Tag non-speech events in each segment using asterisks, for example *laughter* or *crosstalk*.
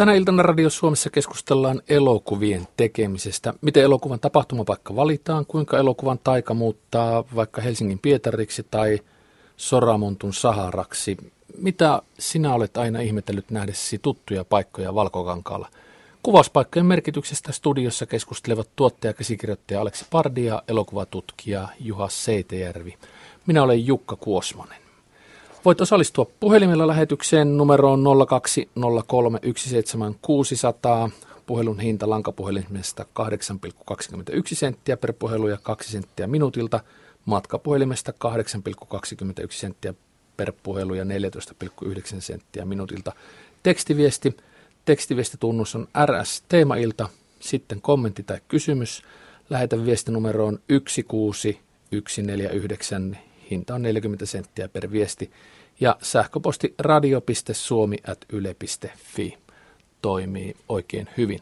Tänä iltana Radio Suomessa keskustellaan elokuvien tekemisestä. Miten elokuvan tapahtumapaikka valitaan, kuinka elokuvan taika muuttaa vaikka Helsingin Pietariksi tai Soramontun Saharaksi. Mitä sinä olet aina ihmetellyt nähdessäsi tuttuja paikkoja Valkokankaalla? Kuvauspaikkojen merkityksestä studiossa keskustelevat tuottaja käsikirjoittaja Aleksi Pardi ja elokuvatutkija Juha Seitejärvi. Minä olen Jukka Kuosmanen. Voit osallistua puhelimella lähetykseen numeroon 020317600. Puhelun hinta lankapuhelimesta 8,21 senttiä per puhelu ja 2 senttiä minuutilta. Matkapuhelimesta 8,21 senttiä per puhelu ja 14,9 senttiä minuutilta. Tekstiviesti. Tekstiviestitunnus on RS Teemailta. Sitten kommentti tai kysymys. Lähetä viestinumeroon 16149 hinta on 40 senttiä per viesti. Ja sähköposti radio.suomi.yle.fi toimii oikein hyvin.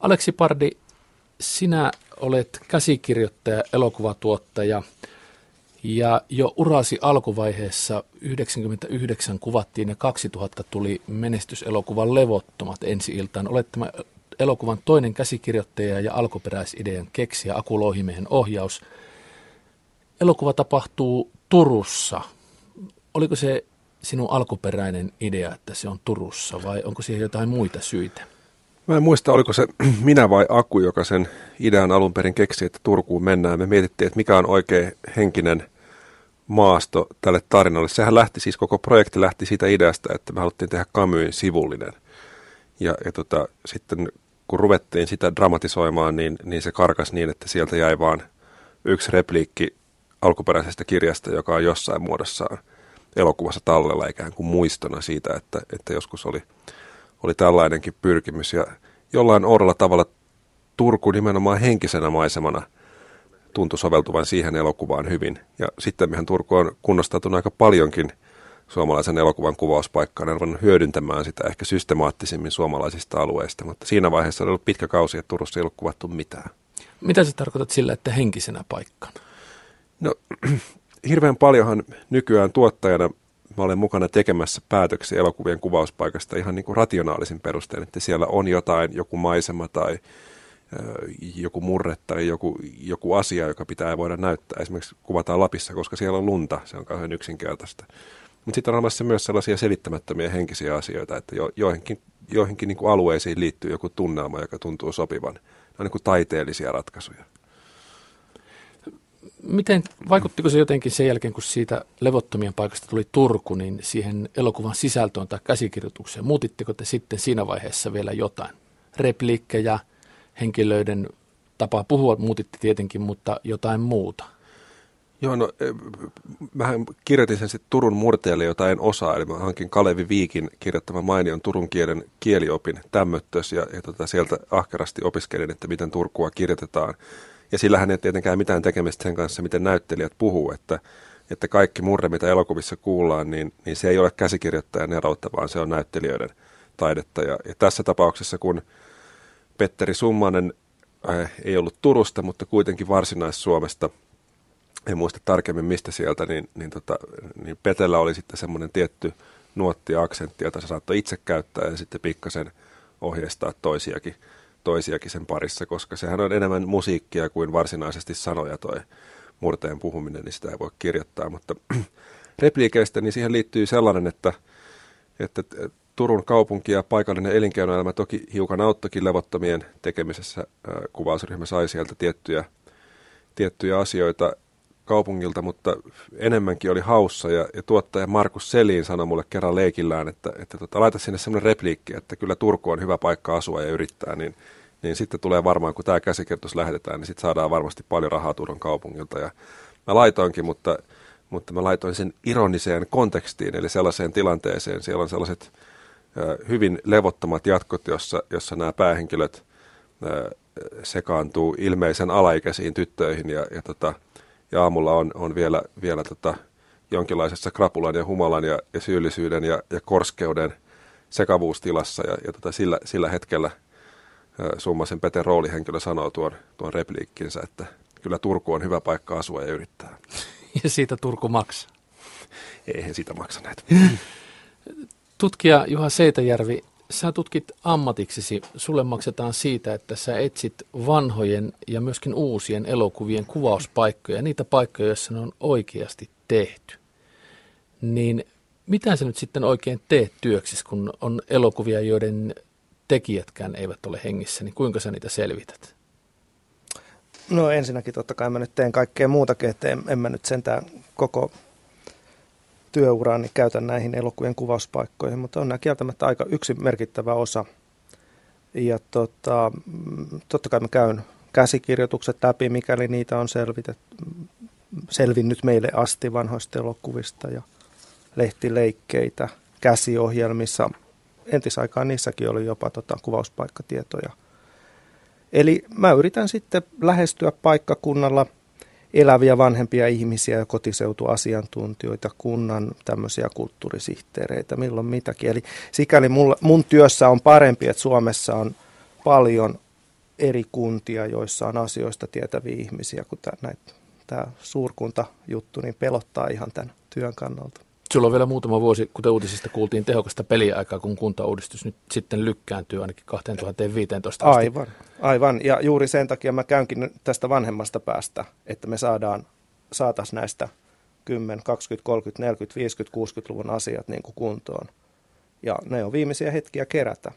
Aleksi Pardi, sinä olet käsikirjoittaja, elokuvatuottaja ja jo urasi alkuvaiheessa 99 kuvattiin ja 2000 tuli menestyselokuvan Levottomat ensi iltaan. Olet tämä elokuvan toinen käsikirjoittaja ja alkuperäisidean keksiä Aku Louhimiehen ohjaus. Elokuva tapahtuu Turussa. Oliko se sinun alkuperäinen idea, että se on Turussa vai onko siihen jotain muita syitä? Mä en muista, oliko se *clears throat* minä vai Aku, joka sen idean alun perin keksi, että Turkuun mennään. Me mietittiin, että mikä on oikein henkinen maasto tälle tarinalle. Sehän lähti siis, koko projekti lähti siitä ideasta, että me haluttiin tehdä Kamyin sivullinen. Ja, ja tota, sitten kun ruvettiin sitä dramatisoimaan, niin, niin se karkas niin, että sieltä jäi vaan yksi repliikki alkuperäisestä kirjasta, joka on jossain muodossaan elokuvassa tallella ikään kuin muistona siitä, että, että joskus oli, oli tällainenkin pyrkimys. Ja jollain oudolla tavalla Turku nimenomaan henkisenä maisemana tuntui soveltuvan siihen elokuvaan hyvin. Ja sitten Turku on kunnostautunut aika paljonkin suomalaisen elokuvan kuvauspaikkana ja hyödyntämään sitä ehkä systemaattisemmin suomalaisista alueista. Mutta siinä vaiheessa oli ollut pitkä kausi, että Turussa ei ollut kuvattu mitään. Mitä sä tarkoitat sillä, että henkisenä paikkana? No *clears throat* hirveän paljonhan nykyään tuottajana mä olen mukana tekemässä päätöksiä elokuvien kuvauspaikasta ihan niin kuin rationaalisin perustein, että siellä on jotain, joku maisema tai joku murre tai joku, joku asia, joka pitää voida näyttää. Esimerkiksi kuvataan Lapissa, koska siellä on lunta, se on kauhean yksinkertaista. Mutta sitten on olemassa myös sellaisia selittämättömiä henkisiä asioita, että jo, joihinkin, joihinkin niin kuin alueisiin liittyy joku tunnelma, joka tuntuu sopivan. Ne on niin kuin taiteellisia ratkaisuja miten, vaikuttiko se jotenkin sen jälkeen, kun siitä levottomien paikasta tuli Turku, niin siihen elokuvan sisältöön tai käsikirjoitukseen? Muutitteko te sitten siinä vaiheessa vielä jotain? Repliikkejä, henkilöiden tapaa puhua muutitte tietenkin, mutta jotain muuta? Joo, no e, mähän kirjoitin sen sitten Turun murteelle, jota en osaa, eli mä hankin Kalevi Viikin kirjoittaman mainion turun kielen kieliopin tämmöttös ja, ja tota, sieltä ahkerasti opiskelin, että miten Turkua kirjoitetaan. Ja sillähän ei tietenkään mitään tekemistä sen kanssa, miten näyttelijät puhuu, että, että kaikki murre, mitä elokuvissa kuullaan, niin, niin se ei ole käsikirjoittajan eroutta, vaan se on näyttelijöiden taidetta. Ja, ja tässä tapauksessa, kun Petteri Summanen äh, ei ollut Turusta, mutta kuitenkin Varsinais-Suomesta, en muista tarkemmin mistä sieltä, niin, niin, tota, niin Petellä oli sitten semmoinen tietty nuotti ja aksentti, jota se saattoi itse käyttää ja sitten pikkasen ohjeistaa toisiakin toisiakin sen parissa, koska sehän on enemmän musiikkia kuin varsinaisesti sanoja toi murteen puhuminen, niin sitä ei voi kirjoittaa. Mutta *clears throat* repliikeistä, niin siihen liittyy sellainen, että, että Turun kaupunki ja paikallinen elinkeinoelämä toki hiukan auttokin levottomien tekemisessä. Kuvausryhmä sai sieltä tiettyjä, tiettyjä asioita kaupungilta, mutta enemmänkin oli haussa. Ja, ja tuottaja Markus Selin sanoi mulle kerran leikillään, että, että tota, laita sinne semmoinen repliikki, että kyllä Turku on hyvä paikka asua ja yrittää, niin, niin sitten tulee varmaan, kun tämä käsikirjoitus lähetetään, niin sitten saadaan varmasti paljon rahaa Turun kaupungilta. Ja mä laitoinkin, mutta, mutta mä laitoin sen ironiseen kontekstiin, eli sellaiseen tilanteeseen. Siellä on sellaiset hyvin levottomat jatkot, jossa, jossa nämä päähenkilöt sekaantuu ilmeisen alaikäisiin tyttöihin ja, ja tota, ja aamulla on, on vielä, vielä tota, jonkinlaisessa krapulan ja humalan ja, ja syyllisyyden ja, ja korskeuden sekavuustilassa ja, ja tota, sillä, sillä hetkellä Summasen Peten roolihenkilö sanoo tuon, tuon repliikkinsä, että kyllä Turku on hyvä paikka asua ja yrittää. *laughs* Ja siitä Turku maksaa. Eihän siitä maksa näitä. Tutkija Juha Seitäjärvi, sä tutkit ammatiksesi, sulle maksetaan siitä, että sä etsit vanhojen ja myöskin uusien elokuvien kuvauspaikkoja, niitä paikkoja, joissa ne on oikeasti tehty. Niin mitä sä nyt sitten oikein teet työksessä, kun on elokuvia, joiden tekijätkään eivät ole hengissä, niin kuinka sä niitä selvität? No ensinnäkin totta kai mä nyt teen kaikkea muutakin, että en, en mä nyt sentään koko työuraani käytän näihin elokuvien kuvauspaikkoihin, mutta on nämä kieltämättä aika yksi merkittävä osa. Ja tota, totta kai mä käyn käsikirjoitukset läpi, mikäli niitä on selvinnyt meille asti vanhoista elokuvista ja lehtileikkeitä, käsiohjelmissa. Entisaikaan niissäkin oli jopa tota, kuvauspaikkatietoja. Eli mä yritän sitten lähestyä paikkakunnalla – eläviä vanhempia ihmisiä kotiseutuasiantuntijoita, kunnan tämmöisiä kulttuurisihteereitä, milloin mitäkin. Eli sikäli mulla, mun työssä on parempi, että Suomessa on paljon eri kuntia, joissa on asioista tietäviä ihmisiä, kun tämä suurkuntajuttu niin pelottaa ihan tämän työn kannalta. Sulla on vielä muutama vuosi, kuten uutisista kuultiin, tehokasta peliaikaa, kun kuntauudistus nyt sitten lykkääntyy ainakin 2015 asti. Aivan, aivan. Ja juuri sen takia mä käynkin tästä vanhemmasta päästä, että me saadaan, saataisiin näistä 10, 20, 30, 40, 50, 60-luvun asiat niin kuin kuntoon. Ja ne on viimeisiä hetkiä kerätä.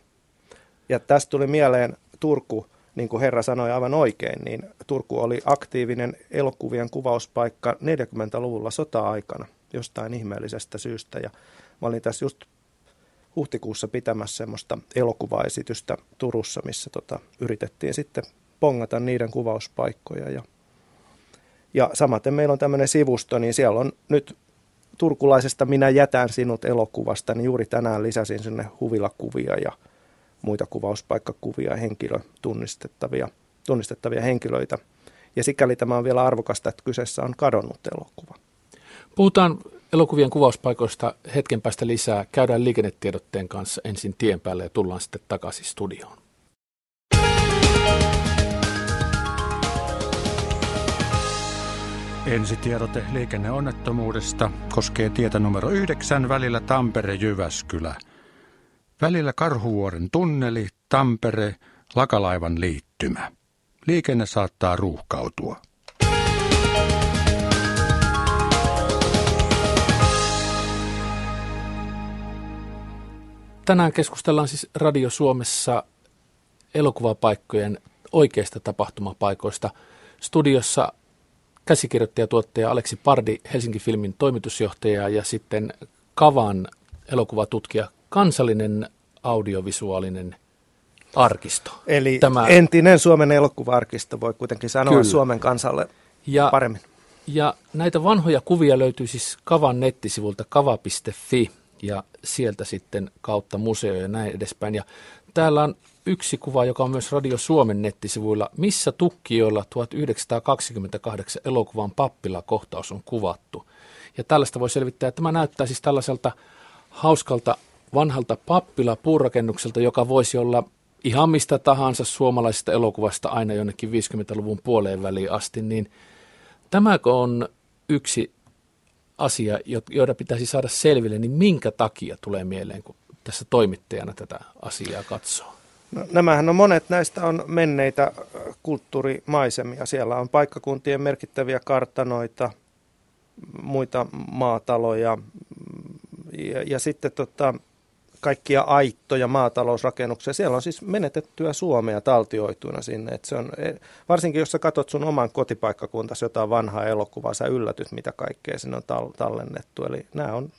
Ja tästä tuli mieleen Turku, niin kuin herra sanoi aivan oikein, niin Turku oli aktiivinen elokuvien kuvauspaikka 40-luvulla sota-aikana – jostain ihmeellisestä syystä. Ja mä olin tässä just huhtikuussa pitämässä semmoista elokuvaesitystä Turussa, missä tota, yritettiin sitten pongata niiden kuvauspaikkoja. Ja, ja samaten meillä on tämmöinen sivusto, niin siellä on nyt turkulaisesta Minä jätän sinut elokuvasta, niin juuri tänään lisäsin sinne huvilakuvia ja muita kuvauspaikkakuvia, henkilötunnistettavia tunnistettavia henkilöitä. Ja sikäli tämä on vielä arvokasta, että kyseessä on kadonnut elokuva. Puhutaan elokuvien kuvauspaikoista hetken päästä lisää. Käydään liikennetiedotteen kanssa ensin tien päälle ja tullaan sitten takaisin studioon. Ensitiedote liikenneonnettomuudesta koskee tietä numero 9 välillä Tampere-Jyväskylä. Välillä Karhuvuoren tunneli, Tampere, Lakalaivan liittymä. Liikenne saattaa ruuhkautua. Tänään keskustellaan siis Radio Suomessa elokuvapaikkojen oikeista tapahtumapaikoista. Studiossa käsikirjoittaja tuottaja Aleksi Pardi, Helsinki Filmin toimitusjohtaja ja sitten Kavan elokuvatutkija, kansallinen audiovisuaalinen arkisto. Eli Tämä... entinen Suomen elokuva-arkisto voi kuitenkin sanoa Kyllä. Suomen kansalle ja, paremmin. Ja näitä vanhoja kuvia löytyy siis Kavan nettisivulta kava.fi ja sieltä sitten kautta museo ja näin edespäin. Ja täällä on yksi kuva, joka on myös Radio Suomen nettisivuilla, missä tukkijoilla 1928 elokuvan pappila-kohtaus on kuvattu. Ja tällaista voi selvittää, että tämä näyttää siis tällaiselta hauskalta vanhalta pappila-puurakennukselta, joka voisi olla ihan mistä tahansa suomalaisesta elokuvasta aina jonnekin 50-luvun puoleen väliin asti, niin tämäkö on yksi asia, joita pitäisi saada selville, niin minkä takia tulee mieleen, kun tässä toimittajana tätä asiaa katsoo? No, nämähän on monet näistä on menneitä äh, kulttuurimaisemia. Siellä on paikkakuntien merkittäviä kartanoita, muita maataloja ja, ja sitten tota, kaikkia aittoja, maatalousrakennuksia. Siellä on siis menetettyä Suomea taltioituina sinne. Et se on, e, varsinkin jos sä katsot sun oman kotipaikkakuntasi jotain vanhaa elokuvaa, sä yllätyt, mitä kaikkea sinne on tallennettu. Eli nämä on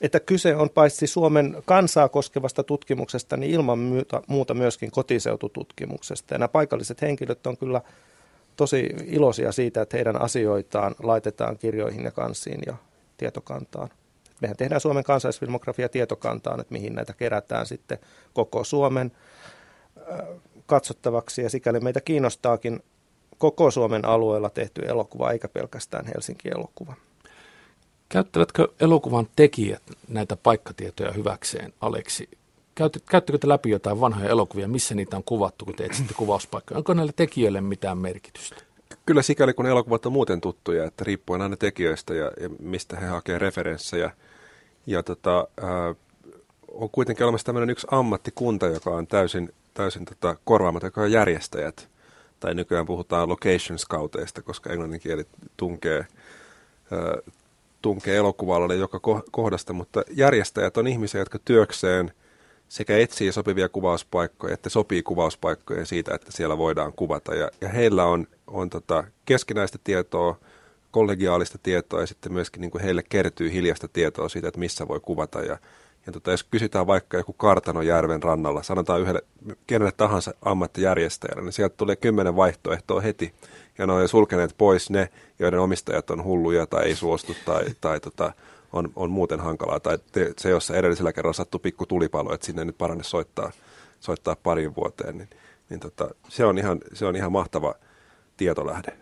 että kyse on paitsi Suomen kansaa koskevasta tutkimuksesta, niin ilman muuta myöskin kotiseutututkimuksesta. Ja nämä paikalliset henkilöt on kyllä tosi iloisia siitä, että heidän asioitaan laitetaan kirjoihin ja kansiin ja tietokantaan mehän tehdään Suomen kansallisfilmografia tietokantaan, että mihin näitä kerätään sitten koko Suomen katsottavaksi. Ja sikäli meitä kiinnostaakin koko Suomen alueella tehty elokuva, eikä pelkästään Helsingin elokuva. Käyttävätkö elokuvan tekijät näitä paikkatietoja hyväkseen, Aleksi? Käyttekö te läpi jotain vanhoja elokuvia, missä niitä on kuvattu, kun te etsitte *clears throat* kuvauspaikkoja? Onko näillä tekijöille mitään merkitystä? Kyllä sikäli, kun elokuvat on muuten tuttuja, että riippuen aina tekijöistä ja, ja mistä he hakevat referenssejä – ja tota, äh, on kuitenkin olemassa tämmöinen yksi ammattikunta, joka on täysin, täysin tota korvaamaton, joka on järjestäjät. Tai nykyään puhutaan location scouteista, koska englannin kieli tunkee, tunkee elokuvalla joka kohdasta, mutta järjestäjät on ihmisiä, jotka työkseen sekä etsii sopivia kuvauspaikkoja, että sopii kuvauspaikkoja siitä, että siellä voidaan kuvata. Ja, ja heillä on, on tota keskinäistä tietoa, kollegiaalista tietoa ja sitten myöskin niin kuin heille kertyy hiljasta tietoa siitä, että missä voi kuvata. Ja, ja tota, jos kysytään vaikka joku kartano järven rannalla, sanotaan yhdelle, kenelle tahansa ammattijärjestäjälle, niin sieltä tulee kymmenen vaihtoehtoa heti. Ja ne on jo sulkeneet pois ne, joiden omistajat on hulluja tai ei suostu tai, tai tota, on, on muuten hankalaa. Tai te, se, jossa edellisellä kerralla sattui pikku tulipalo, että sinne nyt paranne soittaa, soittaa parin vuoteen, niin, niin tota, se, on ihan, se on ihan mahtava tietolähde.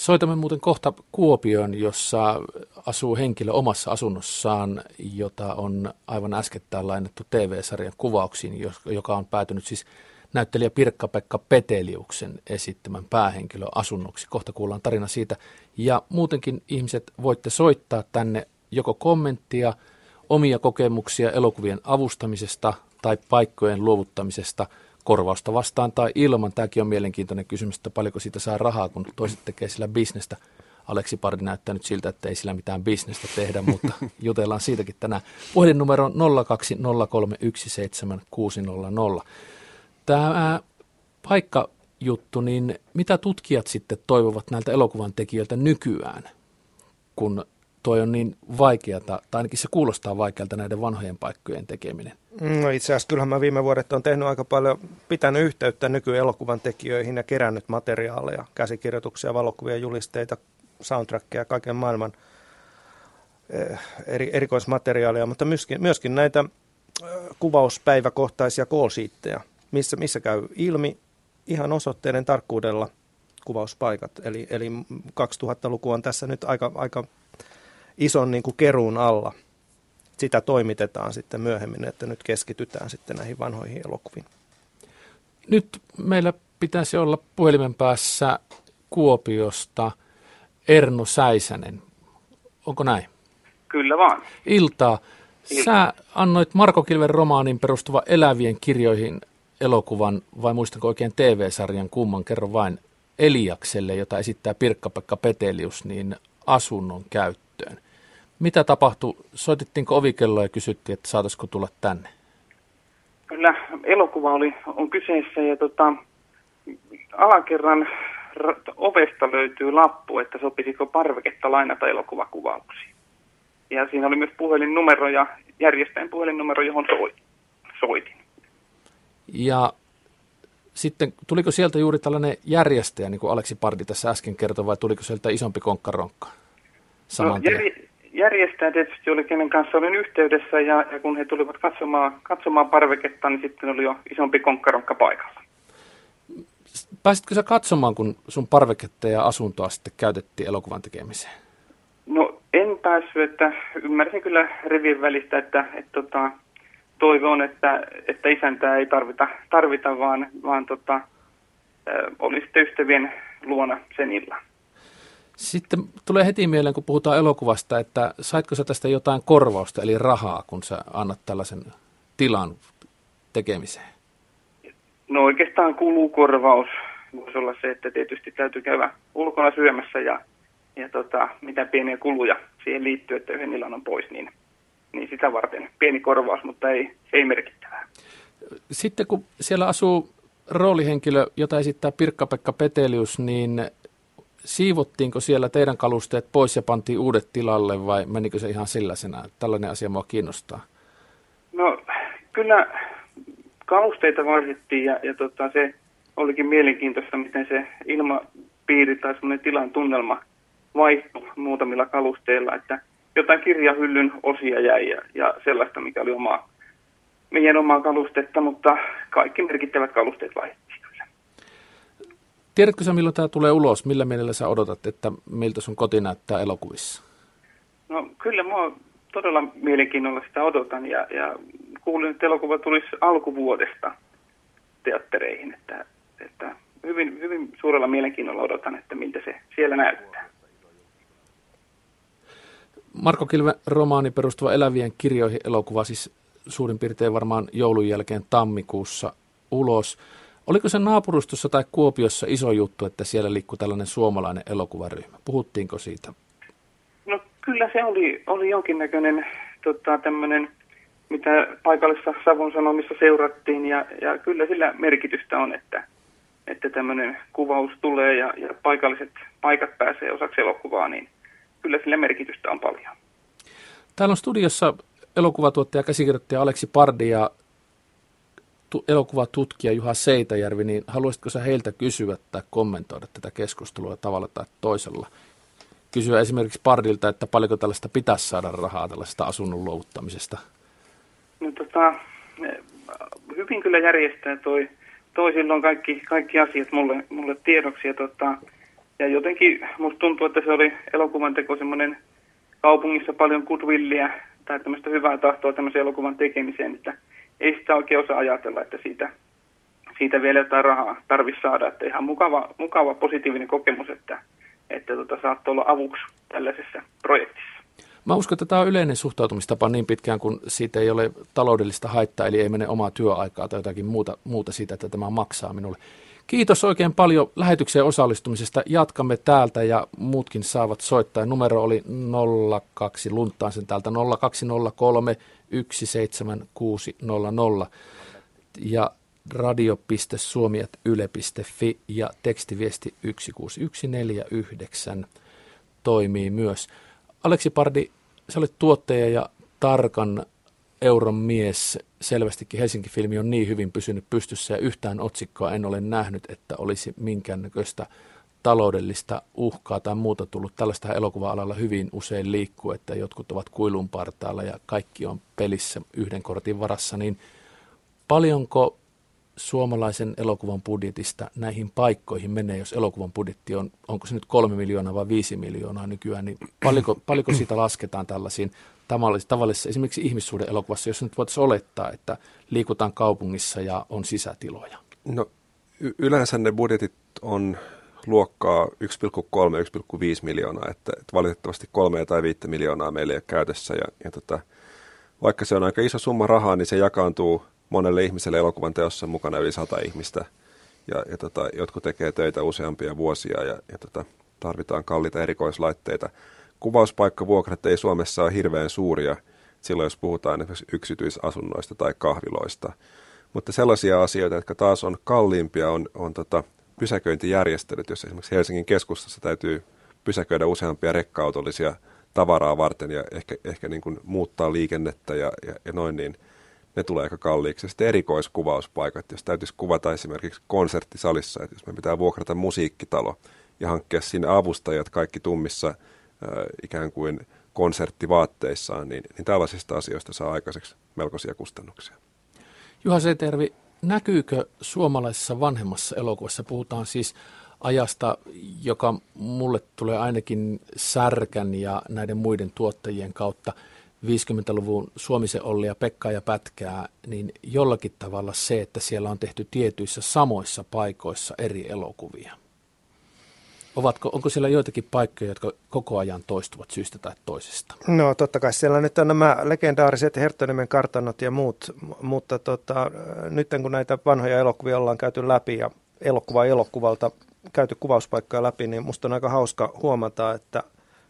Soitamme muuten kohta Kuopioon, jossa asuu henkilö omassa asunnossaan, jota on aivan äskettäin lainattu TV-sarjan kuvauksiin, joka on päätynyt siis näyttelijä Pirkka-Pekka Peteliuksen esittämän päähenkilö asunnoksi. Kohta kuullaan tarina siitä. Ja muutenkin ihmiset voitte soittaa tänne joko kommenttia, omia kokemuksia elokuvien avustamisesta tai paikkojen luovuttamisesta – korvausta vastaan tai ilman. Tämäkin on mielenkiintoinen kysymys, että paljonko siitä saa rahaa, kun toiset tekee sillä bisnestä. Aleksi Pardi näyttää nyt siltä, että ei sillä mitään bisnestä tehdä, mutta *laughs* jutellaan siitäkin tänään. Puhelinnumero on 020317600. Tämä paikkajuttu, niin mitä tutkijat sitten toivovat näiltä elokuvan tekijöiltä nykyään, kun toi on niin vaikeata, tai ainakin se kuulostaa vaikealta näiden vanhojen paikkojen tekeminen? No itse asiassa kyllähän mä viime vuodet on tehnyt aika paljon, pitänyt yhteyttä nykyelokuvan tekijöihin ja kerännyt materiaaleja, käsikirjoituksia, valokuvia, julisteita, soundtrackia, kaiken maailman eh, eri, erikoismateriaalia, mutta myöskin, myöskin näitä eh, kuvauspäiväkohtaisia call missä, missä käy ilmi ihan osoitteiden tarkkuudella kuvauspaikat. Eli, eli 2000-luku on tässä nyt aika, aika ison niin kuin keruun alla. Sitä toimitetaan sitten myöhemmin, että nyt keskitytään sitten näihin vanhoihin elokuviin. Nyt meillä pitäisi olla puhelimen päässä Kuopiosta Erno Säisänen. Onko näin? Kyllä vaan. Iltaa. Sä annoit Marko Kilven romaanin perustuva elävien kirjoihin elokuvan, vai muistanko oikein TV-sarjan kumman, kerro vain Eliakselle, jota esittää Pirkka-Pekka Petelius, niin asunnon käyttöön. Mitä tapahtui? Soitettiinko ovikelloa ja kysyttiin, että saataisiko tulla tänne? Kyllä, elokuva oli, on kyseessä ja tota, alakerran ovesta löytyy lappu, että sopisiko parveketta lainata elokuvakuvauksiin. Ja siinä oli myös puhelinnumero ja järjestäjän puhelinnumero, johon soitin. Ja sitten tuliko sieltä juuri tällainen järjestäjä, niin kuin Aleksi Pardi tässä äsken kertoi, vai tuliko sieltä isompi konkkaronkka? Saman no, jär, järjestäjä tietysti oli, kenen kanssa olin yhteydessä, ja, ja kun he tulivat katsomaan, katsomaan parveketta, niin sitten oli jo isompi konkkaronkka paikalla. Pääsitkö sä katsomaan, kun sun parveketta ja asuntoa sitten käytettiin elokuvan tekemiseen? No en päässyt, että ymmärsin kyllä rivien välistä, että, että, että tota, toivon, että, että isäntää ei tarvita, tarvita vaan, vaan tota, oli sitten ystävien luona sen illan. Sitten tulee heti mieleen, kun puhutaan elokuvasta, että saitko sä tästä jotain korvausta, eli rahaa, kun sä annat tällaisen tilan tekemiseen? No oikeastaan kulukorvaus voisi olla se, että tietysti täytyy käydä ulkona syömässä ja, ja tota, mitä pieniä kuluja siihen liittyy, että yhden illan on pois, niin niin sitä varten pieni korvaus, mutta ei, ei merkittävää. Sitten kun siellä asuu roolihenkilö, jota esittää Pirkka-Pekka Petelius, niin siivottiinko siellä teidän kalusteet pois ja pantiin uudet tilalle vai menikö se ihan silläisenä? Tällainen asia mua kiinnostaa. No kyllä kalusteita vaihdettiin ja, ja tota, se olikin mielenkiintoista, miten se ilmapiiri tai semmoinen tilan tunnelma vaihtui muutamilla kalusteilla, että jotain kirjahyllyn osia jäi ja, ja sellaista, mikä oli omaa, meidän omaa kalustetta, mutta kaikki merkittävät kalusteet kyllä. Tiedätkö sä, milloin tämä tulee ulos? Millä mielellä sä odotat, että miltä sun koti näyttää elokuvissa? No kyllä mä todella mielenkiinnolla sitä odotan ja, ja kuulin, että elokuva tulisi alkuvuodesta teattereihin, että, että hyvin, hyvin suurella mielenkiinnolla odotan, että miltä se siellä näyttää. Marko Kilven romaani perustuva elävien kirjoihin elokuva siis suurin piirtein varmaan joulun jälkeen tammikuussa ulos. Oliko se naapurustossa tai Kuopiossa iso juttu, että siellä liikkuu tällainen suomalainen elokuvaryhmä? Puhuttiinko siitä? No kyllä se oli, oli jonkinnäköinen tota, tämmöinen, mitä paikallisessa Savon Sanomissa seurattiin ja, ja kyllä sillä merkitystä on, että, että tämmöinen kuvaus tulee ja, ja paikalliset paikat pääsee osaksi elokuvaa, niin kyllä sillä merkitystä on paljon. Täällä on studiossa elokuvatuottaja ja käsikirjoittaja Aleksi Pardi ja elokuvatutkija Juha Seitäjärvi, niin haluaisitko sä heiltä kysyä tai kommentoida tätä keskustelua tavalla tai toisella? Kysyä esimerkiksi Pardilta, että paljonko tällaista pitäisi saada rahaa tällaista asunnon luovuttamisesta? No tota, hyvin kyllä järjestää toi, toi silloin kaikki, kaikki asiat mulle, mulle tiedoksi ja, tota, ja jotenkin musta tuntuu, että se oli elokuvan teko semmoinen kaupungissa paljon goodwillia tai tämmöistä hyvää tahtoa tämmöisen elokuvan tekemiseen, että ei sitä oikein osaa ajatella, että siitä, siitä vielä jotain rahaa tarvitsisi saada. Että ihan mukava, mukava positiivinen kokemus, että, että tota, saatte olla avuksi tällaisessa projektissa. Mä uskon, että tämä on yleinen suhtautumistapa niin pitkään, kun siitä ei ole taloudellista haittaa, eli ei mene omaa työaikaa tai jotakin muuta, muuta siitä, että tämä maksaa minulle. Kiitos oikein paljon lähetykseen osallistumisesta. Jatkamme täältä ja muutkin saavat soittaa. Numero oli 02, lunttaan sen täältä 0203 17600 ja radio.suomi.yle.fi ja tekstiviesti 16149 toimii myös. Aleksi Pardi, sä olet tuottaja ja tarkan euron mies. Selvästikin Helsinki-filmi on niin hyvin pysynyt pystyssä ja yhtään otsikkoa en ole nähnyt, että olisi minkäännäköistä taloudellista uhkaa tai muuta tullut. Tällaista elokuva-alalla hyvin usein liikkuu, että jotkut ovat kuilun partaalla ja kaikki on pelissä yhden kortin varassa, niin paljonko suomalaisen elokuvan budjetista näihin paikkoihin menee, jos elokuvan budjetti on, onko se nyt kolme miljoonaa vai viisi miljoonaa nykyään, niin paljonko, paljonko siitä lasketaan tällaisiin tavallisissa, tavallisissa esimerkiksi ihmissuuden elokuvassa, jos nyt voitaisiin olettaa, että liikutaan kaupungissa ja on sisätiloja? No y- yleensä ne budjetit on luokkaa 1,3-1,5 miljoonaa, että, että valitettavasti kolme tai viittä miljoonaa meillä ei ole käytössä. Ja, ja tota, vaikka se on aika iso summa rahaa, niin se jakaantuu monelle ihmiselle elokuvan teossa mukana yli sata ihmistä. Ja, ja tota, jotkut tekee töitä useampia vuosia ja, ja tota, tarvitaan kalliita erikoislaitteita. Kuvauspaikkavuokrat ei Suomessa ole hirveän suuria silloin, jos puhutaan esimerkiksi yksityisasunnoista tai kahviloista. Mutta sellaisia asioita, jotka taas on kalliimpia, on, on tota, pysäköintijärjestelyt, jos esimerkiksi Helsingin keskustassa täytyy pysäköidä useampia rekka-autollisia tavaraa varten ja ehkä, ehkä niin kuin muuttaa liikennettä ja, ja, ja noin, niin ne tulee aika kalliiksi. Sitten erikoiskuvauspaikat, jos täytyisi kuvata esimerkiksi konserttisalissa, että jos me pitää vuokrata musiikkitalo ja hankkia sinne avustajat kaikki tummissa ikään kuin konserttivaatteissaan, niin, niin tällaisista asioista saa aikaiseksi melkoisia kustannuksia. Juha Setervi, näkyykö suomalaisessa vanhemmassa elokuvassa, puhutaan siis ajasta, joka mulle tulee ainakin Särkän ja näiden muiden tuottajien kautta 50-luvun Suomisen ja Pekka ja Pätkää, niin jollakin tavalla se, että siellä on tehty tietyissä samoissa paikoissa eri elokuvia. Ovatko, onko siellä joitakin paikkoja, jotka koko ajan toistuvat syystä tai toisesta? No totta kai siellä nyt on nämä legendaariset Herttoniemen kartanot ja muut, mutta tota, nyt kun näitä vanhoja elokuvia ollaan käyty läpi ja elokuva elokuvalta käyty kuvauspaikkaa läpi, niin musta on aika hauska huomata, että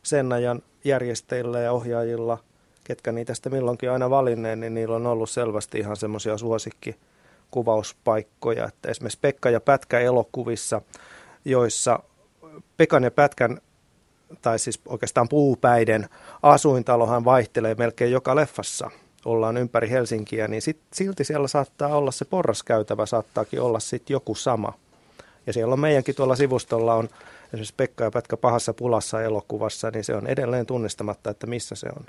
sen ajan järjestäjillä ja ohjaajilla, ketkä niitä sitten milloinkin aina valinneen, niin niillä on ollut selvästi ihan semmoisia suosikkikuvauspaikkoja. Että esimerkiksi Pekka ja Pätkä elokuvissa, joissa Pekan ja Pätkän, tai siis oikeastaan puupäiden asuintalohan vaihtelee melkein joka leffassa. Ollaan ympäri Helsinkiä, niin sit, silti siellä saattaa olla se porraskäytävä, saattaakin olla sitten joku sama. Ja siellä on meidänkin tuolla sivustolla on esimerkiksi Pekka ja Pätkä pahassa pulassa elokuvassa, niin se on edelleen tunnistamatta, että missä se on.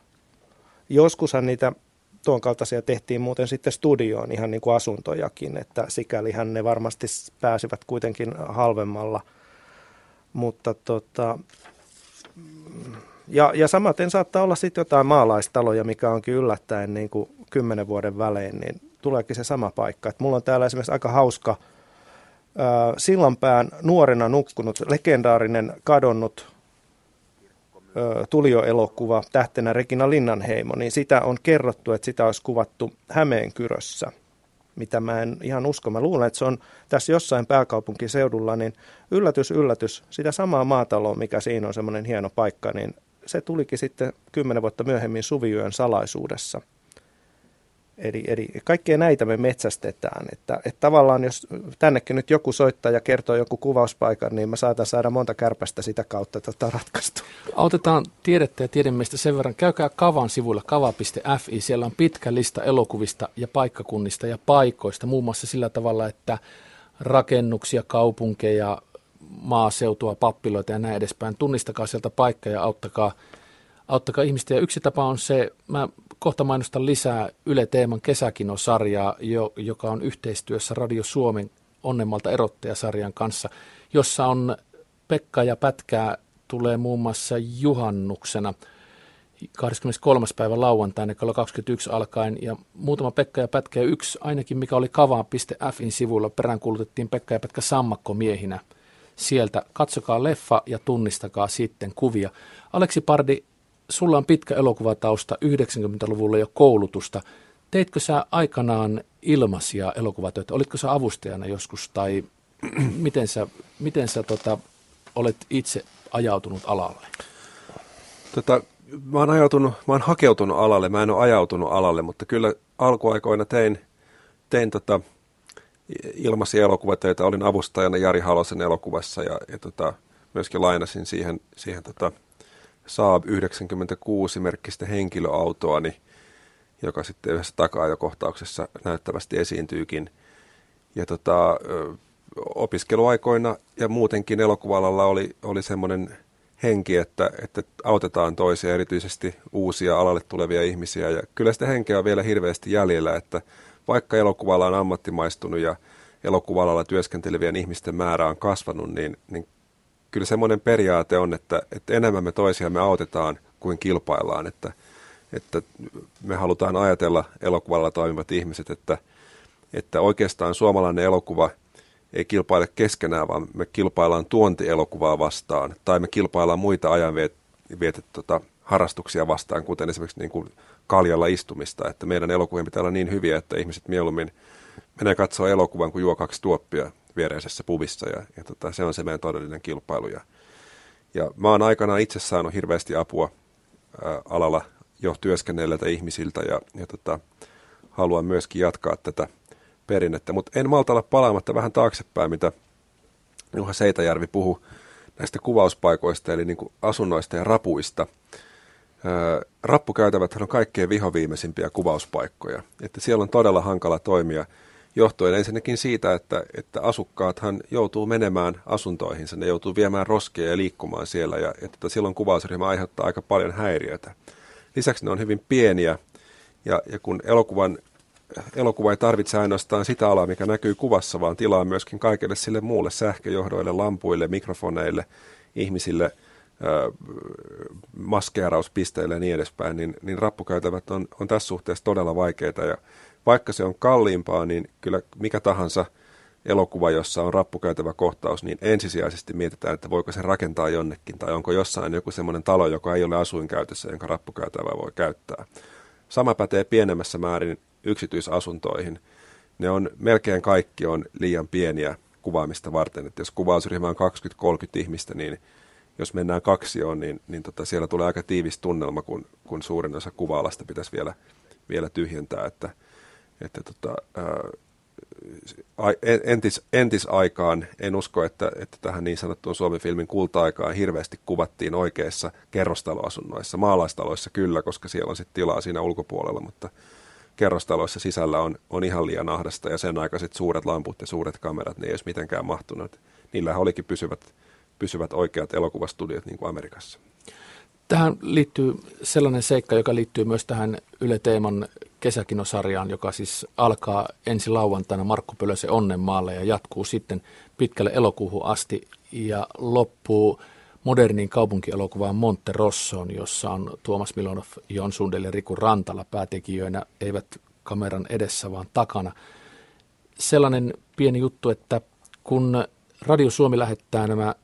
Joskushan niitä tuon kaltaisia tehtiin muuten sitten studioon ihan niin kuin asuntojakin, että sikälihän ne varmasti pääsivät kuitenkin halvemmalla – mutta tota, ja, ja samaten saattaa olla sitten jotain maalaistaloja, mikä onkin yllättäen niin kuin kymmenen vuoden välein, niin tuleekin se sama paikka. Et mulla on täällä esimerkiksi aika hauska ää, Sillanpään nuorena nukkunut, legendaarinen kadonnut Tulio-elokuva tähtenä Regina Linnanheimo, niin sitä on kerrottu, että sitä olisi kuvattu Hämeenkyrössä, mitä mä en ihan usko. Mä luulen, että se on tässä jossain pääkaupunkiseudulla, niin yllätys, yllätys, sitä samaa maataloa, mikä siinä on semmoinen hieno paikka, niin se tulikin sitten kymmenen vuotta myöhemmin Suviyön salaisuudessa – Eli, eli kaikkea näitä me metsästetään. Että, että tavallaan jos tännekin nyt joku soittaa ja kertoo joku kuvauspaikan, niin mä saatan saada monta kärpästä sitä kautta tota ratkaistu. Autetaan tiedettä ja tiedemiestä sen verran. Käykää Kavan sivuilla kava.fi. Siellä on pitkä lista elokuvista ja paikkakunnista ja paikoista. Muun muassa sillä tavalla, että rakennuksia, kaupunkeja, maaseutua, pappiloita ja näin edespäin. Tunnistakaa sieltä paikka ja auttakaa, auttakaa ihmistä. Ja yksi tapa on se, mä kohta mainostan lisää Yle Teeman kesäkinosarjaa, jo, joka on yhteistyössä Radio Suomen Onnemmalta erottajasarjan kanssa, jossa on Pekka ja Pätkää tulee muun muassa juhannuksena 23. päivä lauantaina kello 21 alkaen ja muutama Pekka ja Pätkä ja yksi ainakin mikä oli kavaan.fin sivuilla peräänkuulutettiin Pekka ja Pätkä sammakkomiehinä. Sieltä katsokaa leffa ja tunnistakaa sitten kuvia. Aleksi Pardi, sulla on pitkä elokuvatausta, 90-luvulla jo koulutusta. Teitkö sä aikanaan ilmaisia elokuvatöitä? Olitko sä avustajana joskus tai *clears throat* miten sä, miten sä tota, olet itse ajautunut alalle? Tota, mä, oon ajautunut, mä oon hakeutunut alalle, mä en ole ajautunut alalle, mutta kyllä alkuaikoina tein, tein tota, ilmaisia elokuvatöitä. Olin avustajana Jari Halosen elokuvassa ja, ja tota, myöskin lainasin siihen, siihen tota, Saab 96 merkkistä henkilöautoani, joka sitten yhdessä takaa-ajokohtauksessa näyttävästi esiintyykin. Ja tota, opiskeluaikoina ja muutenkin elokuvalalla oli, oli semmoinen henki, että, että autetaan toisia, erityisesti uusia alalle tulevia ihmisiä. Ja kyllä sitä henkeä on vielä hirveästi jäljellä, että vaikka elokuvalla on ammattimaistunut ja elokuvalalla työskentelevien ihmisten määrä on kasvanut, niin, niin kyllä semmoinen periaate on, että, että enemmän me toisiamme autetaan kuin kilpaillaan, että, että me halutaan ajatella elokuvalla toimivat ihmiset, että, että oikeastaan suomalainen elokuva ei kilpaile keskenään, vaan me kilpaillaan tuontielokuvaa vastaan, tai me kilpaillaan muita ajanvietet tota, harrastuksia vastaan, kuten esimerkiksi niin kuin kaljalla istumista, että meidän elokuvien pitää olla niin hyviä, että ihmiset mieluummin menee katsoa elokuvan kuin juo kaksi tuoppia viereisessä pubissa ja, ja tota, se on se meidän todellinen kilpailu. Ja, ja mä oon aikanaan itse saanut hirveästi apua ää, alalla jo työskennelleiltä ihmisiltä ja, ja tota, haluan myöskin jatkaa tätä perinnettä. Mutta en malta olla palaamatta vähän taaksepäin, mitä Juha Seitäjärvi puhui näistä kuvauspaikoista, eli niin kuin asunnoista ja rapuista. Ää, rappukäytävät on kaikkein vihoviimeisimpiä kuvauspaikkoja, että siellä on todella hankala toimia – johtuen ensinnäkin siitä, että, että asukkaathan joutuu menemään asuntoihinsa, ne joutuu viemään roskeja ja liikkumaan siellä ja että tota, silloin kuvausryhmä aiheuttaa aika paljon häiriötä. Lisäksi ne on hyvin pieniä ja, ja kun elokuvan, elokuva ei tarvitse ainoastaan sitä alaa, mikä näkyy kuvassa, vaan tilaa myöskin kaikille sille muulle sähköjohdoille, lampuille, mikrofoneille, ihmisille, maskeerauspisteille ja niin edespäin, niin, niin rappukäytävät on, on tässä suhteessa todella vaikeita ja vaikka se on kalliimpaa, niin kyllä mikä tahansa elokuva, jossa on rappukäytävä kohtaus, niin ensisijaisesti mietitään, että voiko se rakentaa jonnekin, tai onko jossain joku semmoinen talo, joka ei ole asuinkäytössä, jonka rappukäytävää voi käyttää. Sama pätee pienemmässä määrin yksityisasuntoihin. Ne on, melkein kaikki on liian pieniä kuvaamista varten, että jos kuvausryhmä on 20-30 ihmistä, niin jos mennään kaksioon, niin, niin tota, siellä tulee aika tiivis tunnelma, kun, kun suurin osa kuva-alasta pitäisi vielä, vielä tyhjentää, että että tota, ää, entis, entisaikaan en usko, että, että tähän niin sanottuun Suomi-filmin kulta-aikaan hirveästi kuvattiin oikeissa kerrostaloasunnoissa. Maalaistaloissa kyllä, koska siellä on sitten tilaa siinä ulkopuolella, mutta kerrostaloissa sisällä on, on ihan liian ahdasta ja sen aikaiset suuret lamput ja suuret kamerat, ne ei edes mitenkään mahtunut. Niillä olikin pysyvät, pysyvät oikeat elokuvastudiot niin kuin Amerikassa. Tähän liittyy sellainen seikka, joka liittyy myös tähän Yle Teeman kesäkinosarjaan, joka siis alkaa ensi lauantaina Markku Pölösen Onnenmaalle ja jatkuu sitten pitkälle elokuuhun asti ja loppuu moderniin kaupunkielokuvaan Monte Rossoon, jossa on Tuomas Milonov, Jon Sundel ja Riku Rantala päätekijöinä, eivät kameran edessä vaan takana. Sellainen pieni juttu, että kun Radio Suomi lähettää nämä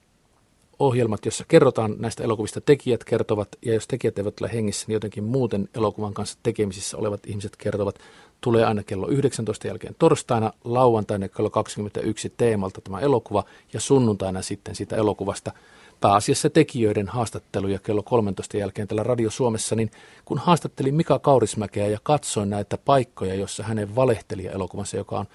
ohjelmat, jossa kerrotaan näistä elokuvista, tekijät kertovat, ja jos tekijät eivät ole hengissä, niin jotenkin muuten elokuvan kanssa tekemisissä olevat ihmiset kertovat, tulee aina kello 19 jälkeen torstaina, lauantaina kello 21 teemalta tämä elokuva, ja sunnuntaina sitten siitä elokuvasta. Pääasiassa tekijöiden haastatteluja kello 13 jälkeen täällä Radio Suomessa, niin kun haastattelin Mika Kaurismäkeä ja katsoin näitä paikkoja, jossa hänen valehtelija-elokuvansa, joka on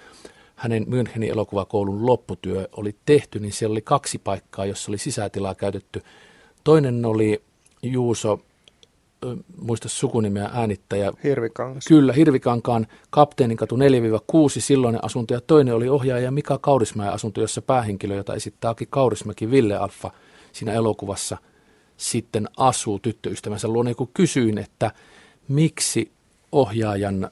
hänen Münchenin elokuvakoulun lopputyö oli tehty, niin siellä oli kaksi paikkaa, jossa oli sisätilaa käytetty. Toinen oli Juuso, muista sukunimeä äänittäjä. Hirvikangas. Kyllä, Hirvikankaan kapteenin katu 4-6 silloinen asunto ja toinen oli ohjaaja Mika Kaurismäen asunto, jossa päähenkilö, jota esittää Aki Kaurismäki Ville Alfa siinä elokuvassa, sitten asuu tyttöystävänsä luona. Ja kun kysyin, että miksi ohjaajan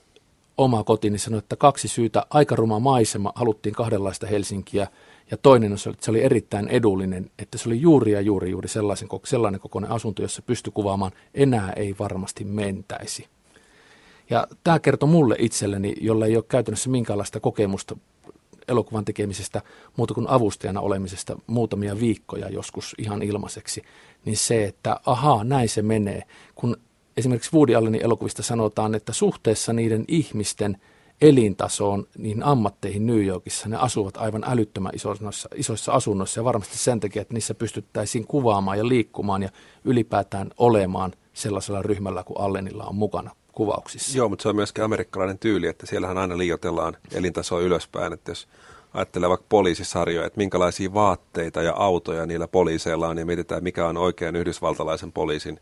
oma koti, niin sanoi, että kaksi syytä, aika ruma maisema, haluttiin kahdenlaista Helsinkiä, ja toinen on se, että se oli erittäin edullinen, että se oli juuri ja juuri juuri sellaisen, sellainen kokoinen asunto, jossa pystyi kuvaamaan, enää ei varmasti mentäisi. Ja tämä kertoo mulle itselleni, jolla ei ole käytännössä minkäänlaista kokemusta elokuvan tekemisestä muuta kuin avustajana olemisesta muutamia viikkoja joskus ihan ilmaiseksi, niin se, että ahaa, näin se menee. Kun esimerkiksi Woody Allenin elokuvista sanotaan, että suhteessa niiden ihmisten elintasoon, niihin ammatteihin New Yorkissa, ne asuvat aivan älyttömän isoissa, isoissa asunnoissa ja varmasti sen takia, että niissä pystyttäisiin kuvaamaan ja liikkumaan ja ylipäätään olemaan sellaisella ryhmällä kuin Allenilla on mukana kuvauksissa. Joo, mutta se on myöskin amerikkalainen tyyli, että siellähän aina liioitellaan elintasoa ylöspäin, että jos ajattelee vaikka poliisisarjoja, että minkälaisia vaatteita ja autoja niillä poliiseilla on ja mietitään, mikä on oikein yhdysvaltalaisen poliisin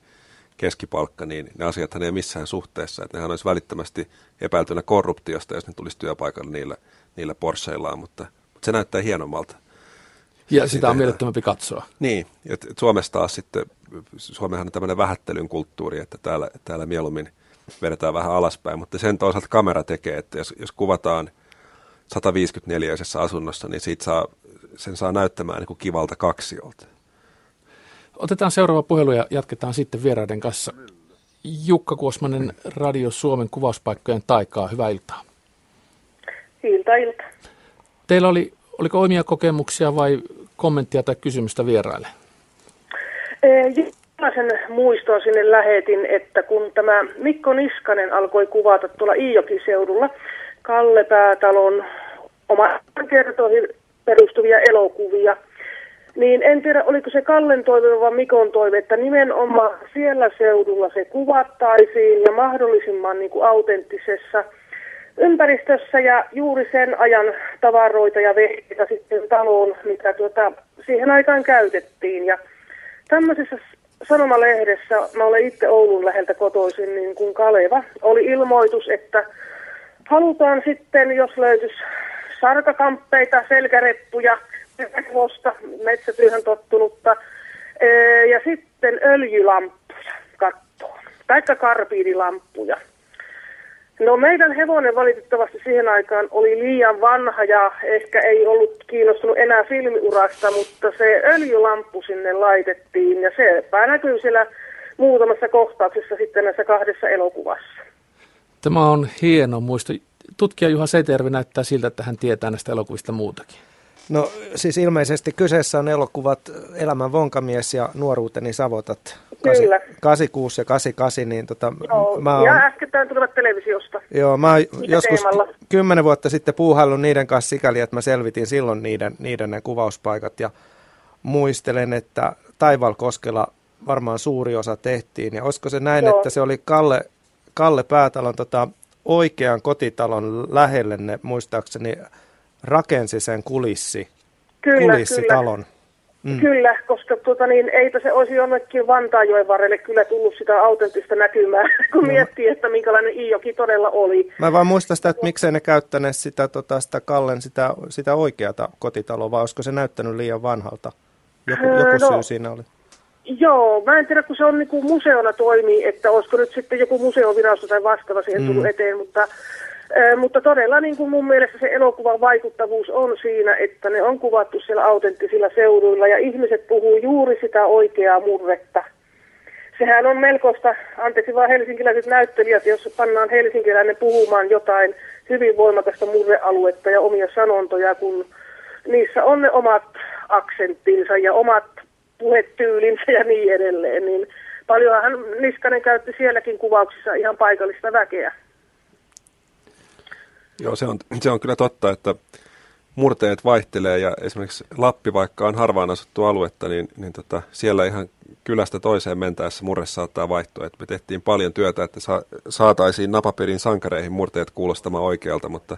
keskipalkka, niin ne asiat ei missään suhteessa. Että nehän olisi välittömästi epäiltynä korruptiosta, jos ne tulisi työpaikalle niillä, niillä Porscheillaan, mutta, mutta se näyttää hienommalta. Ja sitä on mielettömämpi katsoa. Niin, että Suomessa taas sitten, Suomehan on tämmöinen vähättelyn kulttuuri, että täällä, täällä mieluummin vedetään vähän alaspäin, mutta sen toisaalta kamera tekee, että jos, jos kuvataan 154 asunnossa, niin siitä saa, sen saa näyttämään niin kuin kivalta kaksiolta. Otetaan seuraava puhelu ja jatketaan sitten vieraiden kanssa. Jukka Kuosmanen, Radio Suomen kuvauspaikkojen taikaa. Hyvää iltaa. Ilta, ilta. Teillä oli, oliko omia kokemuksia vai kommenttia tai kysymystä vieraille? Sellaisen muiston sinne lähetin, että kun tämä Mikko Niskanen alkoi kuvata tuolla Iijoki-seudulla Kalle Päätalon oma kertoihin perustuvia elokuvia – niin en tiedä, oliko se Kallen toive vai Mikon toive, että nimenomaan siellä seudulla se kuvattaisiin ja mahdollisimman niin kuin autenttisessa ympäristössä ja juuri sen ajan tavaroita ja vehkeitä sitten taloon, mitä tuota, siihen aikaan käytettiin. Ja tämmöisessä sanomalehdessä, mä olen itse Oulun läheltä kotoisin, niin kuin Kaleva, oli ilmoitus, että halutaan sitten, jos löytyisi sarkakamppeita, selkäreppuja, hevosta, metsätyöhön tottunutta, ja sitten öljylamppuja kattoon, taikka karbiidilamppuja. No meidän hevonen valitettavasti siihen aikaan oli liian vanha ja ehkä ei ollut kiinnostunut enää filmiurasta, mutta se öljylamppu sinne laitettiin ja se näkyy siellä muutamassa kohtauksessa sitten näissä kahdessa elokuvassa. Tämä on hieno muisto. Tutkija Juha Seitervi näyttää siltä, että hän tietää näistä elokuvista muutakin. No siis ilmeisesti kyseessä on elokuvat Elämän vonkamies ja Nuoruuteni savotat. Kyllä. 86 ja 88, niin tota, joo, mä oon, ja äskettäin tulivat televisiosta. Joo, mä oon joskus kymmenen vuotta sitten puuhaillut niiden kanssa sikäli, että mä selvitin silloin niiden, niiden ne kuvauspaikat ja muistelen, että Taivalkoskella varmaan suuri osa tehtiin. Ja olisiko se näin, joo. että se oli Kalle, Kalle Päätalon tota, oikean kotitalon lähelle ne muistaakseni rakensi sen kulissi, kyllä, kulissitalon. Kyllä. Mm. Kyllä, koska tuota niin, eipä se olisi jonnekin Vantaajoen varrelle kyllä tullut sitä autenttista näkymää, *laughs* kun no. miettii, että minkälainen Iijoki todella oli. Mä vaan muistan sitä, että miksei ne käyttäneet sitä, tota, sitä Kallen sitä, sitä oikeata kotitaloa, vai olisiko se näyttänyt liian vanhalta? Joku, öö, joku no, syy siinä oli. Joo, mä en tiedä, kun se on niin kuin museona toimii, että olisiko nyt sitten joku museovirasto tai vastaava siihen mm. tullut eteen, mutta mutta todella niin kuin mun mielestä se elokuvan vaikuttavuus on siinä, että ne on kuvattu siellä autenttisilla seuduilla ja ihmiset puhuu juuri sitä oikeaa murretta. Sehän on melkoista, anteeksi vaan helsinkiläiset näyttelijät, jos pannaan helsinkiläinen puhumaan jotain hyvin voimakasta murrealuetta ja omia sanontoja, kun niissä on ne omat aksenttinsa ja omat puhetyylinsä ja niin edelleen, niin paljonhan Niskanen käytti sielläkin kuvauksissa ihan paikallista väkeä. Joo, se on, se on kyllä totta, että murteet vaihtelee ja esimerkiksi Lappi, vaikka on harvaan asuttu aluetta, niin, niin tota, siellä ihan kylästä toiseen mentäessä murre saattaa vaihtua. Et me tehtiin paljon työtä, että sa, saataisiin napapirin sankareihin murteet kuulostamaan oikealta, mutta,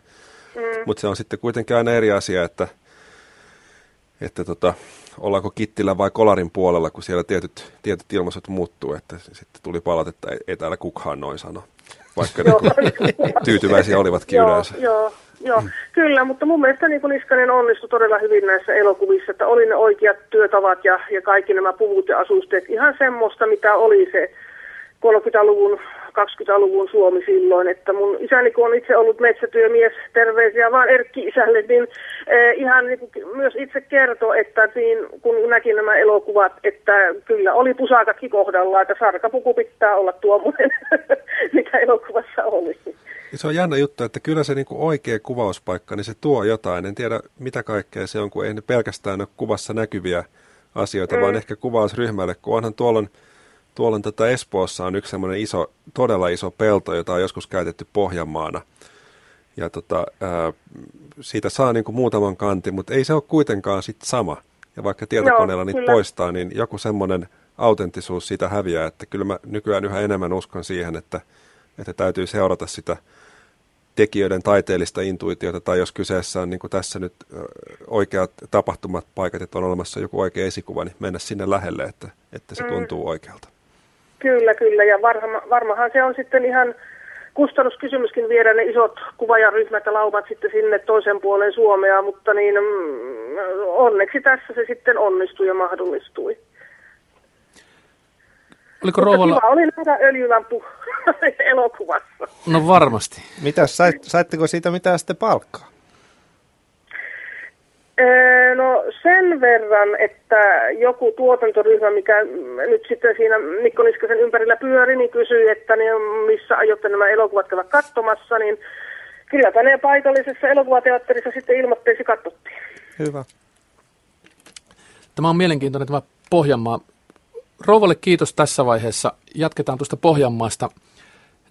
mm. mutta se on sitten kuitenkin aina eri asia, että, että tota, ollaanko Kittilän vai Kolarin puolella, kun siellä tietyt, tietyt ilmaisut muuttuu, että sitten tuli palautetta, ei, ei täällä kukaan noin sano, vaikka ne tyytyväisiä *laughs* olivatkin joo, yleensä. Joo, joo, kyllä, mutta mun mielestä niin Niskanen onnistui todella hyvin näissä elokuvissa, että oli ne oikeat työtavat ja, ja kaikki nämä puvut ja asusteet. Ihan semmoista, mitä oli se 30-luvun 20-luvun Suomi silloin, että mun isäni kun on itse ollut metsätyömies, terveisiä vaan Erkki isälle, niin eh, ihan niin kuin myös itse kertoi, että niin, kun näki nämä elokuvat, että kyllä oli pusakatkin kohdalla, että sarkapuku pitää olla tuommoinen, *laughs* mikä elokuvassa oli. Ja se on jännä juttu, että kyllä se niinku oikea kuvauspaikka, niin se tuo jotain. En tiedä mitä kaikkea se on, kun ei ne pelkästään ole kuvassa näkyviä asioita, mm. vaan ehkä kuvausryhmälle, kun onhan tuolla tuolla on tätä Espoossa on yksi semmoinen iso, todella iso pelto, jota on joskus käytetty Pohjanmaana. Ja tota, ää, siitä saa niin kuin muutaman kantin, mutta ei se ole kuitenkaan sit sama. Ja vaikka tietokoneella Joo, niitä kyllä. poistaa, niin joku semmoinen autenttisuus siitä häviää, että kyllä mä nykyään yhä enemmän uskon siihen, että, että täytyy seurata sitä tekijöiden taiteellista intuitiota, tai jos kyseessä on niin kuin tässä nyt oikeat tapahtumat, paikat, että on olemassa joku oikea esikuva, niin mennä sinne lähelle, että, että se mm. tuntuu oikealta. Kyllä, kyllä. Ja varma, varmahan se on sitten ihan kustannuskysymyskin viedä ne isot kuvaajaryhmät ja laumat sitten sinne toisen puolen Suomea, mutta niin mm, onneksi tässä se sitten onnistui ja mahdollistui. Oliko Rouvalla... Kiva oli nähdä öljylampu *laughs* elokuvassa. No varmasti. Mitäs, sait, saitteko siitä mitään sitten palkkaa? No sen verran, että joku tuotantoryhmä, mikä nyt sitten siinä Mikko Niskasen ympärillä pyöri, niin kysyi, että niin missä aiotte nämä elokuvat käydä katsomassa, niin kyllä tänne paikallisessa elokuvateatterissa sitten ilmoitteisi katsottiin. Hyvä. Tämä on mielenkiintoinen tämä Pohjanmaa. Rouvalle kiitos tässä vaiheessa. Jatketaan tuosta Pohjanmaasta.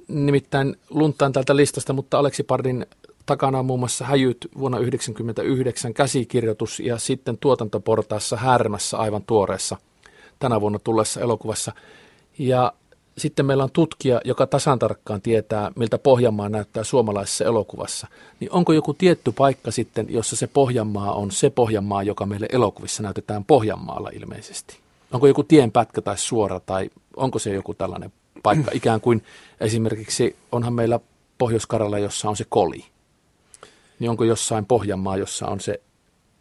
Nimittäin luntaan tältä listasta, mutta Aleksi Pardin takana on muun muassa Häjyt vuonna 1999 käsikirjoitus ja sitten tuotantoportaassa Härmässä aivan tuoreessa tänä vuonna tullessa elokuvassa. Ja sitten meillä on tutkija, joka tasan tarkkaan tietää, miltä Pohjanmaa näyttää suomalaisessa elokuvassa. Niin onko joku tietty paikka sitten, jossa se Pohjanmaa on se Pohjanmaa, joka meille elokuvissa näytetään Pohjanmaalla ilmeisesti? Onko joku tienpätkä tai suora tai onko se joku tällainen paikka? Ikään kuin esimerkiksi onhan meillä pohjois jossa on se koli niin onko jossain Pohjanmaa, jossa on se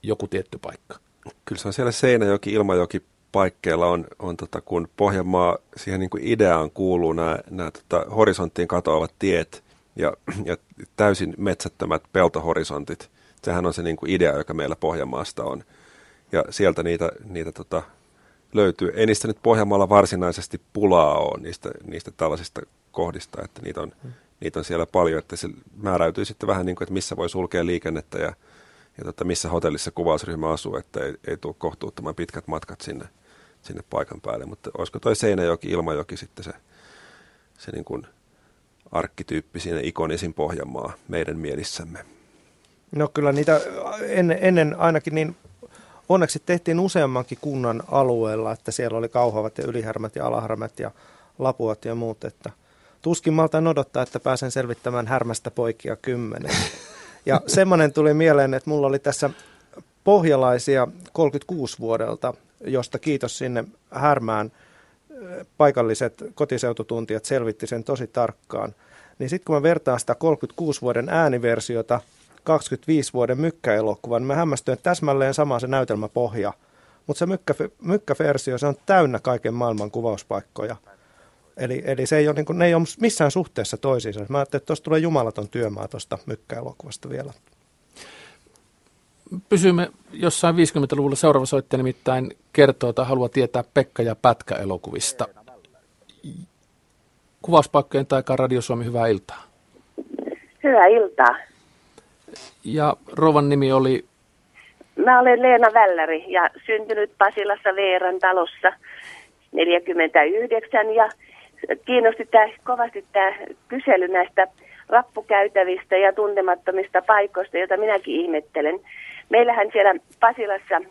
joku tietty paikka? Kyllä se on siellä Seinäjoki, Ilmajoki paikkeilla on, on tota, kun Pohjanmaa, siihen niin kuin ideaan kuuluu nämä, nämä tota, horisonttiin katoavat tiet ja, ja täysin metsättömät peltohorisontit. Sehän on se niin kuin idea, joka meillä Pohjanmaasta on. Ja sieltä niitä, niitä tota, löytyy. Ei niistä nyt Pohjanmaalla varsinaisesti pulaa ole, niistä, niistä tällaisista kohdista, että niitä on niitä on siellä paljon, että se määräytyy sitten vähän niin kuin, että missä voi sulkea liikennettä ja, ja tota, missä hotellissa kuvausryhmä asuu, että ei, ei tule kohtuuttoman pitkät matkat sinne, sinne paikan päälle. Mutta olisiko toi Seinäjoki, Ilmajoki sitten se, se niin kuin arkkityyppi siinä ikonisin Pohjanmaa meidän mielissämme? No kyllä niitä ennen, ennen ainakin niin onneksi tehtiin useammankin kunnan alueella, että siellä oli kauhavat ja ylihärmät ja alahärmät ja lapuat ja muut, että – tuskin maltaan odottaa, että pääsen selvittämään härmästä poikia kymmenen. Ja semmoinen tuli mieleen, että mulla oli tässä pohjalaisia 36 vuodelta, josta kiitos sinne härmään. Paikalliset kotiseututuntijat selvitti sen tosi tarkkaan. Niin sitten kun mä vertaan sitä 36 vuoden ääniversiota 25 vuoden mykkäelokuvan, niin mä hämmästyin, että täsmälleen sama se näytelmäpohja. Mutta se mykkä, mykkäversio, se on täynnä kaiken maailman kuvauspaikkoja – Eli, eli se ei ole, niin kuin, ne ei ole missään suhteessa toisiinsa. Mä ajattelin, että tuosta tulee jumalaton työmaa tuosta mykkäelokuvasta vielä. Pysymme jossain 50-luvulla. Seuraava soittaja nimittäin kertoo tai haluaa tietää Pekka ja Pätkä-elokuvista. Kuvauspaikkojen taikaa Radio Suomi, hyvää iltaa. Hyvää iltaa. Ja Rovan nimi oli? mä olen Leena Välläri ja syntynyt Pasilassa Veeran talossa 49 ja kiinnosti tää, kovasti tämä kysely näistä rappukäytävistä ja tuntemattomista paikoista, joita minäkin ihmettelen. Meillähän siellä Pasilassa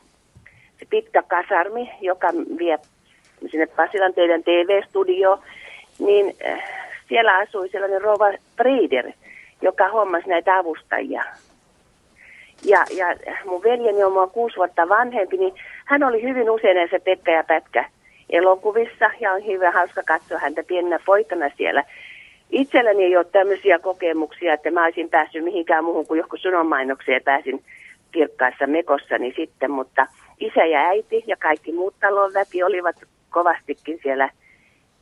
se pitkä kasarmi, joka vie sinne Pasilan teidän TV-studio, niin äh, siellä asui sellainen Rova Breeder, joka hommasi näitä avustajia. Ja, ja mun veljeni on mua kuusi vuotta vanhempi, niin hän oli hyvin usein näissä Pekka ja Pätkä elokuvissa ja on hyvin hauska katsoa häntä pienenä poikana siellä. Itselläni ei ole tämmöisiä kokemuksia, että mä olisin päässyt mihinkään muuhun kuin johonkin sunonmainokseen pääsin kirkkaassa mekossani sitten, mutta isä ja äiti ja kaikki muut talon väki olivat kovastikin siellä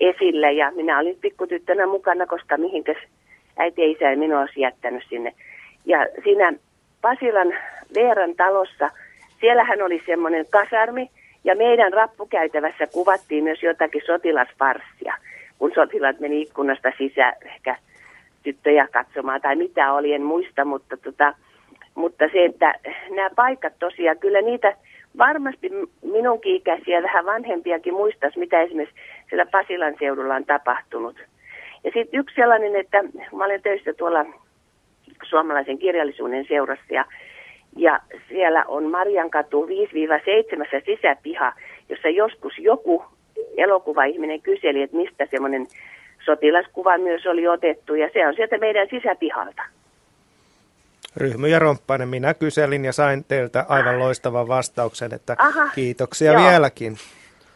esillä ja minä olin pikkutyttönä mukana, koska mihinkäs äiti ja isä ei minua olisi jättänyt sinne. Ja siinä Pasilan Veeran talossa, siellähän oli semmoinen kasarmi ja meidän rappukäytävässä kuvattiin myös jotakin sotilasparssia, kun sotilaat meni ikkunasta sisään ehkä tyttöjä katsomaan tai mitä oli, en muista, mutta, tota, mutta se, että nämä paikat tosiaan, kyllä niitä varmasti minunkin ikäisiä vähän vanhempiakin muistaisi, mitä esimerkiksi siellä Pasilan seudulla on tapahtunut. Ja sitten yksi sellainen, että mä olen töissä tuolla suomalaisen kirjallisuuden seurassa ja, ja siellä on Marjankatu 5-7 sisäpiha, jossa joskus joku elokuvaihminen kyseli, että mistä semmoinen sotilaskuva myös oli otettu ja se on sieltä meidän sisäpihalta. Ryhmy ja Romppainen, minä kyselin ja sain teiltä aivan loistavan vastauksen, että Aha, kiitoksia joo. vieläkin.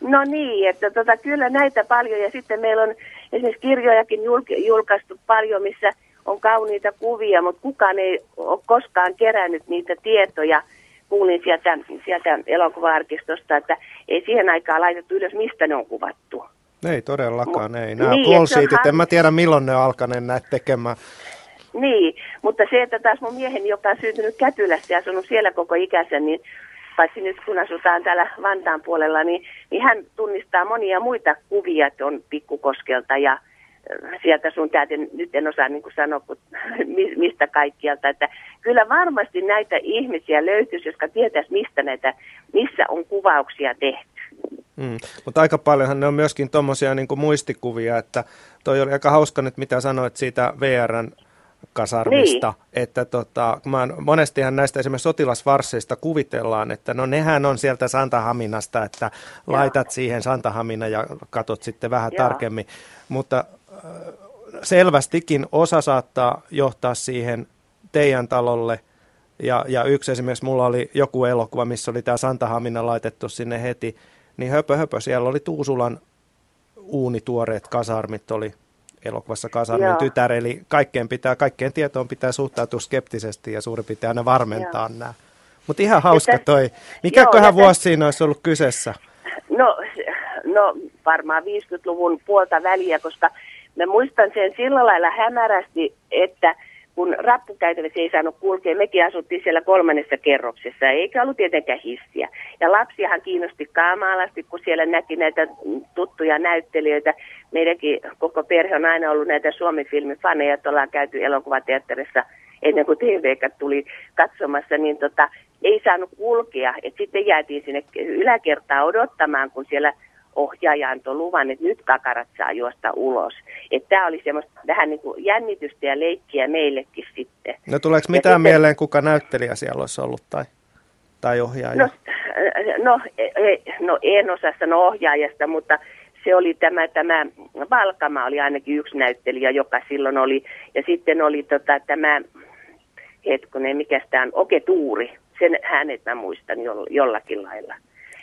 No niin, että tota, kyllä näitä paljon ja sitten meillä on esimerkiksi kirjojakin julkaistu paljon, missä on kauniita kuvia, mutta kukaan ei ole koskaan kerännyt niitä tietoja. Kuulin sieltä, sieltä elokuva-arkistosta, että ei siihen aikaan laitettu ylös, mistä ne on kuvattu. Ei todellakaan, ei. Nämä niin, polsiitit, en mä tiedä milloin ne alkaneet näitä tekemään. Niin, mutta se, että taas mun mieheni, joka on syntynyt Kätylässä ja asunut siellä koko ikänsä, niin paitsi nyt kun asutaan täällä Vantaan puolella, niin, niin hän tunnistaa monia muita kuvia on Pikkukoskelta ja sieltä sun täältä, nyt en osaa niin sanoa, kun, *laughs* mistä kaikkialta. Että kyllä varmasti näitä ihmisiä löytyisi, jotka tietäisi, mistä näitä, missä on kuvauksia tehty. Mm. Mutta aika paljonhan ne on myöskin tuommoisia niin muistikuvia, että toi oli aika hauska nyt, mitä sanoit siitä VRn kasarmista. Niin. Että tota, mä, monestihan näistä esimerkiksi sotilasvarsseista kuvitellaan, että no nehän on sieltä Santahaminasta, että laitat siihen Santahamina ja katot sitten vähän ja. tarkemmin. Mutta selvästikin osa saattaa johtaa siihen teidän talolle. Ja, ja yksi esimerkiksi, mulla oli joku elokuva, missä oli tämä Santahamina laitettu sinne heti, niin höpö höpö, siellä oli Tuusulan uunituoreet kasarmit oli elokuvassa Kasarmin Joo. tytär, eli kaikkeen, pitää, kaikkeen tietoon pitää suhtautua skeptisesti ja suurin pitää aina varmentaa Joo. nämä. Mutta ihan hauska että, toi. Mikäköhän vuosi siinä olisi ollut kyseessä? No, no varmaan 50-luvun puolta väliä, koska mä muistan sen sillä lailla hämärästi, että – kun rappukäytävissä ei saanut kulkea, mekin asuttiin siellä kolmannessa kerroksessa, eikä ollut tietenkään hissiä. Ja lapsiahan kiinnosti kaamaalasti, kun siellä näki näitä tuttuja näyttelijöitä. Meidänkin koko perhe on aina ollut näitä Suomi-filmifaneja, että ollaan käyty elokuvateatterissa ennen kuin tv tuli katsomassa, niin tota, ei saanut kulkea. Et sitten jäätiin sinne yläkertaan odottamaan, kun siellä ohjaaja antoi luvan, että nyt kakarat saa juosta ulos. Että tämä oli semmoista vähän niin kuin jännitystä ja leikkiä meillekin sitten. No tuleeko mitään sitten, mieleen, kuka näyttelijä siellä olisi ollut tai, tai ohjaaja? No, no, e, e, no en osaa sanoa ohjaajasta, mutta se oli tämä, tämä Valkama oli ainakin yksi näyttelijä, joka silloin oli. Ja sitten oli tota, tämä, hetkonen, mikä tämä on, Oke Tuuri. Sen hänet mä muistan jollakin lailla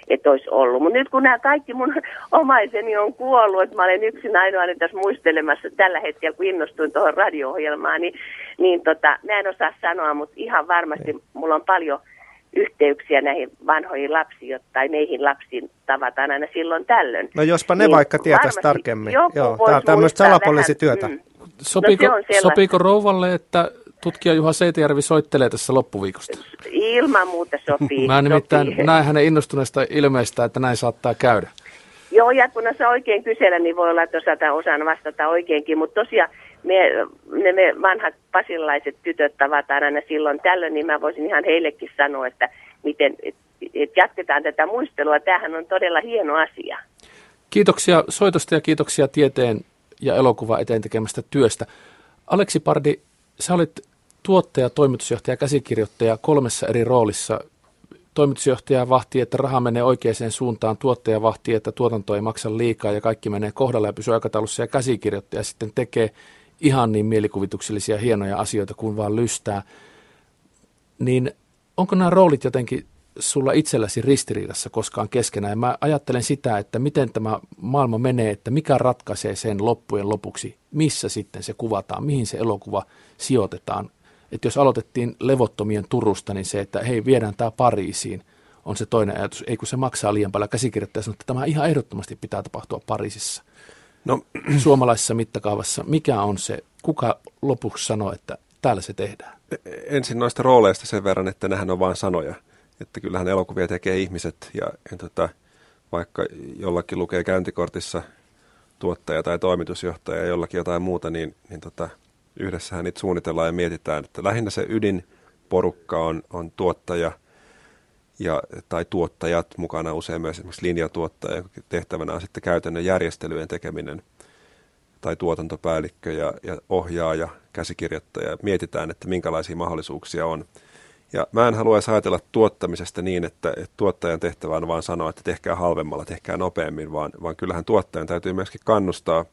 että olisi ollut. Mutta nyt kun nämä kaikki mun *laughs* omaiseni on kuollut, että mä olen yksin ainoa tässä muistelemassa tällä hetkellä, kun innostuin tuohon radio-ohjelmaan, niin, niin tota, mä en osaa sanoa, mutta ihan varmasti niin. mulla on paljon yhteyksiä näihin vanhoihin lapsiin, tai meihin lapsiin tavataan aina silloin tällöin. No jospa ne niin vaikka tietäisi tarkemmin. Joo, tämä on tämmöistä salapoliisityötä. Mm. Sopiiko, no sopiiko rouvalle, että tutkija Juha Seitijärvi soittelee tässä loppuviikosta. Ilman muuta sopii. Mä nimittäin sopii. näen hänen innostuneesta ilmeistä, että näin saattaa käydä. Joo, ja kun se oikein kysellä, niin voi olla, että osata, osaan vastata oikeinkin, mutta tosiaan me, ne me vanhat pasilaiset tytöt tavataan aina silloin tällöin, niin mä voisin ihan heillekin sanoa, että miten et, et jatketaan tätä muistelua. Tämähän on todella hieno asia. Kiitoksia soitosta ja kiitoksia tieteen ja elokuva eteen tekemästä työstä. Aleksi Pardi, sä olit tuottaja, toimitusjohtaja, käsikirjoittaja kolmessa eri roolissa. Toimitusjohtaja vahtii, että raha menee oikeaan suuntaan, tuottaja vahtii, että tuotanto ei maksa liikaa ja kaikki menee kohdalle ja pysyy aikataulussa ja käsikirjoittaja sitten tekee ihan niin mielikuvituksellisia hienoja asioita kuin vaan lystää. Niin onko nämä roolit jotenkin sulla itselläsi ristiriidassa koskaan keskenään. Ja mä ajattelen sitä, että miten tämä maailma menee, että mikä ratkaisee sen loppujen lopuksi, missä sitten se kuvataan, mihin se elokuva sijoitetaan. Että jos aloitettiin levottomien Turusta, niin se, että hei, viedään tämä Pariisiin, on se toinen ajatus. Ei kun se maksaa liian paljon. Käsikirjoittaja sanoo, että tämä ihan ehdottomasti pitää tapahtua Pariisissa. No. *clears throat* Suomalaisessa mittakaavassa, mikä on se, kuka lopuksi sanoo, että täällä se tehdään? Ensin noista rooleista sen verran, että nehän on vain sanoja. Että kyllähän elokuvia tekee ihmiset ja, ja tota, vaikka jollakin lukee käyntikortissa tuottaja tai toimitusjohtaja ja jollakin jotain muuta, niin, niin tota, yhdessähän niitä suunnitellaan ja mietitään, että lähinnä se ydinporukka on, on tuottaja ja, tai tuottajat mukana usein myös esimerkiksi linjatuottaja, tehtävänä on sitten käytännön järjestelyjen tekeminen tai tuotantopäällikkö ja, ja ohjaaja, käsikirjoittaja. Mietitään, että minkälaisia mahdollisuuksia on – ja mä en halua ajatella tuottamisesta niin, että, että tuottajan tehtävä on vaan sanoa, että tehkää halvemmalla, tehkää nopeammin, vaan, vaan kyllähän tuottajan täytyy myöskin kannustaa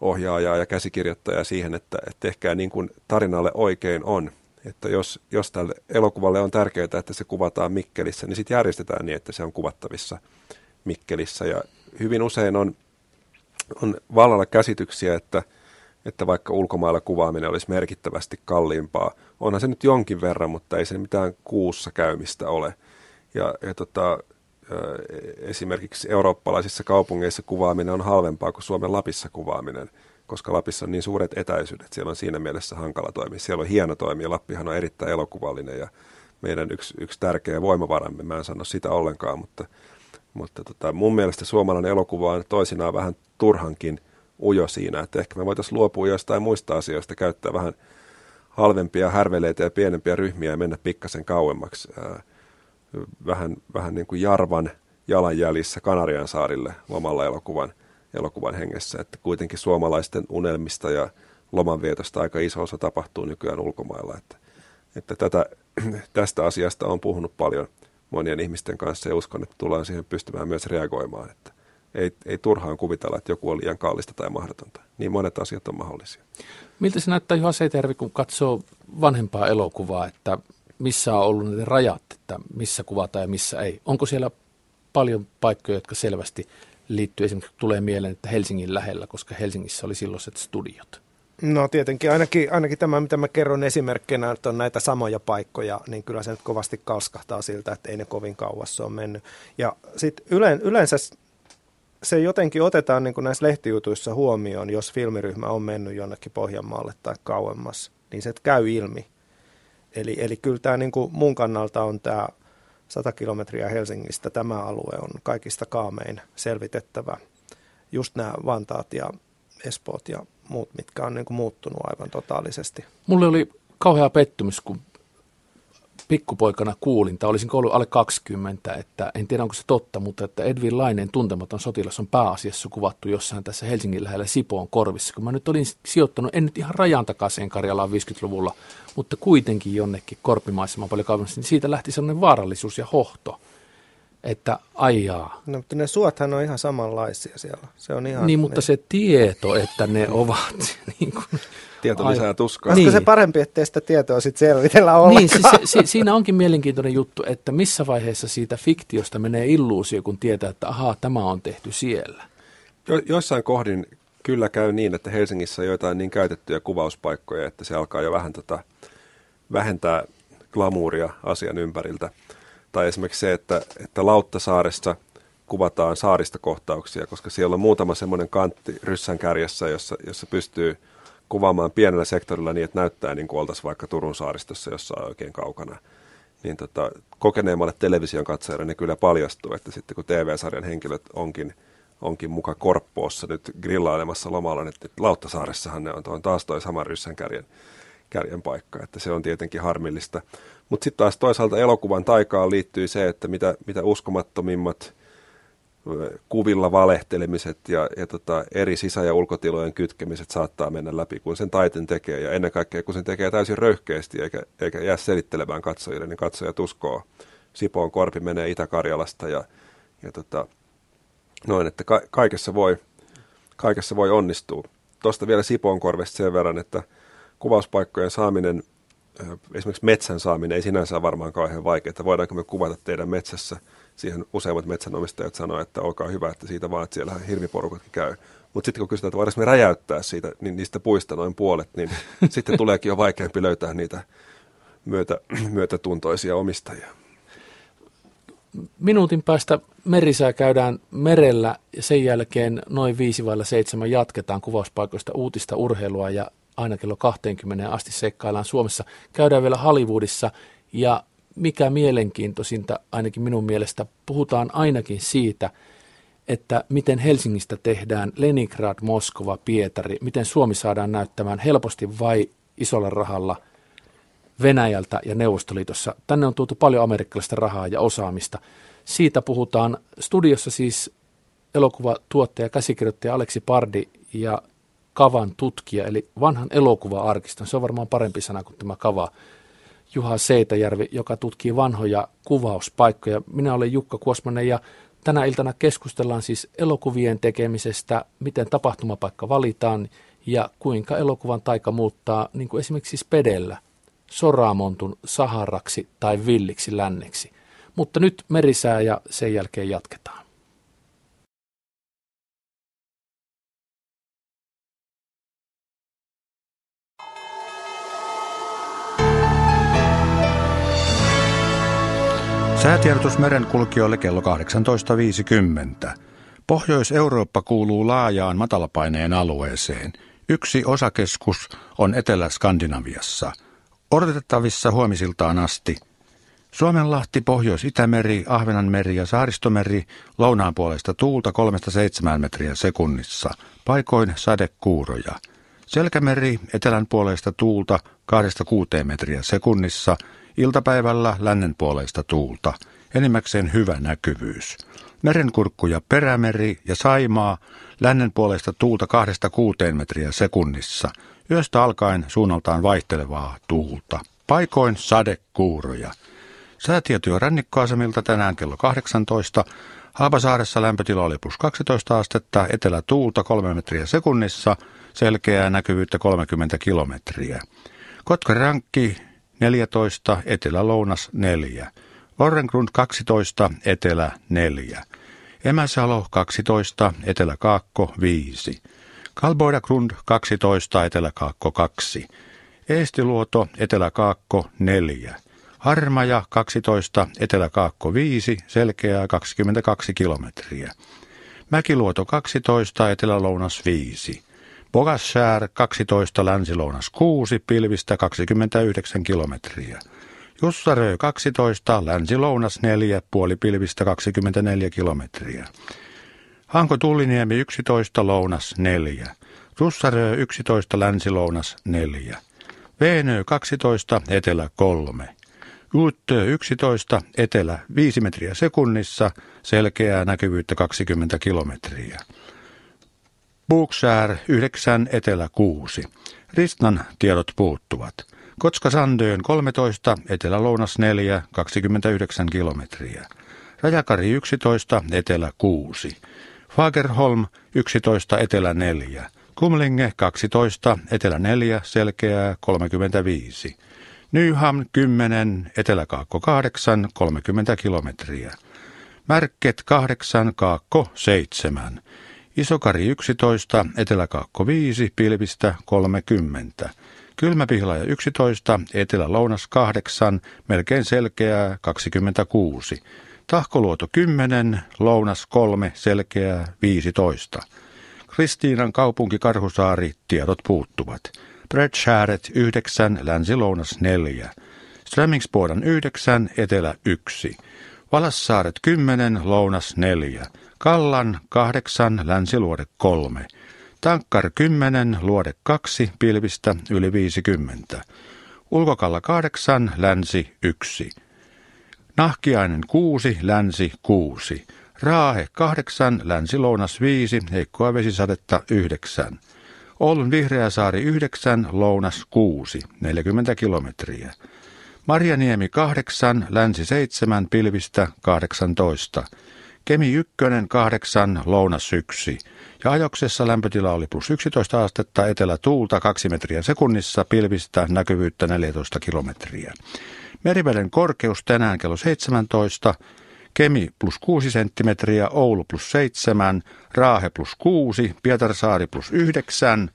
ohjaajaa ja käsikirjoittajaa siihen, että, että tehkää niin kuin tarinalle oikein on. Että jos, jos tälle elokuvalle on tärkeää, että se kuvataan Mikkelissä, niin sitten järjestetään niin, että se on kuvattavissa Mikkelissä. Ja hyvin usein on, on vallalla käsityksiä, että – että vaikka ulkomailla kuvaaminen olisi merkittävästi kalliimpaa. Onhan se nyt jonkin verran, mutta ei se mitään kuussa käymistä ole. Ja, ja tota, esimerkiksi eurooppalaisissa kaupungeissa kuvaaminen on halvempaa kuin Suomen Lapissa kuvaaminen, koska Lapissa on niin suuret etäisyydet. Siellä on siinä mielessä hankala toimia. Siellä on hieno toimia. Lappihan on erittäin elokuvallinen ja meidän yksi, yksi tärkeä voimavaramme. Mä en sano sitä ollenkaan, mutta, mutta tota, mun mielestä suomalainen elokuva on toisinaan vähän turhankin – ujo siinä, että ehkä me voitaisiin luopua jostain muista asioista, käyttää vähän halvempia härveleitä ja pienempiä ryhmiä ja mennä pikkasen kauemmaksi. Vähän, vähän niin kuin Jarvan jalanjäljissä Kanarian saarille lomalla elokuvan, elokuvan hengessä, että kuitenkin suomalaisten unelmista ja lomanvietosta aika iso osa tapahtuu nykyään ulkomailla, että, että tätä, *clears throat* tästä asiasta on puhunut paljon monien ihmisten kanssa ja uskon, että tullaan siihen pystymään myös reagoimaan, että ei, ei turhaan kuvitella, että joku on liian kallista tai mahdotonta. Niin monet asiat on mahdollisia. Miltä se näyttää Juha Seitervi, kun katsoo vanhempaa elokuvaa, että missä on ollut ne rajat, että missä kuvataan ja missä ei? Onko siellä paljon paikkoja, jotka selvästi liittyy esimerkiksi, tulee mieleen, että Helsingin lähellä, koska Helsingissä oli silloiset studiot? No tietenkin, ainakin, ainakin tämä, mitä mä kerron esimerkkinä, että on näitä samoja paikkoja, niin kyllä se nyt kovasti kalskahtaa siltä, että ei ne kovin kauas ole mennyt. Ja sitten yleensä se jotenkin otetaan niin kuin näissä lehtijutuissa huomioon, jos filmiryhmä on mennyt jonnekin Pohjanmaalle tai kauemmas, niin se käy ilmi. Eli, eli kyllä tämä niin kuin mun kannalta on tämä 100 kilometriä Helsingistä, tämä alue on kaikista kaamein selvitettävä. Just nämä Vantaat ja Espoot ja muut, mitkä on niin kuin muuttunut aivan totaalisesti. Mulle oli kauhea pettymys, kun pikkupoikana kuulin, tai olisin ollut alle 20, että en tiedä onko se totta, mutta että Edwin Laineen tuntematon sotilas on pääasiassa kuvattu jossain tässä Helsingin lähellä Sipoon korvissa. Kun mä nyt olin sijoittanut, en nyt ihan rajan takaisin Karjalaan 50-luvulla, mutta kuitenkin jonnekin korpimaisemaan paljon kauemmas, niin siitä lähti sellainen vaarallisuus ja hohto, että aijaa. No, mutta ne suothan on ihan samanlaisia siellä. Se on ihan, niin, mutta ne... se tieto, että ne ovat *laughs* niin kuin, Tieto lisää tuskaa. Olisiko niin. se parempi, ettei sitä tietoa sitten selvitellä ollenkaan? Niin, siis se, siinä onkin mielenkiintoinen juttu, että missä vaiheessa siitä fiktiosta menee illuusio, kun tietää, että ahaa, tämä on tehty siellä. Jo, joissain kohdin kyllä käy niin, että Helsingissä on joitain niin käytettyjä kuvauspaikkoja, että se alkaa jo vähän tota, vähentää glamuuria asian ympäriltä. Tai esimerkiksi se, että, että Lauttasaaressa kuvataan saaristokohtauksia, koska siellä on muutama semmoinen kantti ryssän kärjessä, jossa, jossa pystyy – kuvaamaan pienellä sektorilla niin, että näyttää niin kuin oltaisiin vaikka Turun saaristossa jossain oikein kaukana. Niin tota, kokeneemmalle television katsojalle ne kyllä paljastuu, että sitten kun TV-sarjan henkilöt onkin, onkin muka Korppoossa nyt grillailemassa lomalla, niin Lauttasaaressahan ne on, on taas toi sama ryssänkärjen kärjen paikka, että se on tietenkin harmillista. Mutta sitten taas toisaalta elokuvan taikaan liittyy se, että mitä, mitä uskomattomimmat kuvilla valehtelemiset ja, ja tota, eri sisä- ja ulkotilojen kytkemiset saattaa mennä läpi, kun sen taiten tekee. Ja ennen kaikkea, kun sen tekee täysin röyhkeästi eikä, eikä jää selittelemään katsojille, niin katsojat uskoo. Sipoon korpi menee Itä-Karjalasta ja, ja tota, noin, että ka- kaikessa, voi, kaikessa voi onnistua. Tuosta vielä Sipoon korvesta sen verran, että kuvauspaikkojen saaminen, esimerkiksi metsän saaminen ei sinänsä ole varmaan kauhean vaikeaa. Voidaanko me kuvata teidän metsässä – siihen useimmat metsänomistajat sanoivat, että olkaa hyvä, että siitä vaan, että siellä hirviporukatkin käy. Mutta sitten kun kysytään, että voidaanko me räjäyttää siitä, niin niistä puista noin puolet, niin *laughs* sitten tuleekin jo vaikeampi löytää niitä myötä, *clears throat* myötätuntoisia omistajia. Minuutin päästä merisää käydään merellä ja sen jälkeen noin 5 vai 7 jatketaan kuvauspaikoista uutista urheilua ja aina kello 20 asti seikkaillaan Suomessa. Käydään vielä Hollywoodissa ja mikä mielenkiintoisinta, ainakin minun mielestä, puhutaan ainakin siitä, että miten Helsingistä tehdään Leningrad, Moskova, Pietari, miten Suomi saadaan näyttämään helposti vai isolla rahalla Venäjältä ja Neuvostoliitossa. Tänne on tuotu paljon amerikkalaista rahaa ja osaamista. Siitä puhutaan studiossa siis elokuvatuottaja, käsikirjoittaja Aleksi Pardi ja Kavan tutkija, eli vanhan elokuva-arkiston. Se on varmaan parempi sana kuin tämä Kava Juha Seitäjärvi, joka tutkii vanhoja kuvauspaikkoja. Minä olen Jukka Kuosmanen ja tänä iltana keskustellaan siis elokuvien tekemisestä, miten tapahtumapaikka valitaan ja kuinka elokuvan taika muuttaa, niin kuin esimerkiksi Spedellä, Soramontun Saharaksi tai Villiksi länneksi. Mutta nyt merisää ja sen jälkeen jatketaan. Säätiedotus merenkulkijoille kello 18.50. Pohjois-Eurooppa kuuluu laajaan matalapaineen alueeseen. Yksi osakeskus on Etelä-Skandinaviassa. Odotettavissa huomisiltaan asti. Suomenlahti, Pohjois-Itämeri, Ahvenanmeri ja Saaristomeri lounaan puolesta tuulta 3-7 metriä sekunnissa. Paikoin sadekuuroja. Selkämeri etelän puolesta tuulta 2-6 metriä sekunnissa – Iltapäivällä lännenpuoleista tuulta, enimmäkseen hyvä näkyvyys. Merenkurkku ja perämeri ja Saimaa, lännenpuoleista tuulta kahdesta kuuteen metriä sekunnissa. Yöstä alkaen suunnaltaan vaihtelevaa tuulta. Paikoin sadekuuroja. Säätietoja rannikkoasemilta tänään kello 18. Haapasaaressa lämpötila oli plus 12 astetta, etelä tuulta 3 metriä sekunnissa, selkeää näkyvyyttä 30 kilometriä. Kotkarankki 14, Etelä-Lounas 4. Orrengrund 12, Etelä 4. Emäsalo 12, Etelä-Kaakko 5. Kalboidagrund 12, Etelä-Kaakko 2. Eestiluoto, Etelä-Kaakko 4. Harmaja 12, Etelä-Kaakko 5, selkeää 22 kilometriä. Mäkiluoto 12, Etelä-Lounas 5. Bogassär 12, Länsilounas 6, pilvistä 29 kilometriä. Jussarö 12, Länsi-Lounas 4, puolipilvistä 24 kilometriä. Hanko Tulliniemi 11, Lounas 4. Jussarö 11, Länsi-Lounas 4. Veenö 12, Etelä 3. Juuttö 11, Etelä 5 metriä sekunnissa, selkeää näkyvyyttä 20 kilometriä. Bookshare 9, Etelä 6. Ristnan tiedot puuttuvat. Kotska Sandöön 13, Etelä-Lounas 4, 29 kilometriä. Rajakari 11, Etelä 6. Fagerholm 11, Etelä 4. Kumlinge 12, Etelä 4, selkeää 35. Nyham 10, Etelä-Kaakko 8, 30 kilometriä. Märket 8, Kaakko 7. Isokari 11, Eteläkaakko 5, pilvistä 30. Kylmäpihlaja 11, Etelä-Lounas 8, melkein selkeää 26. Tahkoluoto 10, Lounas 3, selkeää 15. Kristiinan kaupunki Karhusaari, tiedot puuttuvat. Bredsharet 9, Länsi-Lounas 4. Strömmingsbordan 9, Etelä 1. Valassaaret 10, Lounas 4. Kallan kahdeksan, Länsiluode kolme. Tankkar 10, luode 2, pilvistä yli 50. Ulkokalla 8, länsi 1. Nahkiainen 6, länsi 6. Raahe 8, länsi-lounas 5, heikkoa vesisadetta 9. Oulun Vihreäsaari 9, lounas 6, 40 kilometriä. Marjaniemi 8, länsi 7, pilvistä 18. Kemi 1, 8, lounas 1. Ja ajoksessa lämpötila oli plus 11 astetta, etelä tuulta 2 metriä sekunnissa, pilvistä näkyvyyttä 14 kilometriä. Meriveden korkeus tänään kello 17, Kemi plus 6 senttimetriä, Oulu plus 7, Raahe plus 6, Pietarsaari plus 9,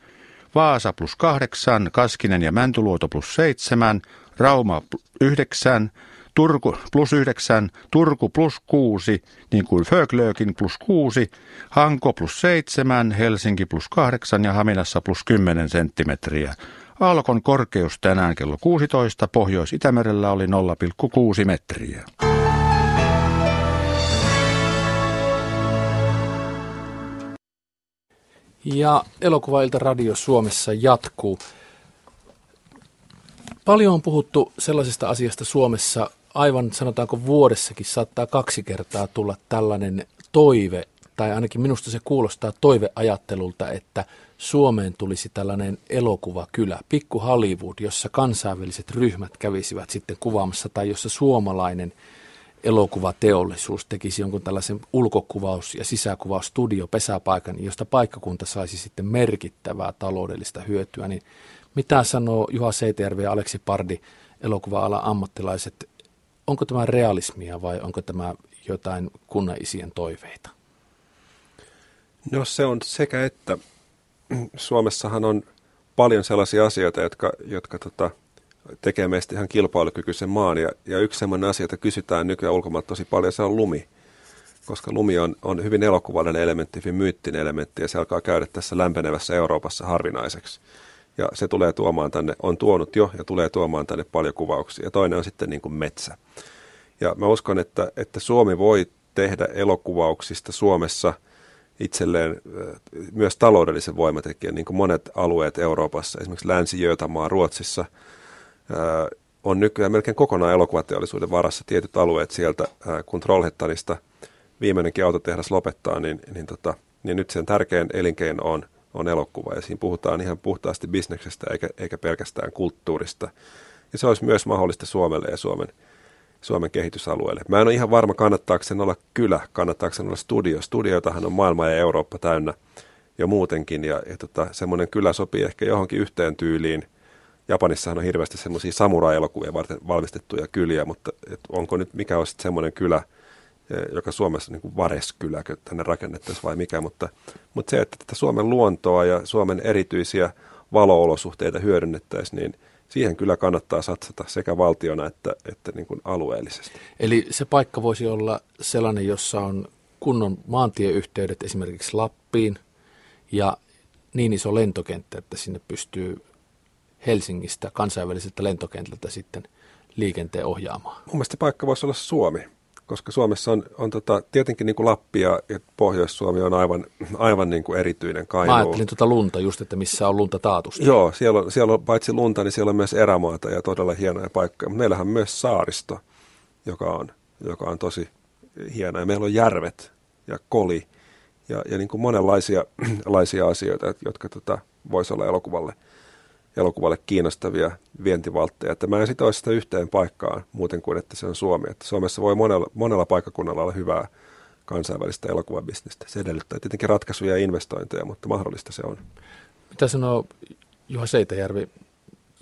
Vaasa plus 8, Kaskinen ja Mäntyluoto plus 7, Rauma 9, Turku plus 9, Turku plus 6, niin kuin Föglökin plus 6, Hanko plus 7, Helsinki plus 8 ja Haminassa plus 10 senttimetriä. Alkon korkeus tänään kello 16 Pohjois-Itämerellä oli 0,6 metriä. Ja elokuvailta Radio Suomessa jatkuu. Paljon on puhuttu sellaisesta asiasta Suomessa, aivan sanotaanko vuodessakin saattaa kaksi kertaa tulla tällainen toive, tai ainakin minusta se kuulostaa toiveajattelulta, että Suomeen tulisi tällainen elokuvakylä, pikku Hollywood, jossa kansainväliset ryhmät kävisivät sitten kuvaamassa, tai jossa suomalainen elokuvateollisuus tekisi jonkun tällaisen ulkokuvaus- ja sisäkuvausstudio pesäpaikan, josta paikkakunta saisi sitten merkittävää taloudellista hyötyä, niin mitä sanoo Juha Seitjärvi ja Aleksi Pardi, elokuva-alan ammattilaiset, onko tämä realismia vai onko tämä jotain kunnaisien toiveita? No se on sekä että. Suomessahan on paljon sellaisia asioita, jotka, jotka tota, tekee meistä ihan kilpailukykyisen maan. Ja, ja yksi sellainen asia, jota kysytään nykyään ulkomaat tosi paljon, se on lumi. Koska lumi on, on hyvin elokuvallinen elementti, hyvin myyttinen elementti, ja se alkaa käydä tässä lämpenevässä Euroopassa harvinaiseksi. Ja se tulee tuomaan tänne, on tuonut jo ja tulee tuomaan tänne paljon kuvauksia. Ja toinen on sitten niin kuin metsä. Ja mä uskon, että, että Suomi voi tehdä elokuvauksista Suomessa itselleen myös taloudellisen voimatekijän, niin kuin monet alueet Euroopassa, esimerkiksi Länsi-Jöötamaa Ruotsissa, on nykyään melkein kokonaan elokuvateollisuuden varassa tietyt alueet sieltä, kun Trollhättanista viimeinenkin autotehdas lopettaa, niin, niin, tota, niin nyt sen tärkein elinkeino on, on elokuva. Ja siinä puhutaan ihan puhtaasti bisneksestä eikä, eikä pelkästään kulttuurista. Ja se olisi myös mahdollista Suomelle ja Suomen, Suomen kehitysalueelle. Mä en ole ihan varma, kannattaako sen olla kylä, kannattaako sen olla studio. Studioitahan on maailma ja Eurooppa täynnä jo muutenkin. Ja, ja tota, semmoinen kylä sopii ehkä johonkin yhteen tyyliin – Japanissahan on hirveästi semmoisia samurai-elokuvia varten valmistettuja kyliä, mutta et onko nyt, mikä olisi semmoinen kylä, joka Suomessa niin kuin Vareskylä tänne rakennettaisiin vai mikä, mutta, mutta se, että tätä Suomen luontoa ja Suomen erityisiä valoolosuhteita hyödynnettäisiin, niin siihen kyllä kannattaa satsata sekä valtiona että, että niin kuin alueellisesti. Eli se paikka voisi olla sellainen, jossa on kunnon maantieyhteydet esimerkiksi Lappiin ja niin iso lentokenttä, että sinne pystyy Helsingistä kansainväliseltä lentokentältä sitten liikenteen ohjaamaan? Mun mielestä paikka voisi olla Suomi, koska Suomessa on, on tota, tietenkin niin kuin Lappi ja, ja Pohjois-Suomi on aivan, aivan niin kuin erityinen kainuu. Mä ajattelin tuota lunta just, että missä on lunta taatusta. Joo, siellä on, siellä on paitsi lunta, niin siellä on myös erämaata ja todella hienoja paikkoja. Mutta meillähän on myös saaristo, joka on, joka on tosi hieno. Ja meillä on järvet ja koli ja, ja niin kuin monenlaisia *clears throat* asioita, jotka tota, voisi olla elokuvalle – elokuvalle kiinnostavia vientivaltteja. Että mä en sitä sitä yhteen paikkaan muuten kuin, että se on Suomi. Että Suomessa voi monella, monella paikkakunnalla olla hyvää kansainvälistä elokuvabisnestä. Se edellyttää tietenkin ratkaisuja ja investointeja, mutta mahdollista se on. Mitä sanoo Juha Seitäjärvi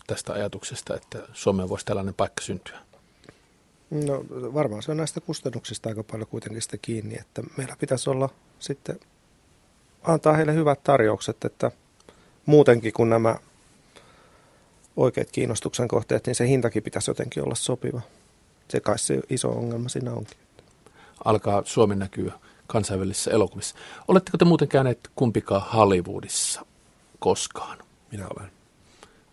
tästä ajatuksesta, että Suomeen voisi tällainen paikka syntyä? No varmaan se on näistä kustannuksista aika paljon kuitenkin sitä kiinni, että meillä pitäisi olla sitten antaa heille hyvät tarjoukset, että muutenkin kuin nämä oikeat kiinnostuksen kohteet, niin se hintakin pitäisi jotenkin olla sopiva. Se kai se iso ongelma siinä onkin. Alkaa Suomen näkyä kansainvälisissä elokuvissa. Oletteko te muuten käyneet kumpikaan Hollywoodissa koskaan? Minä olen.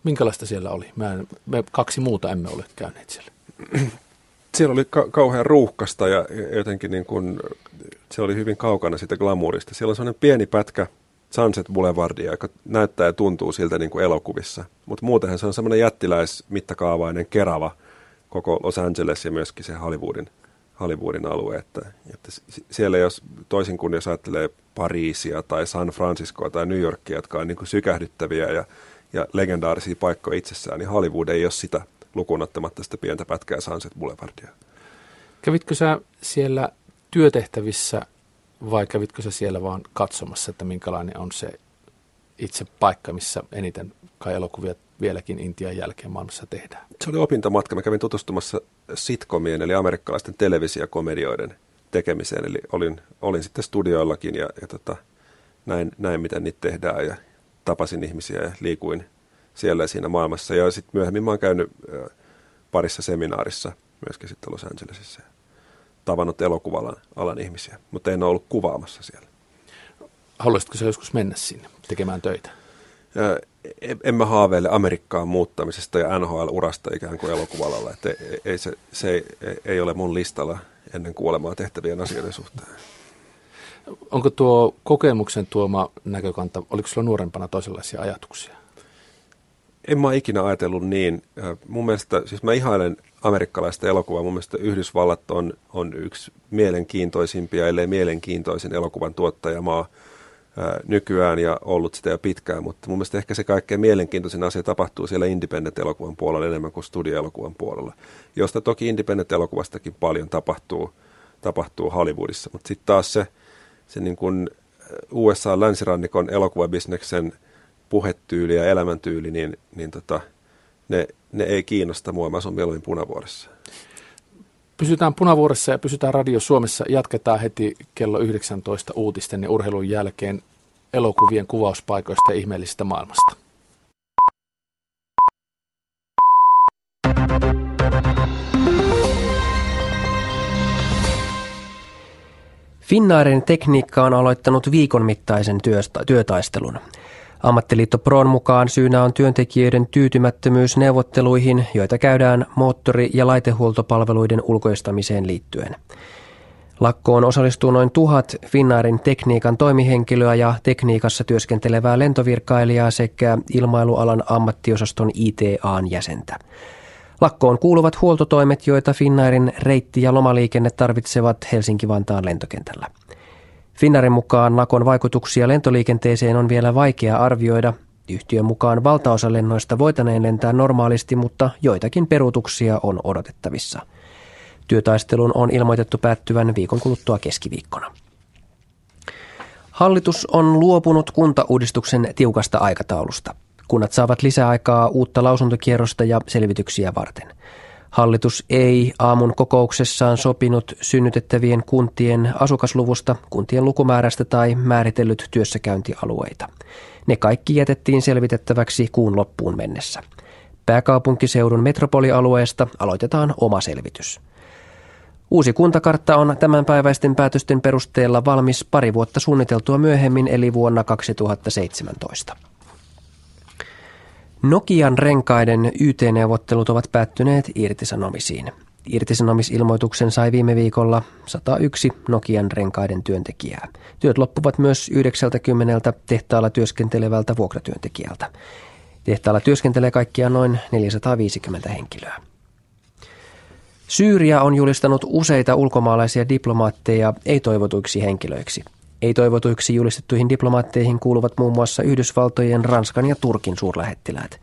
Minkälaista siellä oli? Mä en, me kaksi muuta emme ole käyneet siellä. *clears throat* Siellä oli ka- kauhean ruuhkasta ja jotenkin niin kuin, se oli hyvin kaukana siitä glamourista. Siellä on sellainen pieni pätkä Sunset Boulevardia, joka näyttää ja tuntuu siltä niin kuin elokuvissa. Mutta muutenhan se on semmoinen jättiläismittakaavainen kerava koko Los Angeles ja myöskin se Hollywoodin, Hollywoodin alue. Että, että siellä jos toisin kuin jos ajattelee Pariisia tai San Franciscoa tai New Yorkia, jotka on niin kuin sykähdyttäviä ja, ja legendaarisia paikkoja itsessään, niin Hollywood ei ole sitä lukunottamatta sitä pientä pätkää Sunset Boulevardia. Kävitkö sä siellä työtehtävissä vai kävitkö sä siellä vaan katsomassa, että minkälainen on se itse paikka, missä eniten kai elokuvia vieläkin Intian jälkeen maailmassa tehdään? Se oli opintomatka. Mä kävin tutustumassa sitcomien, eli amerikkalaisten televisiokomedioiden tekemiseen. Eli olin, olin sitten studioillakin ja, ja tota, näin, näin, miten niitä tehdään ja tapasin ihmisiä ja liikuin siellä ja siinä maailmassa. Ja sitten myöhemmin mä oon käynyt parissa seminaarissa myöskin sitten Los Angelesissa tavannut elokuvalan alan ihmisiä, mutta en ole ollut kuvaamassa siellä. Haluaisitko sä joskus mennä sinne tekemään töitä? En mä haaveile Amerikkaan muuttamisesta ja NHL-urasta ikään kuin elokuvalalla. Että ei, se, se ei, ei ole mun listalla ennen kuolemaa tehtävien asioiden suhteen. Onko tuo kokemuksen tuoma näkökanta, oliko sulla nuorempana toisenlaisia ajatuksia? En mä ikinä ajatellut niin. Mun mielestä, siis mä ihailen amerikkalaista elokuvaa. Mun mielestä Yhdysvallat on, on yksi mielenkiintoisimpia, ellei mielenkiintoisin elokuvan tuottajamaa ää, nykyään ja ollut sitä jo pitkään, mutta mun mielestä ehkä se kaikkein mielenkiintoisin asia tapahtuu siellä independent-elokuvan puolella enemmän kuin studio-elokuvan puolella, josta toki independent-elokuvastakin paljon tapahtuu, tapahtuu Hollywoodissa, mutta sitten taas se, se niin kuin USA-länsirannikon elokuvabisneksen puhetyyli ja elämäntyyli, niin, niin tota, ne, ne ei kiinnosta mua, mä asun mieluummin punavuoressa. Pysytään punavuoressa ja pysytään Radio Suomessa. Jatketaan heti kello 19 uutisten ja urheilun jälkeen elokuvien kuvauspaikoista ja ihmeellisestä maailmasta. Finnairin tekniikka on aloittanut viikon mittaisen työtaistelun. Ammattiliitto Proon mukaan syynä on työntekijöiden tyytymättömyys neuvotteluihin, joita käydään moottori- ja laitehuoltopalveluiden ulkoistamiseen liittyen. Lakkoon osallistuu noin tuhat Finnairin tekniikan toimihenkilöä ja tekniikassa työskentelevää lentovirkailijaa sekä ilmailualan ammattiosaston ITAn jäsentä. Lakkoon kuuluvat huoltotoimet, joita Finnairin reitti- ja lomaliikenne tarvitsevat Helsinki-Vantaan lentokentällä. Finnarin mukaan lakon vaikutuksia lentoliikenteeseen on vielä vaikea arvioida. Yhtiön mukaan valtaosa lennoista voitaneen lentää normaalisti, mutta joitakin peruutuksia on odotettavissa. Työtaistelun on ilmoitettu päättyvän viikon kuluttua keskiviikkona. Hallitus on luopunut kuntauudistuksen tiukasta aikataulusta. Kunnat saavat lisäaikaa uutta lausuntokierrosta ja selvityksiä varten. Hallitus ei aamun kokouksessaan sopinut synnytettävien kuntien asukasluvusta, kuntien lukumäärästä tai määritellyt työssäkäyntialueita. Ne kaikki jätettiin selvitettäväksi kuun loppuun mennessä. Pääkaupunkiseudun metropolialueesta aloitetaan oma selvitys. Uusi kuntakartta on tämänpäiväisten päätösten perusteella valmis pari vuotta suunniteltua myöhemmin eli vuonna 2017. Nokian renkaiden YT-neuvottelut ovat päättyneet irtisanomisiin. Irtisanomisilmoituksen sai viime viikolla 101 Nokian renkaiden työntekijää. Työt loppuvat myös 90 tehtaalla työskentelevältä vuokratyöntekijältä. Tehtaalla työskentelee kaikkiaan noin 450 henkilöä. Syyria on julistanut useita ulkomaalaisia diplomaatteja ei-toivotuiksi henkilöiksi – ei-toivotuiksi julistettuihin diplomaatteihin kuuluvat muun muassa Yhdysvaltojen, Ranskan ja Turkin suurlähettiläät.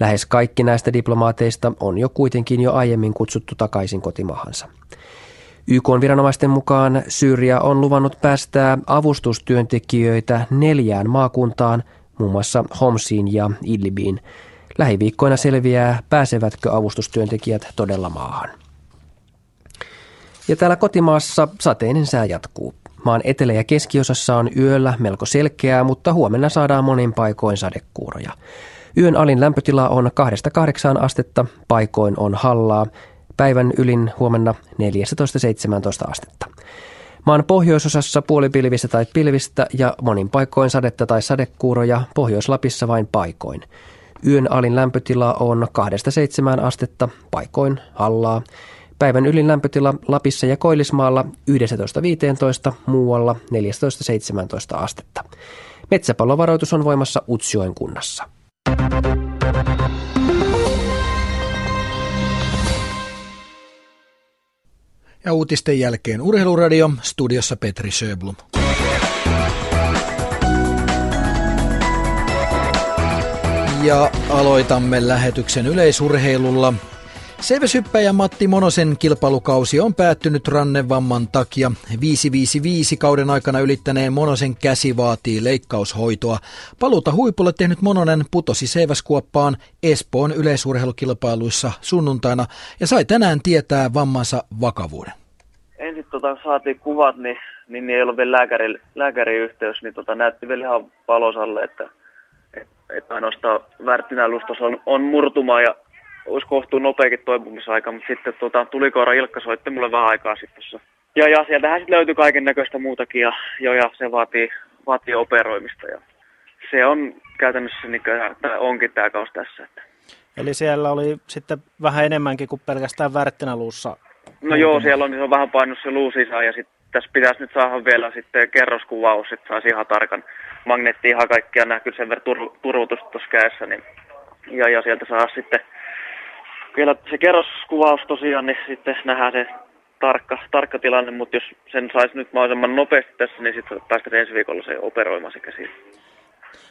Lähes kaikki näistä diplomaateista on jo kuitenkin jo aiemmin kutsuttu takaisin kotimaahansa. YK viranomaisten mukaan Syyria on luvannut päästää avustustyöntekijöitä neljään maakuntaan, muun muassa Homsiin ja Idlibiin. Lähiviikkoina selviää, pääsevätkö avustustyöntekijät todella maahan. Ja täällä kotimaassa sateinen sää jatkuu. Maan etelä- ja keskiosassa on yöllä melko selkeää, mutta huomenna saadaan monin paikoin sadekuuroja. Yön alin lämpötila on 2-8 astetta, paikoin on hallaa. Päivän ylin huomenna 14-17 astetta. Maan pohjoisosassa puolipilvistä tai pilvistä ja monin paikoin sadetta tai sadekuuroja, Pohjois-Lapissa vain paikoin. Yön alin lämpötila on 2-7 astetta, paikoin hallaa. Päivän ylin lämpötila Lapissa ja Koillismaalla 11-15, muualla 14-17 astetta. Metsäpallovaroitus on voimassa Utsjoen kunnassa. Ja uutisten jälkeen Urheiluradio, studiossa Petri Söblum. Ja aloitamme lähetyksen yleisurheilulla. Seiväsyppäjä Matti Monosen kilpailukausi on päättynyt rannevamman takia. 555 kauden aikana ylittäneen Monosen käsi vaatii leikkaushoitoa. Paluuta huipulle tehnyt Mononen putosi Seiväskuoppaan Espoon yleisurheilukilpailuissa sunnuntaina ja sai tänään tietää vammansa vakavuuden. Ensin tota, saatiin kuvat, niin, niin, niin ei ollut vielä lääkäri, lääkäriyhteys, niin tota, näytti vielä ihan valosalle, että, että, että ainoastaan värttinälustos on, on murtuma ja olisi kohtuu nopeakin toipumisaika, mutta sitten tota, tulikoira Ilkka soitti mulle vähän aikaa sitten tuossa. Ja, ja sieltähän sitten löytyi kaiken näköistä muutakin ja, jo, ja se vaatii, vaatii operoimista ja se on käytännössä niin kuin, onkin tämä kaus tässä. Että. Eli siellä oli sitten vähän enemmänkin kuin pelkästään värttinäluussa? No joo, siellä on, niin se on vähän painut se luu sisään ja sitten tässä pitäisi nyt saada vielä sitten kerroskuvaus, että saisi ihan tarkan magneetti ihan kaikkia näkyy sen verran tur- turvutusta tuossa kädessä. Niin, ja, ja sieltä saa sitten vielä se kerroskuvaus tosiaan, niin sitten nähdään se tarkka, tarkka tilanne, mutta jos sen saisi nyt mahdollisimman nopeasti tässä, niin sitten päästään ensi viikolla se operoimaan se käsi.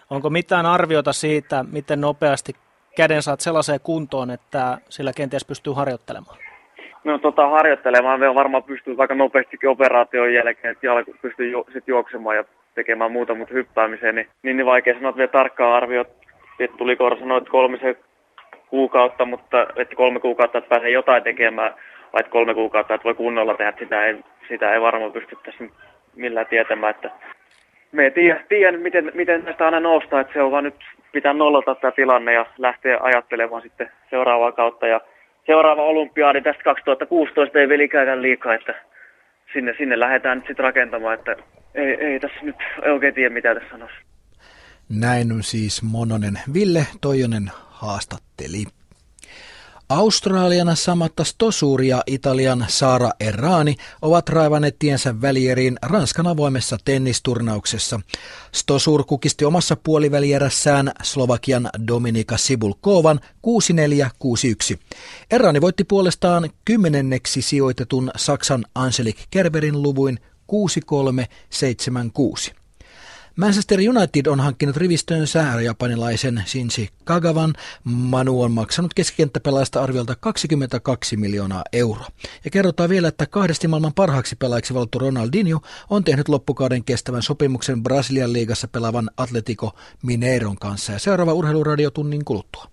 Onko mitään arviota siitä, miten nopeasti käden saat sellaiseen kuntoon, että sillä kenties pystyy harjoittelemaan? No tota, harjoittelemaan vielä varmaan pystyy aika nopeastikin operaation jälkeen, että jalka pystyy ju- sit juoksemaan ja tekemään muuta, mutta hyppäämiseen, niin, niin, niin vaikea sanoa vielä tarkkaa arviot. Että tuli sanoa, että kolmisen kuukautta, mutta että kolme kuukautta, että pääsee jotain tekemään, vai kolme kuukautta, että voi kunnolla tehdä, sitä ei, sitä ei varmaan pysty tässä millään tietämään, että me ei tiedä, tiedä miten, miten tästä aina noustaa, että se on vaan nyt pitää nollata tämä tilanne ja lähteä ajattelemaan sitten seuraavaa kautta ja seuraava olympiaadi tästä 2016 ei vielä ikään liikaa, että sinne, sinne lähdetään nyt sitten rakentamaan, että ei, ei tässä nyt oikein tiedä mitä tässä sanoisi. Näin siis Mononen. Ville Toijonen haastatteli. Australiana Samatta Stosur ja Italian Sara Errani ovat raivanneet tiensä välieriin Ranskan avoimessa tennisturnauksessa. Stosur kukisti omassa puolivälierässään Slovakian Dominika Sibulkovan 6-4-6-1. Errani voitti puolestaan kymmenenneksi sijoitetun Saksan Angelik Kerberin luvuin 6-3-7-6. Manchester United on hankkinut rivistönsä japanilaisen Shinji Kagavan. Manu on maksanut keskikenttäpelaajasta arviolta 22 miljoonaa euroa. Ja kerrotaan vielä, että kahdesti maailman parhaaksi pelaajaksi valtu Ronaldinho on tehnyt loppukauden kestävän sopimuksen Brasilian liigassa pelaavan Atletico Mineiron kanssa. Ja seuraava urheiluradio tunnin kuluttua.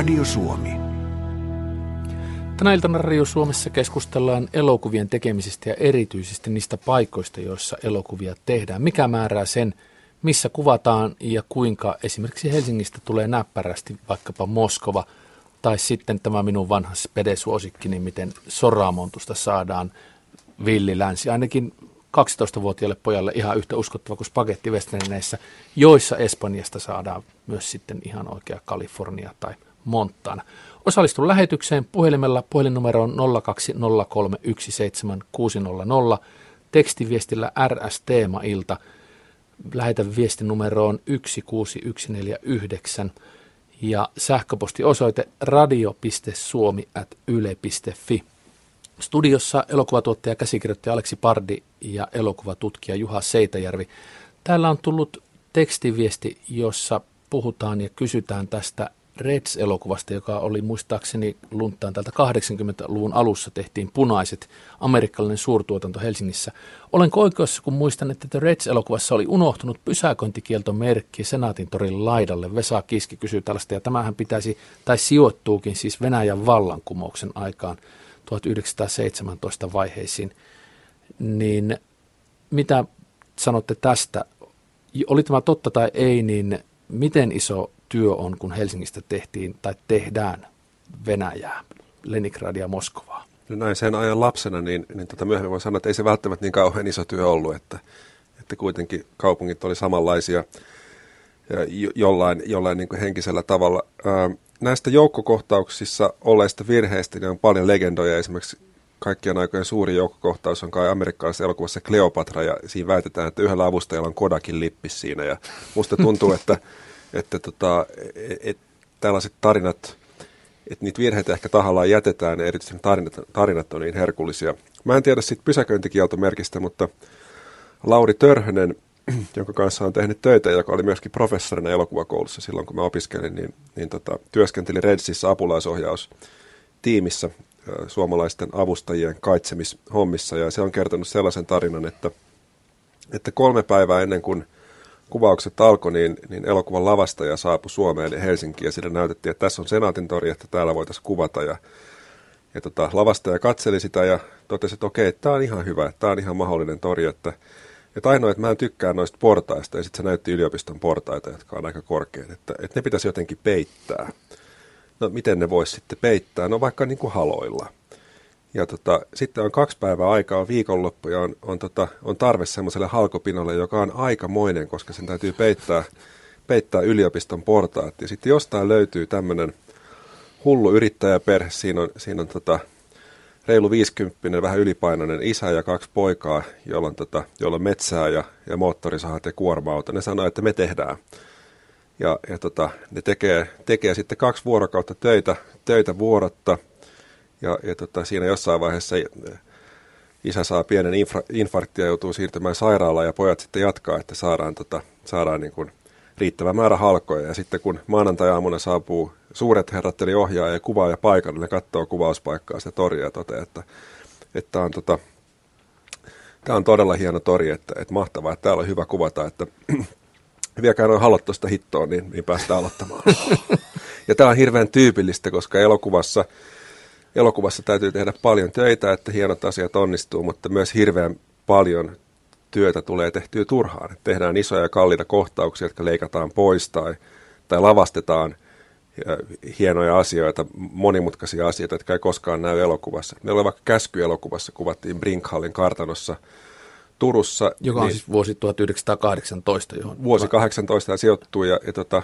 Radio Suomi. Tänä iltana Radio Suomessa keskustellaan elokuvien tekemisistä ja erityisesti niistä paikoista, joissa elokuvia tehdään. Mikä määrää sen, missä kuvataan ja kuinka esimerkiksi Helsingistä tulee näppärästi vaikkapa Moskova tai sitten tämä minun vanha spedesuosikki, niin miten Soramontusta saadaan villilänsi. Ainakin 12-vuotiaalle pojalle ihan yhtä uskottava kuin spagettivesterineissä, joissa Espanjasta saadaan myös sitten ihan oikea Kalifornia tai Montana. Osallistun lähetykseen puhelimella puhelinnumero on 020317600, tekstiviestillä RS Teema-ilta, lähetä viesti numeroon 16149 ja sähköpostiosoite radio.suomi.yle.fi. Studiossa elokuvatuottaja käsikirjoittaja Aleksi Pardi ja elokuvatutkija Juha Seitäjärvi. Täällä on tullut tekstiviesti, jossa puhutaan ja kysytään tästä Reds-elokuvasta, joka oli muistaakseni luntaan täältä 80-luvun alussa tehtiin punaiset amerikkalainen suurtuotanto Helsingissä. Olenko oikeassa, kun muistan, että The Reds-elokuvassa oli unohtunut pysäköintikieltomerkki Senaatin torin laidalle? Vesa Kiski kysyy tällaista, ja tämähän pitäisi, tai sijoittuukin siis Venäjän vallankumouksen aikaan 1917 vaiheisiin, niin mitä sanotte tästä? Oli tämä totta tai ei, niin miten iso työ on, kun Helsingistä tehtiin tai tehdään Venäjää, Leningradia, Moskovaa? No näin sen ajan lapsena, niin, niin tota myöhemmin voi sanoa, että ei se välttämättä niin kauhean iso työ ollut, että, että kuitenkin kaupungit oli samanlaisia. jollain, jollain niin kuin henkisellä tavalla. Näistä joukkokohtauksissa olleista virheistä niin on paljon legendoja. Esimerkiksi kaikkien aikojen suuri joukkokohtaus on kai amerikkalaisessa elokuvassa Cleopatra, ja siinä väitetään, että yhdellä avustajalla on Kodakin lippis siinä. Ja musta tuntuu, että, *laughs* että tota, et, tällaiset tarinat, että niitä virheitä ehkä tahallaan jätetään, ja erityisesti tarinat, tarinat on niin herkullisia. Mä en tiedä siitä pysäköintikieltomerkistä, mutta Lauri Törhönen, *clears throat* jonka kanssa on tehnyt töitä, joka oli myöskin professorina elokuvakoulussa silloin, kun mä opiskelin, niin, niin tota, työskenteli Redsissä apulaisohjaustiimissä suomalaisten avustajien kaitsemishommissa, ja se on kertonut sellaisen tarinan, että, että kolme päivää ennen kuin kuvaukset alkoi, niin, niin elokuvan lavastaja saapui Suomeen ja Helsinkiin, ja sille näytettiin, että tässä on Senaatin tori, että täällä voitaisiin kuvata, ja, ja tota, lavastaja katseli sitä ja totesi, että okei, tämä on ihan hyvä, tämä on ihan mahdollinen tori, että että ainoa, että mä en tykkää noista portaista, ja sitten se näytti yliopiston portaita, jotka on aika korkeat, että, että ne pitäisi jotenkin peittää. No miten ne voisi sitten peittää? No vaikka niin kuin haloilla. Ja tota, sitten on kaksi päivää aikaa, on viikonloppu ja on, on, tota, on tarve semmoiselle halkopinolle, joka on aikamoinen, koska sen täytyy peittää, peittää yliopiston portaat. Ja sitten jostain löytyy tämmöinen hullu yrittäjäperhe, siinä on, siinä on tota, reilu 50 vähän ylipainoinen isä ja kaksi poikaa, jolla on, tota, jolla on metsää ja, ja moottorisahat ja kuorma-auto. Ne sanoo, että me tehdään. Ja, ja tota, ne tekee, tekee sitten kaksi vuorokautta töitä, töitä vuorotta. Ja, ja tota, siinä jossain vaiheessa isä saa pienen infra, infarktia ja joutuu siirtymään sairaalaan ja pojat sitten jatkaa, että saadaan, tota, saadaan niin kuin riittävä määrä halkoja. Ja sitten kun maanantai-aamuna saapuu suuret herrat, eli ohjaaja ja kuvaaja paikalle, ne katsoo kuvauspaikkaa sitä toria ja toteaa, että, että on, tota, tämä on todella hieno tori, että, että mahtavaa, että täällä on hyvä kuvata, että *clears throat* viekää noin halot tuosta hittoon, niin, niin päästään aloittamaan. *laughs* ja tämä on hirveän tyypillistä, koska elokuvassa, elokuvassa täytyy tehdä paljon töitä, että hienot asiat onnistuu, mutta myös hirveän paljon työtä tulee tehtyä turhaan. Tehdään isoja ja kalliita kohtauksia, jotka leikataan pois tai, tai lavastetaan hienoja asioita, monimutkaisia asioita, jotka ei koskaan näy elokuvassa. Meillä oli vaikka käskyelokuvassa, kuvattiin Brinkhallin kartanossa Turussa. Joka on niin, siis vuosi 1918. Johon vuosi 18 sijoittuu ja, ja tota,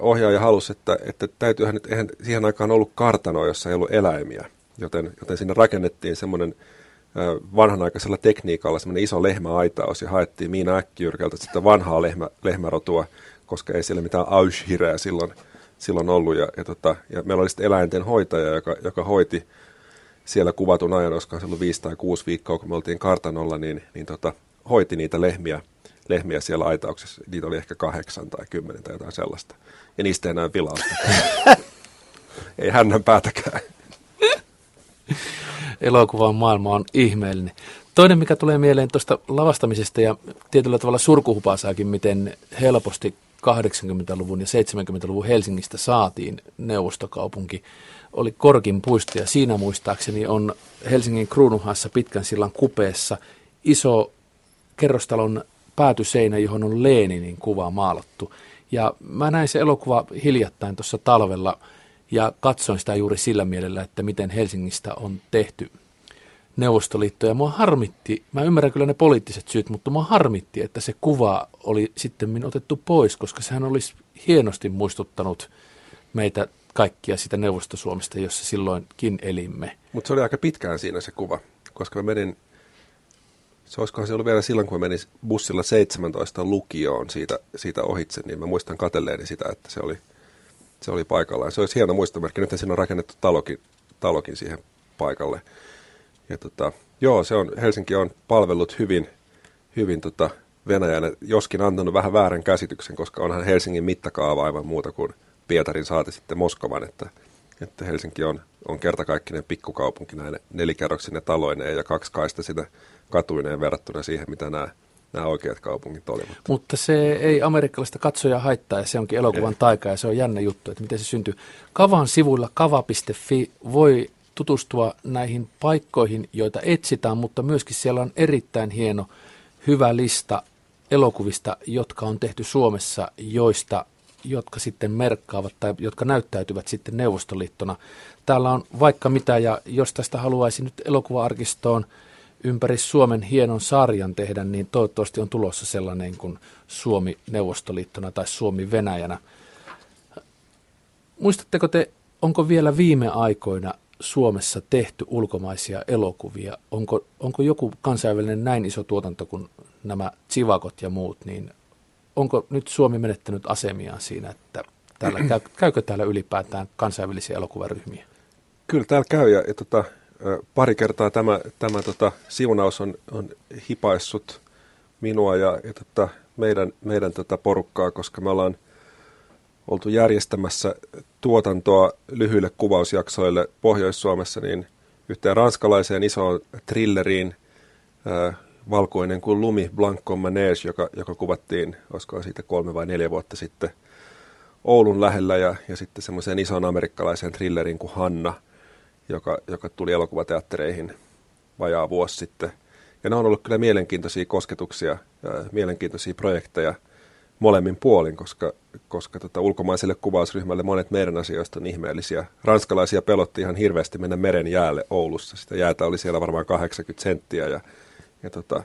ohjaaja halusi, että, että täytyyhän nyt, eihän siihen aikaan ollut kartanoa, jossa ei ollut eläimiä, joten, joten sinne rakennettiin semmoinen vanhanaikaisella tekniikalla semmoinen iso lehmäaitaus ja haettiin Miina Äkkijyrkältä sitä vanhaa lehmä, lehmärotua, koska ei siellä mitään aushireä silloin, silloin ollut. Ja, ja, tota, ja meillä oli sitten eläinten hoitaja, joka, joka hoiti siellä kuvatun ajan, koska se ollut viisi tai kuusi viikkoa, kun me oltiin kartanolla, niin, niin tota, hoiti niitä lehmiä, lehmiä siellä aitauksessa. Niitä oli ehkä kahdeksan tai kymmenen tai jotain sellaista. Ja niistä ei enää vilausta. *laughs* ei hännän päätäkään elokuvan maailma on ihmeellinen. Toinen, mikä tulee mieleen tuosta lavastamisesta ja tietyllä tavalla surkuhupasaakin, miten helposti 80-luvun ja 70-luvun Helsingistä saatiin neuvostokaupunki, oli Korkin puisto ja siinä muistaakseni on Helsingin Kruunuhassa pitkän sillan kupeessa iso kerrostalon päätyseinä, johon on Leeninin kuva maalattu. Ja mä näin se elokuva hiljattain tuossa talvella – ja katsoin sitä juuri sillä mielellä, että miten Helsingistä on tehty Neuvostoliitto. Ja mua harmitti, mä ymmärrän kyllä ne poliittiset syyt, mutta mua harmitti, että se kuva oli sitten otettu pois, koska sehän olisi hienosti muistuttanut meitä kaikkia sitä Neuvostosuomesta, jossa silloinkin elimme. Mutta se oli aika pitkään siinä se kuva, koska mä menin, se olisikohan se ollut vielä silloin, kun menin bussilla 17 lukioon siitä, siitä ohitse, niin mä muistan katelleeni sitä, että se oli – se oli paikallaan. Se olisi hieno muistomerkki. Nyt siinä on rakennettu talokin, talokin siihen paikalle. Ja tota, joo, se on, Helsinki on palvellut hyvin, hyvin tota Venäjän, joskin antanut vähän väärän käsityksen, koska onhan Helsingin mittakaava aivan muuta kuin Pietarin saati sitten Moskovan, että, että Helsinki on, on kertakaikkinen pikkukaupunki näin nelikerroksinen taloineen ja kaksi kaista sitä katuineen verrattuna siihen, mitä nämä nämä oikeat kaupungit olivat. Mutta se ei amerikkalaista katsoja haittaa ja se onkin elokuvan ei. taika ja se on jännä juttu, että miten se syntyy. Kavan sivuilla kava.fi voi tutustua näihin paikkoihin, joita etsitään, mutta myöskin siellä on erittäin hieno, hyvä lista elokuvista, jotka on tehty Suomessa, joista jotka sitten merkkaavat tai jotka näyttäytyvät sitten Neuvostoliittona. Täällä on vaikka mitä, ja jos tästä haluaisin nyt elokuva-arkistoon ympäri Suomen hienon sarjan tehdä, niin toivottavasti on tulossa sellainen kuin Suomi Neuvostoliittona tai Suomi Venäjänä. Muistatteko te, onko vielä viime aikoina Suomessa tehty ulkomaisia elokuvia? Onko, onko joku kansainvälinen näin iso tuotanto kuin nämä Tsivakot ja muut, niin onko nyt Suomi menettänyt asemiaan siinä, että täällä, käy, käykö täällä ylipäätään kansainvälisiä elokuvaryhmiä? Kyllä täällä käy ja, ja tota, pari kertaa tämä, tämä tota, siunaus on, on hipaissut minua ja, ja tota, meidän, meidän tota porukkaa, koska me ollaan oltu järjestämässä tuotantoa lyhyille kuvausjaksoille Pohjois-Suomessa, niin yhteen ranskalaiseen isoon trilleriin, ää, valkoinen kuin lumi, Blanco Manege, joka, joka kuvattiin, olisiko siitä kolme vai neljä vuotta sitten Oulun lähellä, ja, ja sitten semmoiseen ison amerikkalaiseen thrilleriin kuin Hanna – joka, joka tuli elokuvateattereihin vajaa vuosi sitten. Ja ne on ollut kyllä mielenkiintoisia kosketuksia, ja mielenkiintoisia projekteja molemmin puolin, koska, koska tota, ulkomaiselle kuvausryhmälle monet meidän asioista on ihmeellisiä. Ranskalaisia pelotti ihan hirveästi mennä meren jäälle Oulussa. Sitä jäätä oli siellä varmaan 80 senttiä ja, ja tota,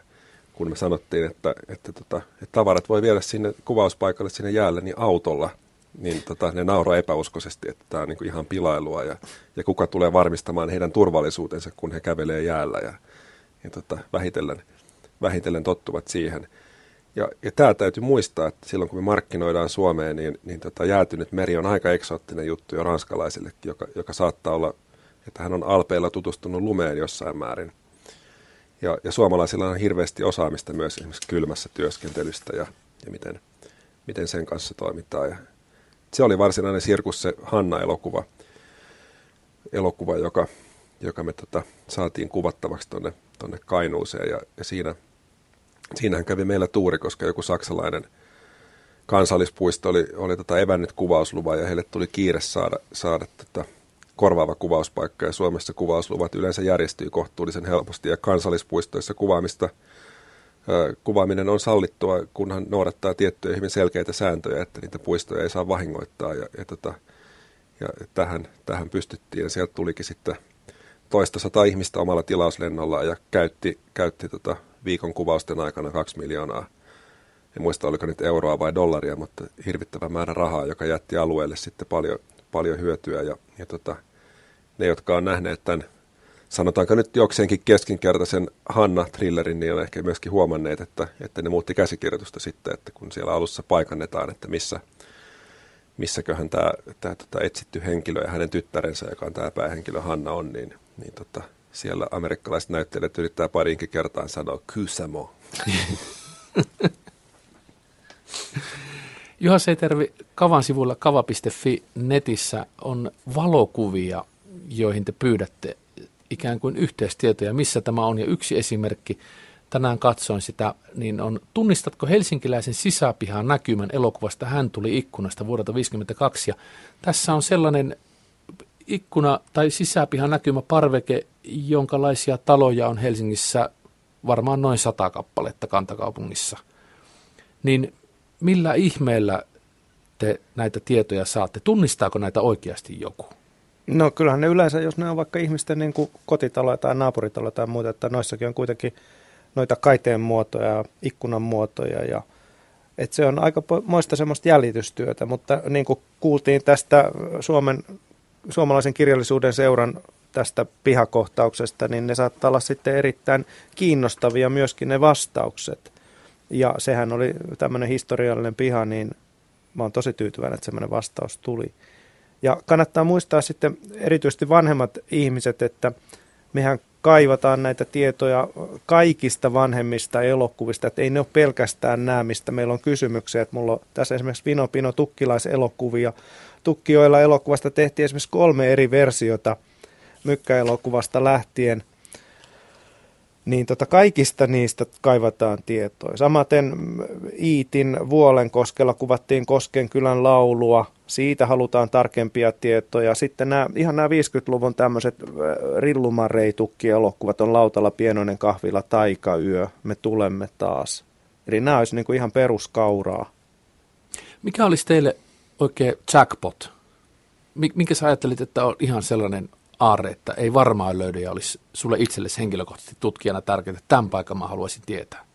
kun me sanottiin, että, että, tota, että tavarat voi viedä sinne kuvauspaikalle sinne jäälle, niin autolla – niin tota, ne nauraa epäuskoisesti, että tämä on niin ihan pilailua ja, ja kuka tulee varmistamaan heidän turvallisuutensa, kun he kävelee jäällä ja, ja tota, vähitellen, vähitellen tottuvat siihen. Ja, ja tämä täytyy muistaa, että silloin kun me markkinoidaan Suomeen, niin, niin tota, jäätynyt meri on aika eksoottinen juttu jo ranskalaisillekin, joka, joka saattaa olla, että hän on alpeilla tutustunut lumeen jossain määrin. Ja, ja suomalaisilla on hirveästi osaamista myös esimerkiksi kylmässä työskentelystä ja, ja miten, miten sen kanssa toimitaan. Ja, se oli varsinainen sirkus se Hanna-elokuva, elokuva, joka, joka me tota, saatiin kuvattavaksi tuonne tonne Kainuuseen. Ja, ja siinä, siinähän kävi meillä tuuri, koska joku saksalainen kansallispuisto oli, oli tota evännyt kuvausluvan ja heille tuli kiire saada, saada tota korvaava kuvauspaikka. Ja Suomessa kuvausluvat yleensä järjestyy kohtuullisen helposti ja kansallispuistoissa kuvaamista – kuvaaminen on sallittua, kunhan noudattaa tiettyjä hyvin selkeitä sääntöjä, että niitä puistoja ei saa vahingoittaa. Ja, ja, tota, ja tähän, tähän pystyttiin ja sieltä tulikin sitten toista sata ihmistä omalla tilauslennolla ja käytti, käytti tota viikon kuvausten aikana kaksi miljoonaa. En muista, oliko nyt euroa vai dollaria, mutta hirvittävä määrä rahaa, joka jätti alueelle sitten paljon, paljon hyötyä. Ja, ja tota, ne, jotka on nähneet tämän sanotaanko nyt jokseenkin keskinkertaisen Hanna-thrillerin, niin on ehkä myöskin huomanneet, että, että ne muutti käsikirjoitusta sitten, että kun siellä alussa paikannetaan, että missä, missäköhän tämä, tämä tota, etsitty henkilö ja hänen tyttärensä, joka on tämä päähenkilö Hanna on, niin, niin tota, siellä amerikkalaiset näyttelijät yrittää parinkin kertaan sanoa Kysamo. *laughs* Juha Seitervi, Kavan sivuilla kava.fi netissä on valokuvia, joihin te pyydätte ikään kuin yhteistietoja, missä tämä on. Ja yksi esimerkki, tänään katsoin sitä, niin on, tunnistatko helsinkiläisen sisäpihan näkymän elokuvasta Hän tuli ikkunasta vuodelta 1952. Ja tässä on sellainen ikkuna tai sisäpihan näkymä parveke, jonkalaisia taloja on Helsingissä varmaan noin sata kappaletta kantakaupungissa. Niin millä ihmeellä te näitä tietoja saatte? Tunnistaako näitä oikeasti joku? No kyllähän ne yleensä, jos ne on vaikka ihmisten niin kuin kotitaloja tai naapuritaloja tai muuta, että noissakin on kuitenkin noita kaiteen muotoja ja ikkunan muotoja ja että se on aika moista semmoista jäljitystyötä, mutta niin kuin kuultiin tästä Suomen, suomalaisen kirjallisuuden seuran tästä pihakohtauksesta, niin ne saattaa olla sitten erittäin kiinnostavia myöskin ne vastaukset. Ja sehän oli tämmöinen historiallinen piha, niin mä oon tosi tyytyväinen, että semmoinen vastaus tuli. Ja kannattaa muistaa sitten erityisesti vanhemmat ihmiset, että mehän kaivataan näitä tietoja kaikista vanhemmista elokuvista, että ei ne ole pelkästään nämä, mistä meillä on kysymyksiä. Että mulla on tässä esimerkiksi Vino Pino Tukkilaiselokuvia. Tukkijoilla elokuvasta tehtiin esimerkiksi kolme eri versiota mykkäelokuvasta lähtien – niin tota kaikista niistä kaivataan tietoa. Samaten Iitin Vuolenkoskella kuvattiin Kosken kylän laulua, siitä halutaan tarkempia tietoja. Sitten nämä, ihan nämä 50-luvun tämmöiset rillumareitukki-elokuvat on Lautalla pienoinen kahvila Taikayö, me tulemme taas. Eli nämä olisi niin kuin ihan peruskauraa. Mikä olisi teille oikein jackpot? Minkä sä ajattelit, että on ihan sellainen aarre, että ei varmaan löydy ja olisi sulle itsellesi henkilökohtaisesti tutkijana tärkeää, että tämän paikan mä haluaisin tietää?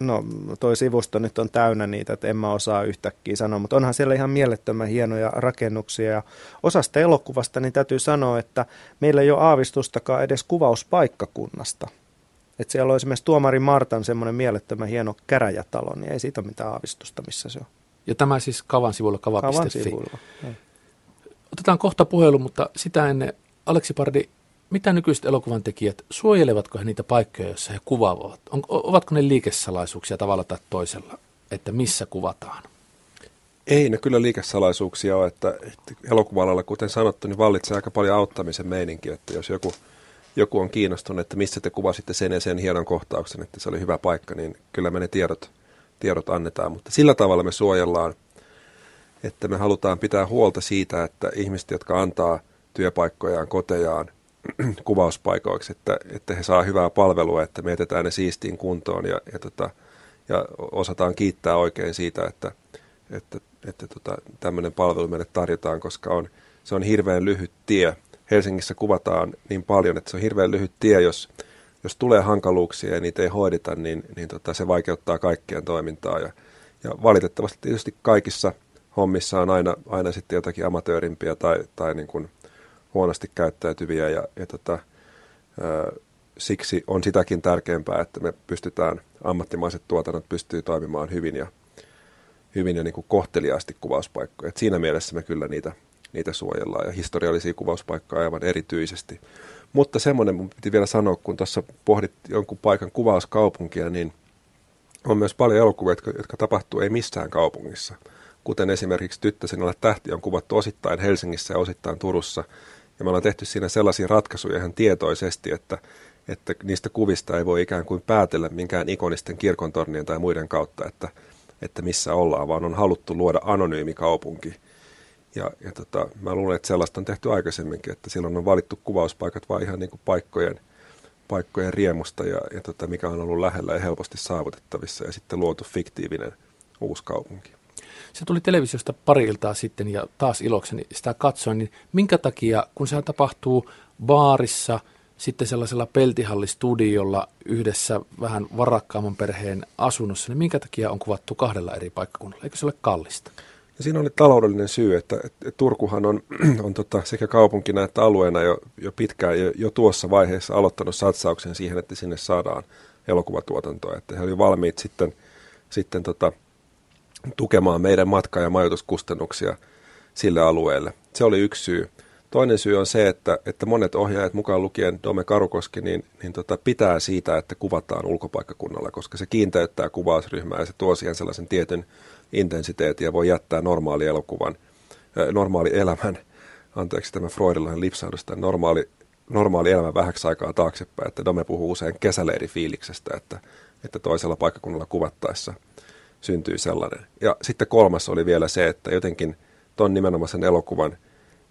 No toi sivusto nyt on täynnä niitä, että en mä osaa yhtäkkiä sanoa, mutta onhan siellä ihan mielettömän hienoja rakennuksia. Ja osasta elokuvasta niin täytyy sanoa, että meillä ei ole aavistustakaan edes kuvauspaikkakunnasta. Että siellä on esimerkiksi Tuomari Martan semmoinen mielettömän hieno käräjätalo, niin ei siitä ole mitään aavistusta, missä se on. Ja tämä siis Kavan sivulla kava.fi. Kavan sivuilla. Otetaan kohta puhelu, mutta sitä ennen Aleksi Pardi, mitä nykyiset elokuvan tekijät, suojelevatko he niitä paikkoja, joissa he kuvaavat? On, ovatko ne liikesalaisuuksia tavalla tai toisella, että missä kuvataan? Ei ne kyllä liikesalaisuuksia ole, että, että elokuva kuten sanottu, niin vallitsee aika paljon auttamisen meininki, että jos joku, joku on kiinnostunut, että missä te kuvasitte sen ja sen hienon kohtauksen, että se oli hyvä paikka, niin kyllä me ne tiedot, tiedot annetaan, mutta sillä tavalla me suojellaan, että me halutaan pitää huolta siitä, että ihmiset, jotka antaa työpaikkojaan, kotejaan, *clears throat* kuvauspaikoiksi, että, että he saa hyvää palvelua, että me jätetään ne siistiin kuntoon ja, ja, tota, ja osataan kiittää oikein siitä, että, että, että tota, tämmöinen palvelu meille tarjotaan, koska on, se on hirveän lyhyt tie. Helsingissä kuvataan niin paljon, että se on hirveän lyhyt tie, jos, jos tulee hankaluuksia ja niitä ei hoideta, niin, niin tota, se vaikeuttaa kaikkien toimintaa. Ja, ja valitettavasti tietysti kaikissa hommissa on aina, aina sitten jotakin amatöörimpiä tai, tai niin kuin huonosti käyttäytyviä ja, ja tota, ö, siksi on sitäkin tärkeämpää, että me pystytään, ammattimaiset tuotannot pystyy toimimaan hyvin ja, hyvin ja niin kuin kohteliaasti kuvauspaikkoja. Et siinä mielessä me kyllä niitä, niitä suojellaan ja historiallisia kuvauspaikkoja aivan erityisesti. Mutta semmoinen mun piti vielä sanoa, kun tuossa pohdit jonkun paikan kuvauskaupunkia, niin on myös paljon elokuvia, jotka, jotka tapahtuu ei missään kaupungissa. Kuten esimerkiksi Tyttösen alle tähti on kuvattu osittain Helsingissä ja osittain Turussa – ja me ollaan tehty siinä sellaisia ratkaisuja ihan tietoisesti, että, että niistä kuvista ei voi ikään kuin päätellä minkään ikonisten kirkontornien tai muiden kautta, että, että missä ollaan, vaan on haluttu luoda anonyymi kaupunki. Ja, ja tota, mä luulen, että sellaista on tehty aikaisemminkin, että silloin on valittu kuvauspaikat vain ihan niin kuin paikkojen, paikkojen riemusta ja, ja tota, mikä on ollut lähellä ja helposti saavutettavissa ja sitten luotu fiktiivinen uusi kaupunki. Se tuli televisiosta pari iltaa sitten ja taas ilokseni sitä katsoin, niin minkä takia, kun se tapahtuu baarissa, sitten sellaisella peltihallistudiolla yhdessä vähän varakkaamman perheen asunnossa, niin minkä takia on kuvattu kahdella eri paikkakunnalla? Eikö se ole kallista? Ja siinä oli taloudellinen syy, että, että Turkuhan on, *clears throat* on tota, sekä kaupunkina että alueena jo, jo pitkään, jo, jo tuossa vaiheessa aloittanut satsauksen siihen, että sinne saadaan elokuvatuotantoa. Että he olivat valmiit sitten, sitten tota, tukemaan meidän matka- ja majoituskustannuksia sille alueelle. Se oli yksi syy. Toinen syy on se, että, että monet ohjaajat, mukaan lukien Dome Karukoski, niin, niin tota, pitää siitä, että kuvataan ulkopaikkakunnalla, koska se kiinteyttää kuvausryhmää ja se tuo siihen sellaisen tietyn intensiteetin ja voi jättää normaali elokuvan, äh, normaali elämän, anteeksi tämä freudilainen lipsahdus, normaali, normaali elämän vähäksi aikaa taaksepäin, että Dome puhuu usein kesäleirifiiliksestä, että, että toisella paikkakunnalla kuvattaessa – syntyi sellainen. Ja sitten kolmas oli vielä se, että jotenkin ton nimenomaisen elokuvan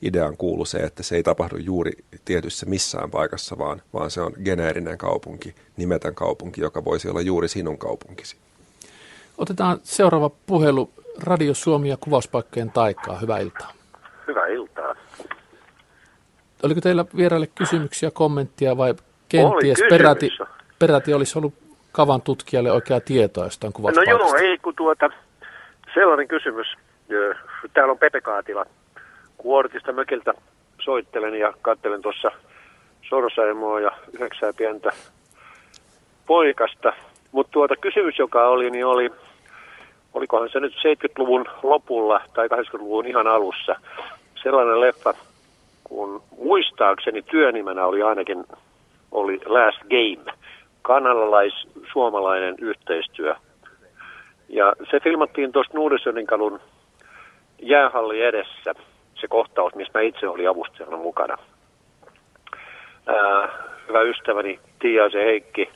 ideaan kuuluu se, että se ei tapahdu juuri tietyssä missään paikassa, vaan, vaan se on geneerinen kaupunki, nimetön kaupunki, joka voisi olla juuri sinun kaupunkisi. Otetaan seuraava puhelu Radio Suomi ja kuvauspaikkojen taikaa. Hyvää iltaa. Hyvää iltaa. Oliko teillä vieraille kysymyksiä, kommenttia vai kenties peräti, peräti olisi ollut kavan tutkijalle oikeaa tietoa jostain kuvauspaikasta? No joo, ei kun tuota, sellainen kysymys. Täällä on Pepe Kaatila. Kuortista mökiltä soittelen ja katselen tuossa Sorsaimoa ja yhdeksää pientä poikasta. Mutta tuota kysymys, joka oli, niin oli, olikohan se nyt 70-luvun lopulla tai 80-luvun ihan alussa, sellainen leffa, kun muistaakseni työnimenä oli ainakin oli Last Game – kanadalais-suomalainen yhteistyö. Ja se filmattiin tuosta Nuudesjöninkalun jäähalli edessä, se kohtaus, missä mä itse olin avustajana mukana. Ää, hyvä ystäväni Tiaisen Heikki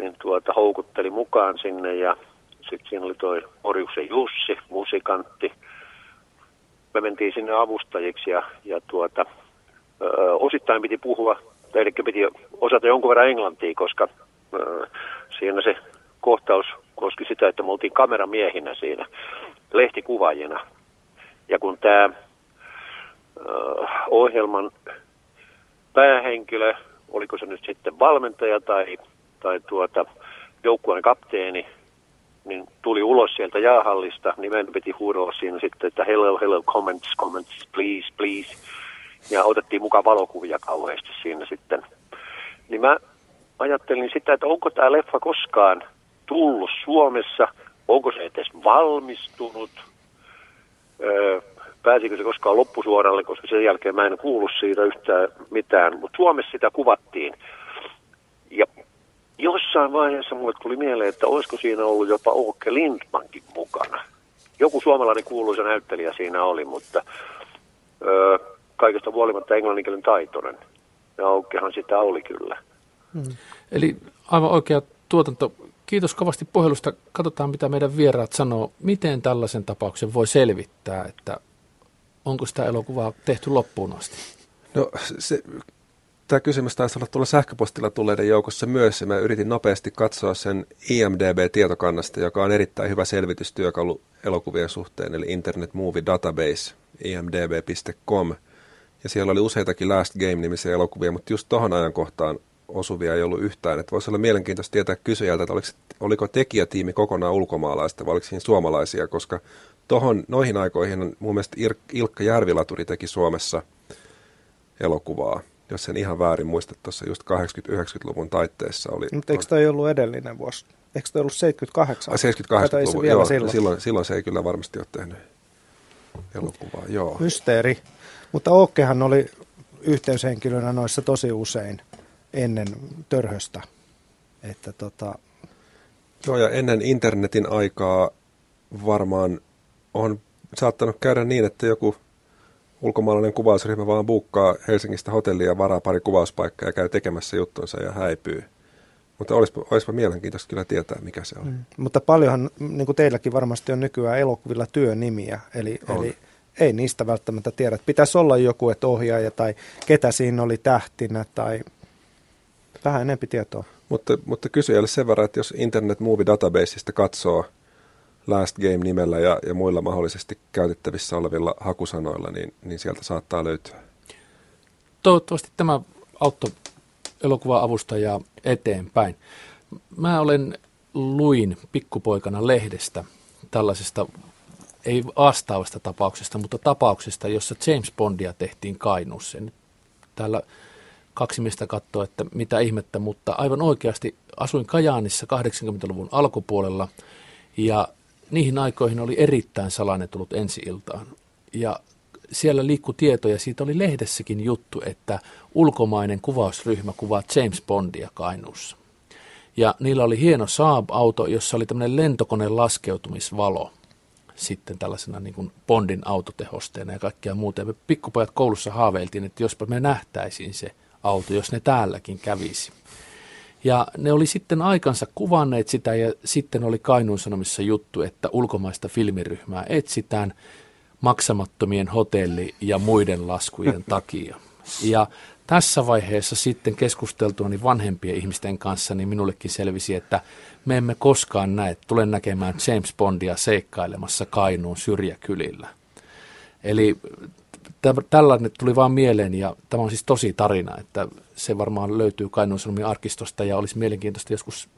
niin tuota, houkutteli mukaan sinne ja sitten siinä oli toi Orjuksen Jussi, musikantti. Me mentiin sinne avustajiksi ja, ja tuota, ö, osittain piti puhua eli piti osata jonkun verran englantia, koska äh, siinä se kohtaus koski sitä, että me oltiin kameramiehinä siinä lehtikuvaajina. Ja kun tämä äh, ohjelman päähenkilö, oliko se nyt sitten valmentaja tai, tai tuota, joukkueen kapteeni, niin tuli ulos sieltä jäähallista, niin meidän piti huudella siinä sitten, että hello, hello, comments, comments, please, please. Ja otettiin mukaan valokuvia kauheasti siinä sitten. Niin mä ajattelin sitä, että onko tämä leffa koskaan tullut Suomessa, onko se edes valmistunut, öö, pääsikö se koskaan loppusuoralle, koska sen jälkeen mä en kuullut siitä yhtään mitään, mutta Suomessa sitä kuvattiin. Ja jossain vaiheessa mulle tuli mieleen, että olisiko siinä ollut jopa Åke Lindmankin mukana. Joku suomalainen kuuluisa näyttelijä siinä oli, mutta öö, kaikesta huolimatta englanninkielen taitoinen. Ja Åkehan sitä oli kyllä. Hmm. Eli aivan oikea tuotanto. Kiitos kovasti puhelusta. Katsotaan, mitä meidän vieraat sanoo. Miten tällaisen tapauksen voi selvittää, että onko sitä elokuvaa tehty loppuun asti? No se, tämä kysymys taisi olla tuolla sähköpostilla tulleiden joukossa myös, ja mä yritin nopeasti katsoa sen IMDB-tietokannasta, joka on erittäin hyvä selvitystyökalu elokuvien suhteen, eli Internet Movie Database, imdb.com, ja siellä oli useitakin Last Game-nimisiä elokuvia, mutta just tuohon ajankohtaan osuvia ei ollut yhtään. Että voisi olla mielenkiintoista tietää kysyjältä, että oliko, oliko tekijätiimi kokonaan ulkomaalaista vai oliko siinä suomalaisia, koska tohon, noihin aikoihin mun mielestä Ilkka Järvilaturi teki Suomessa elokuvaa, jos sen ihan väärin muista, tuossa just 80-90-luvun taitteessa oli. Mutta eikö toi ollut edellinen vuosi? Eikö toi ollut 78? 78-luvun, joo, silloin. silloin. Silloin se ei kyllä varmasti ole tehnyt elokuvaa, joo. Mysteeri. Mutta Ookkehan oli yhteyshenkilönä noissa tosi usein ennen törhöstä. Että tota... Joo, ja ennen internetin aikaa varmaan on saattanut käydä niin, että joku ulkomaalainen kuvausryhmä vaan buukkaa Helsingistä hotellia, varaa pari kuvauspaikkaa ja käy tekemässä juttunsa ja häipyy. Mutta olisipa, olisipa mielenkiintoista kyllä tietää, mikä se on. Mm. Mutta paljonhan, niin kuin teilläkin varmasti on nykyään elokuvilla työnimiä, eli, eli ei niistä välttämättä tiedä. Pitäisi olla joku, että ohjaaja tai ketä siinä oli tähtinä tai vähän enempi tietoa. Mutta, mutta kysyjälle sen verran, että jos Internet Movie Databaseista katsoo Last Game-nimellä ja, ja muilla mahdollisesti käytettävissä olevilla hakusanoilla, niin, niin sieltä saattaa löytyä. Toivottavasti tämä auttoi elokuva-avustajaa eteenpäin. Mä olen luin pikkupoikana lehdestä tällaisesta, ei vastaavasta tapauksesta, mutta tapauksesta, jossa James Bondia tehtiin Kainuussa. Täällä kaksi miestä katsoa, että mitä ihmettä, mutta aivan oikeasti asuin Kajaanissa 80-luvun alkupuolella ja niihin aikoihin oli erittäin salainen tullut ensi-iltaan. Ja siellä liikkui tietoja, siitä oli lehdessäkin juttu, että ulkomainen kuvausryhmä kuvaa James Bondia Kainuussa. Ja niillä oli hieno Saab-auto, jossa oli tämmöinen lentokoneen laskeutumisvalo sitten tällaisena niin kuin Bondin autotehosteena ja kaikkea muuta. Ja me pikkupojat koulussa haaveiltiin, että jospa me nähtäisiin se auto, jos ne täälläkin kävisi. Ja ne oli sitten aikansa kuvanneet sitä ja sitten oli Kainuun Sanomissa juttu, että ulkomaista filmiryhmää etsitään maksamattomien hotelli- ja muiden laskujen takia. Ja tässä vaiheessa sitten keskusteltuani vanhempien ihmisten kanssa, niin minullekin selvisi, että me emme koskaan näe, tulen näkemään James Bondia seikkailemassa Kainuun syrjäkylillä. Eli tällainen tuli vaan mieleen ja tämä on siis tosi tarina, että se varmaan löytyy Kainuun Sanomien arkistosta ja olisi mielenkiintoista joskus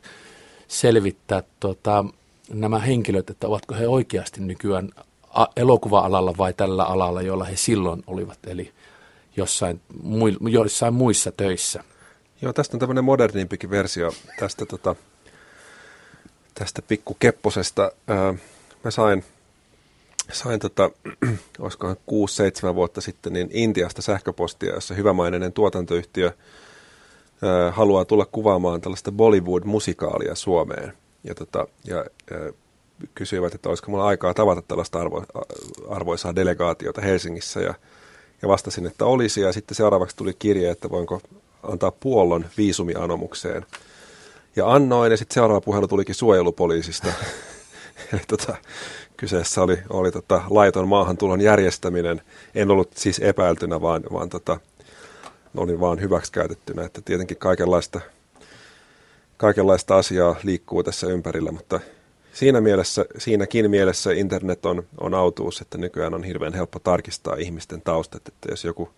selvittää tuota, nämä henkilöt, että ovatko he oikeasti nykyään elokuva-alalla vai tällä alalla, jolla he silloin olivat, eli jossain, jossain muissa töissä. Joo, tästä on tämmöinen modernimpikin versio tästä, tota, tästä pikkukepposesta. mä sain sain tota, *clears throat* olisikohan 6-7 vuotta sitten niin Intiasta sähköpostia, jossa hyvämainen tuotantoyhtiö ö, haluaa tulla kuvaamaan tällaista Bollywood-musikaalia Suomeen. Ja, tota, ja ö, kysyivät, että olisiko mulla aikaa tavata tällaista arvo, arvoisaa delegaatiota Helsingissä. Ja, ja vastasin, että olisi. Ja sitten seuraavaksi tuli kirje, että voinko antaa puollon viisumianomukseen. Ja annoin, ja sitten seuraava puhelu tulikin suojelupoliisista. *laughs* Eli tota, Kyseessä oli, oli tota, laiton maahantulon järjestäminen. En ollut siis epäiltynä, vaan, vaan tota, olin vaan hyväksikäytettynä. Että tietenkin kaikenlaista, kaikenlaista asiaa liikkuu tässä ympärillä, mutta siinä mielessä, siinäkin mielessä internet on, on autuus, että nykyään on hirveän helppo tarkistaa ihmisten taustat, että jos joku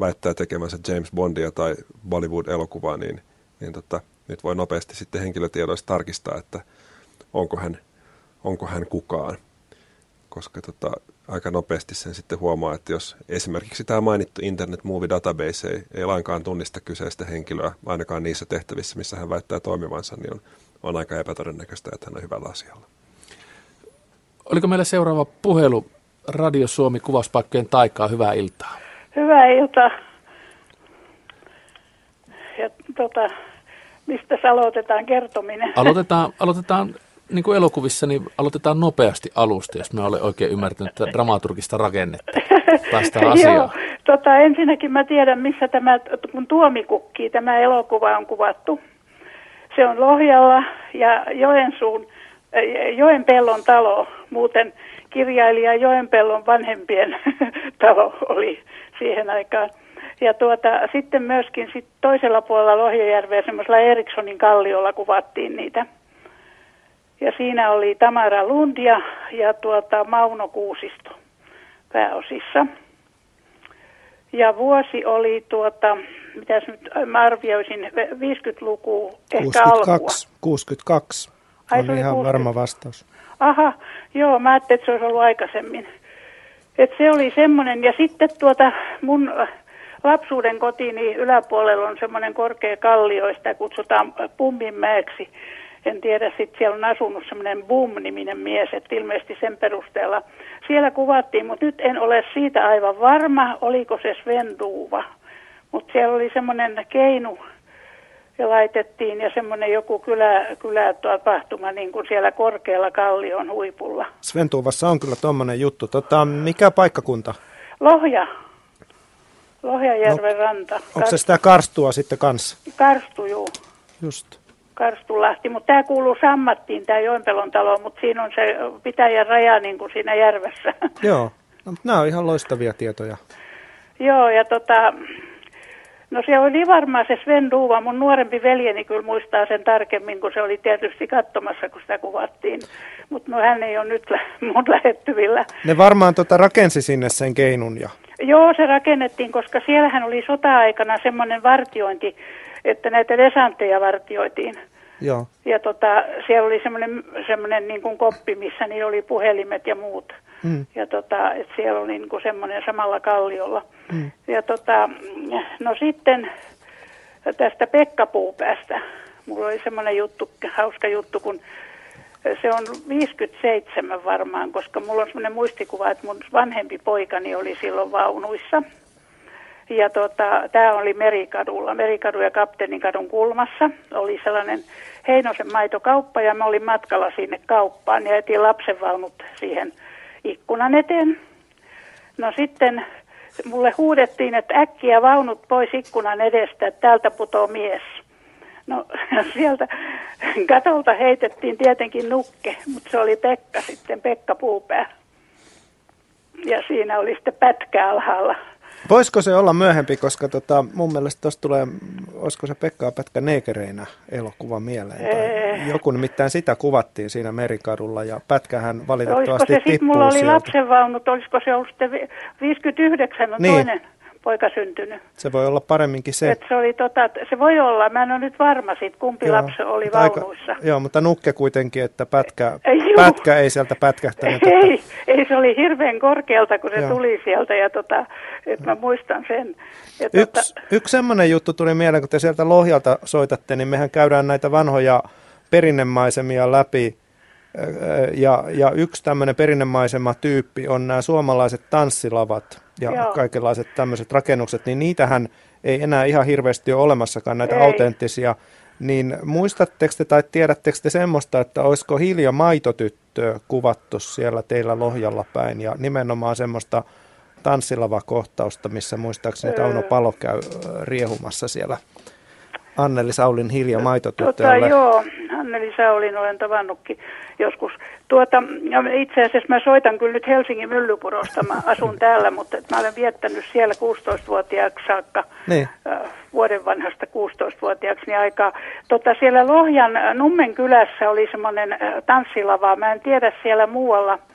väittää tekemänsä James Bondia tai Bollywood-elokuvaa, niin, niin tota, nyt voi nopeasti sitten henkilötiedoista tarkistaa, että onko hän, onko hän kukaan. Koska tota, aika nopeasti sen sitten huomaa, että jos esimerkiksi tämä mainittu Internet Movie Database ei, ei lainkaan tunnista kyseistä henkilöä, ainakaan niissä tehtävissä, missä hän väittää toimivansa, niin on, on aika epätodennäköistä, että hän on hyvällä asialla. Oliko meillä seuraava puhelu Radio Suomi kuvauspaikkojen taikaa? Hyvää iltaa. Hyvää iltaa. Ja tota, mistä aloitetaan kertominen? Aloitetaan, aloitetaan niin kuin elokuvissa, niin aloitetaan nopeasti alusta, jos mä olen oikein ymmärtänyt että dramaturgista rakennetta. Päästään *laughs* asiaan. Joo, tota, ensinnäkin mä tiedän, missä tämä, kun Tuomikukki, tämä elokuva on kuvattu. Se on Lohjalla ja Joensuun, äh, Joenpellon talo, muuten kirjailija Joenpellon vanhempien *laughs* talo oli siihen aikaan. Ja tuota, sitten myöskin sit toisella puolella Lohjajärveä semmoisella Erikssonin kalliolla kuvattiin niitä. Ja siinä oli Tamara Lund ja, ja tuota, Mauno Kuusisto pääosissa. Ja vuosi oli tuota, mitäs nyt mä arvioisin, 50-luku, ehkä 62, alkua. 62 Ai, on ihan 60. varma vastaus. Aha, joo, mä ajattelin, että se olisi ollut aikaisemmin. Et se oli semmoinen, ja sitten tuota mun lapsuuden kotiini yläpuolella on semmoinen korkea kallio, sitä kutsutaan Pumminmäeksi. En tiedä, sitten siellä on asunut semmoinen Bum-niminen mies, että ilmeisesti sen perusteella. Siellä kuvattiin, mutta nyt en ole siitä aivan varma, oliko se Sven Duva. Mutta siellä oli semmoinen keinu, ja laitettiin ja semmoinen joku kylä, kylä tapahtuma niin kuin siellä korkealla kallion huipulla. Sventuvassa on kyllä tuommoinen juttu. Tota, mikä paikkakunta? Lohja. Lohjajärven no, ranta. Onko se sitä karstua sitten kanssa? Karstu, juu. Just. Karstulahti, mutta tämä kuuluu Sammattiin, tämä Joenpelon talo, mutta siinä on se pitäjän raja niin kuin siinä järvessä. *laughs* Joo, no, nämä on ihan loistavia tietoja. Joo, ja tota, No se oli varmaan se Sven Duva, mun nuorempi veljeni kyllä muistaa sen tarkemmin, kun se oli tietysti katsomassa, kun sitä kuvattiin. Mutta no hän ei ole nyt mun lähettyvillä. Ne varmaan tota rakensi sinne sen keinun ja... Joo, se rakennettiin, koska siellähän oli sota-aikana semmoinen vartiointi, että näitä desantteja vartioitiin. Joo. Ja tota, siellä oli semmoinen, semmoinen niin kuin koppi, missä niin oli puhelimet ja muut. Mm. Ja tota, et siellä oli niin kuin semmoinen samalla kalliolla. Mm. Ja tota, no sitten tästä Pekka Puupäästä. Mulla oli semmoinen juttu, hauska juttu, kun se on 57 varmaan, koska mulla on semmoinen muistikuva, että mun vanhempi poikani oli silloin vaunuissa. Ja tota, tämä oli Merikadulla, Merikadun ja Kapteenikadun kulmassa. Oli sellainen Heinosen maitokauppa ja mä olin matkalla sinne kauppaan ja etin lapsenvaunut siihen ikkunan eteen. No sitten mulle huudettiin, että äkkiä vaunut pois ikkunan edestä, että täältä putoo mies. No *laughs* sieltä katolta heitettiin tietenkin nukke, mutta se oli Pekka sitten, Pekka Puupää. Ja siinä oli sitten pätkä alhaalla. Voisiko se olla myöhempi, koska tota, mun mielestä tuossa tulee, olisiko se Pekka Pätkä Neekereina elokuva mieleen? Tai joku nimittäin sitä kuvattiin siinä Merikadulla ja Pätkähän valitettavasti olisiko se tippuu mulla oli sieltä. lapsenvaunut, olisiko se ollut sitten 59 on niin. toinen poika syntynyt. Se voi olla paremminkin se. Et se, oli tota, se voi olla, mä en ole nyt varma siitä, kumpi joo, lapsi oli vaunuissa. Aika, joo, mutta nukke kuitenkin, että pätkä, *laughs* ei, pätkä ei sieltä pätkähtänyt. Ei, että... ei, se oli hirveän korkealta, kun se joo. tuli sieltä ja tota, että mä muistan sen. Ja yksi, tota... yksi semmoinen juttu tuli mieleen, kun te sieltä Lohjalta soitatte, niin mehän käydään näitä vanhoja perinnemaisemia läpi. Ja, ja yksi tämmöinen perinnemaisema tyyppi on nämä suomalaiset tanssilavat ja Joo. kaikenlaiset tämmöiset rakennukset, niin niitähän ei enää ihan hirveästi ole olemassakaan näitä ei. autenttisia. Niin muistatteko te tai tiedättekö te semmoista, että olisiko Hilja Maitotyttö kuvattu siellä teillä Lohjalla päin ja nimenomaan semmoista tanssilavaa-kohtausta, missä muistaakseni Tauno Palo käy riehumassa siellä Anneli Saulin Hilja Maitotytölle. Tota, joo, Anneli Saulin olen tavannutkin joskus. Tuota, itse asiassa mä soitan kyllä nyt Helsingin Myllypurosta, mä asun täällä, mutta mä olen viettänyt siellä 16-vuotiaaksi saakka, niin. äh, vuoden vanhasta 16-vuotiaaksi niin aikaa. Tota, siellä Lohjan Nummen kylässä oli semmoinen tanssilava, mä en tiedä siellä muualla –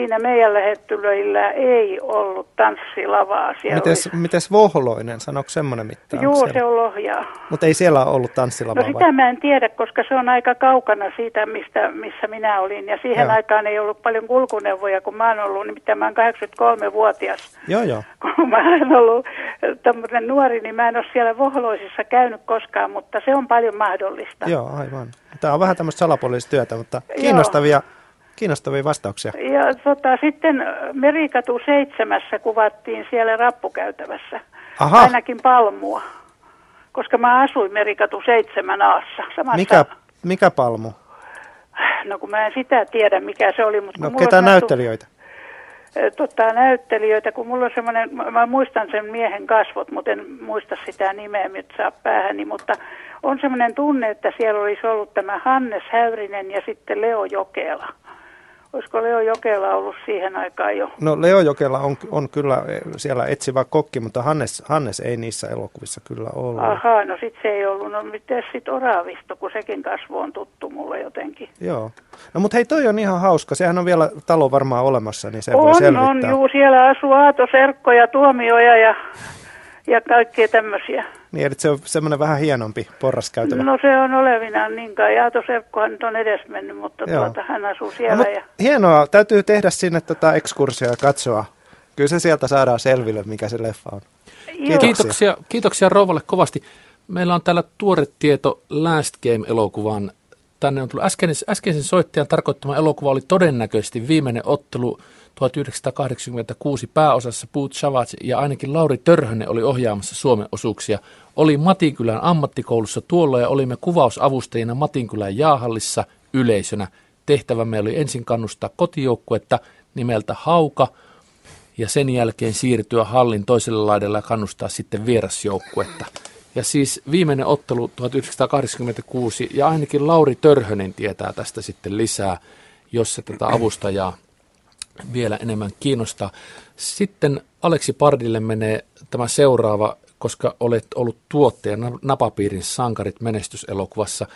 siinä meidän lähettylöillä ei ollut tanssilavaa. Siellä mites, oli... mites Vohloinen, sanoiko semmoinen mitään? Joo, se on Lohjaa. Mutta ei siellä ollut tanssilavaa No sitä vai? mä en tiedä, koska se on aika kaukana siitä, mistä, missä minä olin. Ja siihen Joo. aikaan ei ollut paljon kulkuneuvoja, kun mä oon ollut, nimittäin mä oon 83-vuotias. Joo, joo. *laughs* Kun mä oon ollut tämmöinen nuori, niin mä en ole siellä Vohloisissa käynyt koskaan, mutta se on paljon mahdollista. Joo, aivan. Tämä on vähän tämmöistä salapoliisityötä, mutta kiinnostavia, kiinnostavia vastauksia. Ja tota, sitten Merikatu seitsemässä kuvattiin siellä rappukäytävässä. Aha. Ainakin palmua. Koska mä asuin Merikatu seitsemän aassa. Samassa, Mikä, mikä palmu? No kun mä en sitä tiedä mikä se oli. Mutta No mulla ketä sanottu- näyttelijöitä? Tota, näyttelijöitä, kun mulla on semmoinen, mä- mä muistan sen miehen kasvot, mutta en muista sitä nimeä, mitä saa päähäni, mutta on semmoinen tunne, että siellä olisi ollut tämä Hannes Häyrinen ja sitten Leo Jokela. Olisiko Leo Jokela ollut siihen aikaan jo? No Leo Jokela on, on kyllä eh, siellä etsivä kokki, mutta Hannes, Hannes ei niissä elokuvissa kyllä ollut. Ahaa, no sit se ei ollut. No miten sitten Oravisto, kun sekin kasvu on tuttu mulle jotenkin. Joo. No mutta hei, toi on ihan hauska. Sehän on vielä talo varmaan olemassa, niin se voi on, selvittää. on, juu, siellä asuu Aato Serkko ja Tuomioja ja, ja kaikkea tämmöisiä. Niin, eli se on semmoinen vähän hienompi porraskäytävä. No se on olevinaan niin kai. Aato Serkkohan nyt on edes mennyt, mutta Joo. tuota, hän asuu No, siellä. mut ja... hienoa, täytyy tehdä sinne tota ekskurssia ja katsoa. Kyllä se sieltä saadaan selville, mikä se leffa on. Joo. Kiitoksia, kiitoksia Rouvalle kovasti. Meillä on täällä tuore tieto Last Game-elokuvan. Tänne on tullut äskeisen, äskeisen soittajan tarkoittama elokuva oli todennäköisesti viimeinen ottelu 1986 pääosassa Puut Savage ja ainakin Lauri Törhönen oli ohjaamassa Suomen osuuksia. Oli Matinkylän ammattikoulussa tuolla ja olimme kuvausavustajina Matinkylän jaahallissa yleisönä. Tehtävämme oli ensin kannustaa kotijoukkuetta nimeltä Hauka ja sen jälkeen siirtyä hallin toiselle laidalle ja kannustaa sitten vierasjoukkuetta. Ja siis viimeinen ottelu 1986, ja ainakin Lauri Törhönen tietää tästä sitten lisää, jos se tätä avustajaa vielä enemmän kiinnostaa. Sitten Aleksi Pardille menee tämä seuraava, koska olet ollut tuottaja Napapiirin sankarit menestyselokuvassa.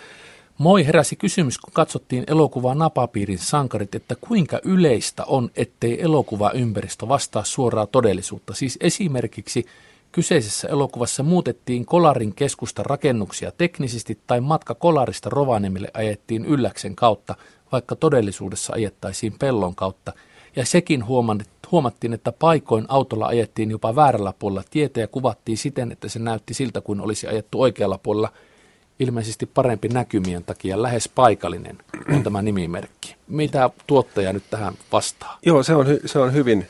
Moi heräsi kysymys, kun katsottiin elokuvaa Napapiirin sankarit, että kuinka yleistä on, ettei elokuvaympäristö vastaa suoraa todellisuutta. Siis esimerkiksi kyseisessä elokuvassa muutettiin Kolarin keskusta rakennuksia teknisesti tai matka Kolarista Rovaniemelle ajettiin Ylläksen kautta, vaikka todellisuudessa ajettaisiin pellon kautta. Ja sekin huomattiin, että paikoin autolla ajettiin jopa väärällä puolella tietä ja kuvattiin siten, että se näytti siltä kuin olisi ajettu oikealla puolella ilmeisesti parempi näkymien takia lähes paikallinen on tämä nimimerkki. Mitä tuottaja nyt tähän vastaa? Joo, se on, se on hyvin,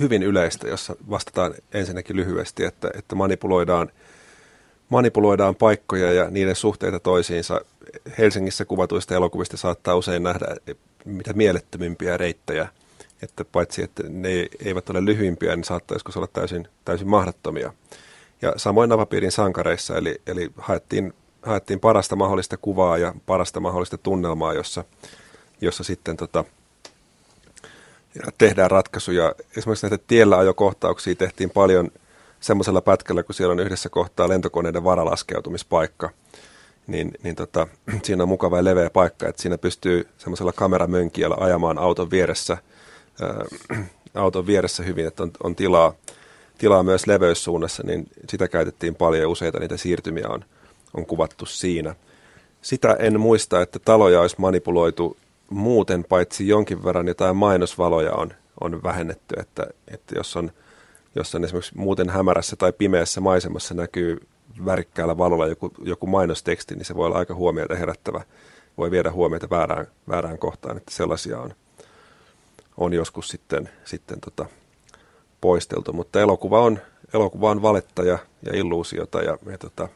hyvin yleistä, jossa vastataan ensinnäkin lyhyesti, että, että manipuloidaan, manipuloidaan paikkoja ja niiden suhteita toisiinsa. Helsingissä kuvatuista elokuvista saattaa usein nähdä mitä mielettömimpiä reittejä, että paitsi että ne eivät ole lyhyimpiä, niin saattaa joskus olla täysin, täysin mahdottomia. Ja samoin Navapiirin sankareissa, eli, eli haettiin haettiin parasta mahdollista kuvaa ja parasta mahdollista tunnelmaa, jossa, jossa sitten tota, tehdään ratkaisuja. Esimerkiksi näitä tiellä ajokohtauksia tehtiin paljon semmoisella pätkällä, kun siellä on yhdessä kohtaa lentokoneiden varalaskeutumispaikka. Niin, niin tota, *clears throat* siinä on mukava ja leveä paikka, että siinä pystyy semmoisella kameramönkijällä ajamaan auton vieressä, *clears throat* auton vieressä hyvin, että on, on tilaa, tilaa myös leveyssuunnassa, niin sitä käytettiin paljon ja useita niitä siirtymiä on, on kuvattu siinä. Sitä en muista, että taloja olisi manipuloitu muuten, paitsi jonkin verran jotain mainosvaloja on, on vähennetty, että, että jos, on, jos on esimerkiksi muuten hämärässä tai pimeässä maisemassa näkyy värikkäällä valolla joku, joku mainosteksti, niin se voi olla aika huomiota herättävä, voi viedä huomiota väärään, väärään kohtaan, että sellaisia on, on joskus sitten, sitten tota, poisteltu, mutta elokuva on, elokuva on valetta ja, ja illuusiota ja, ja tota,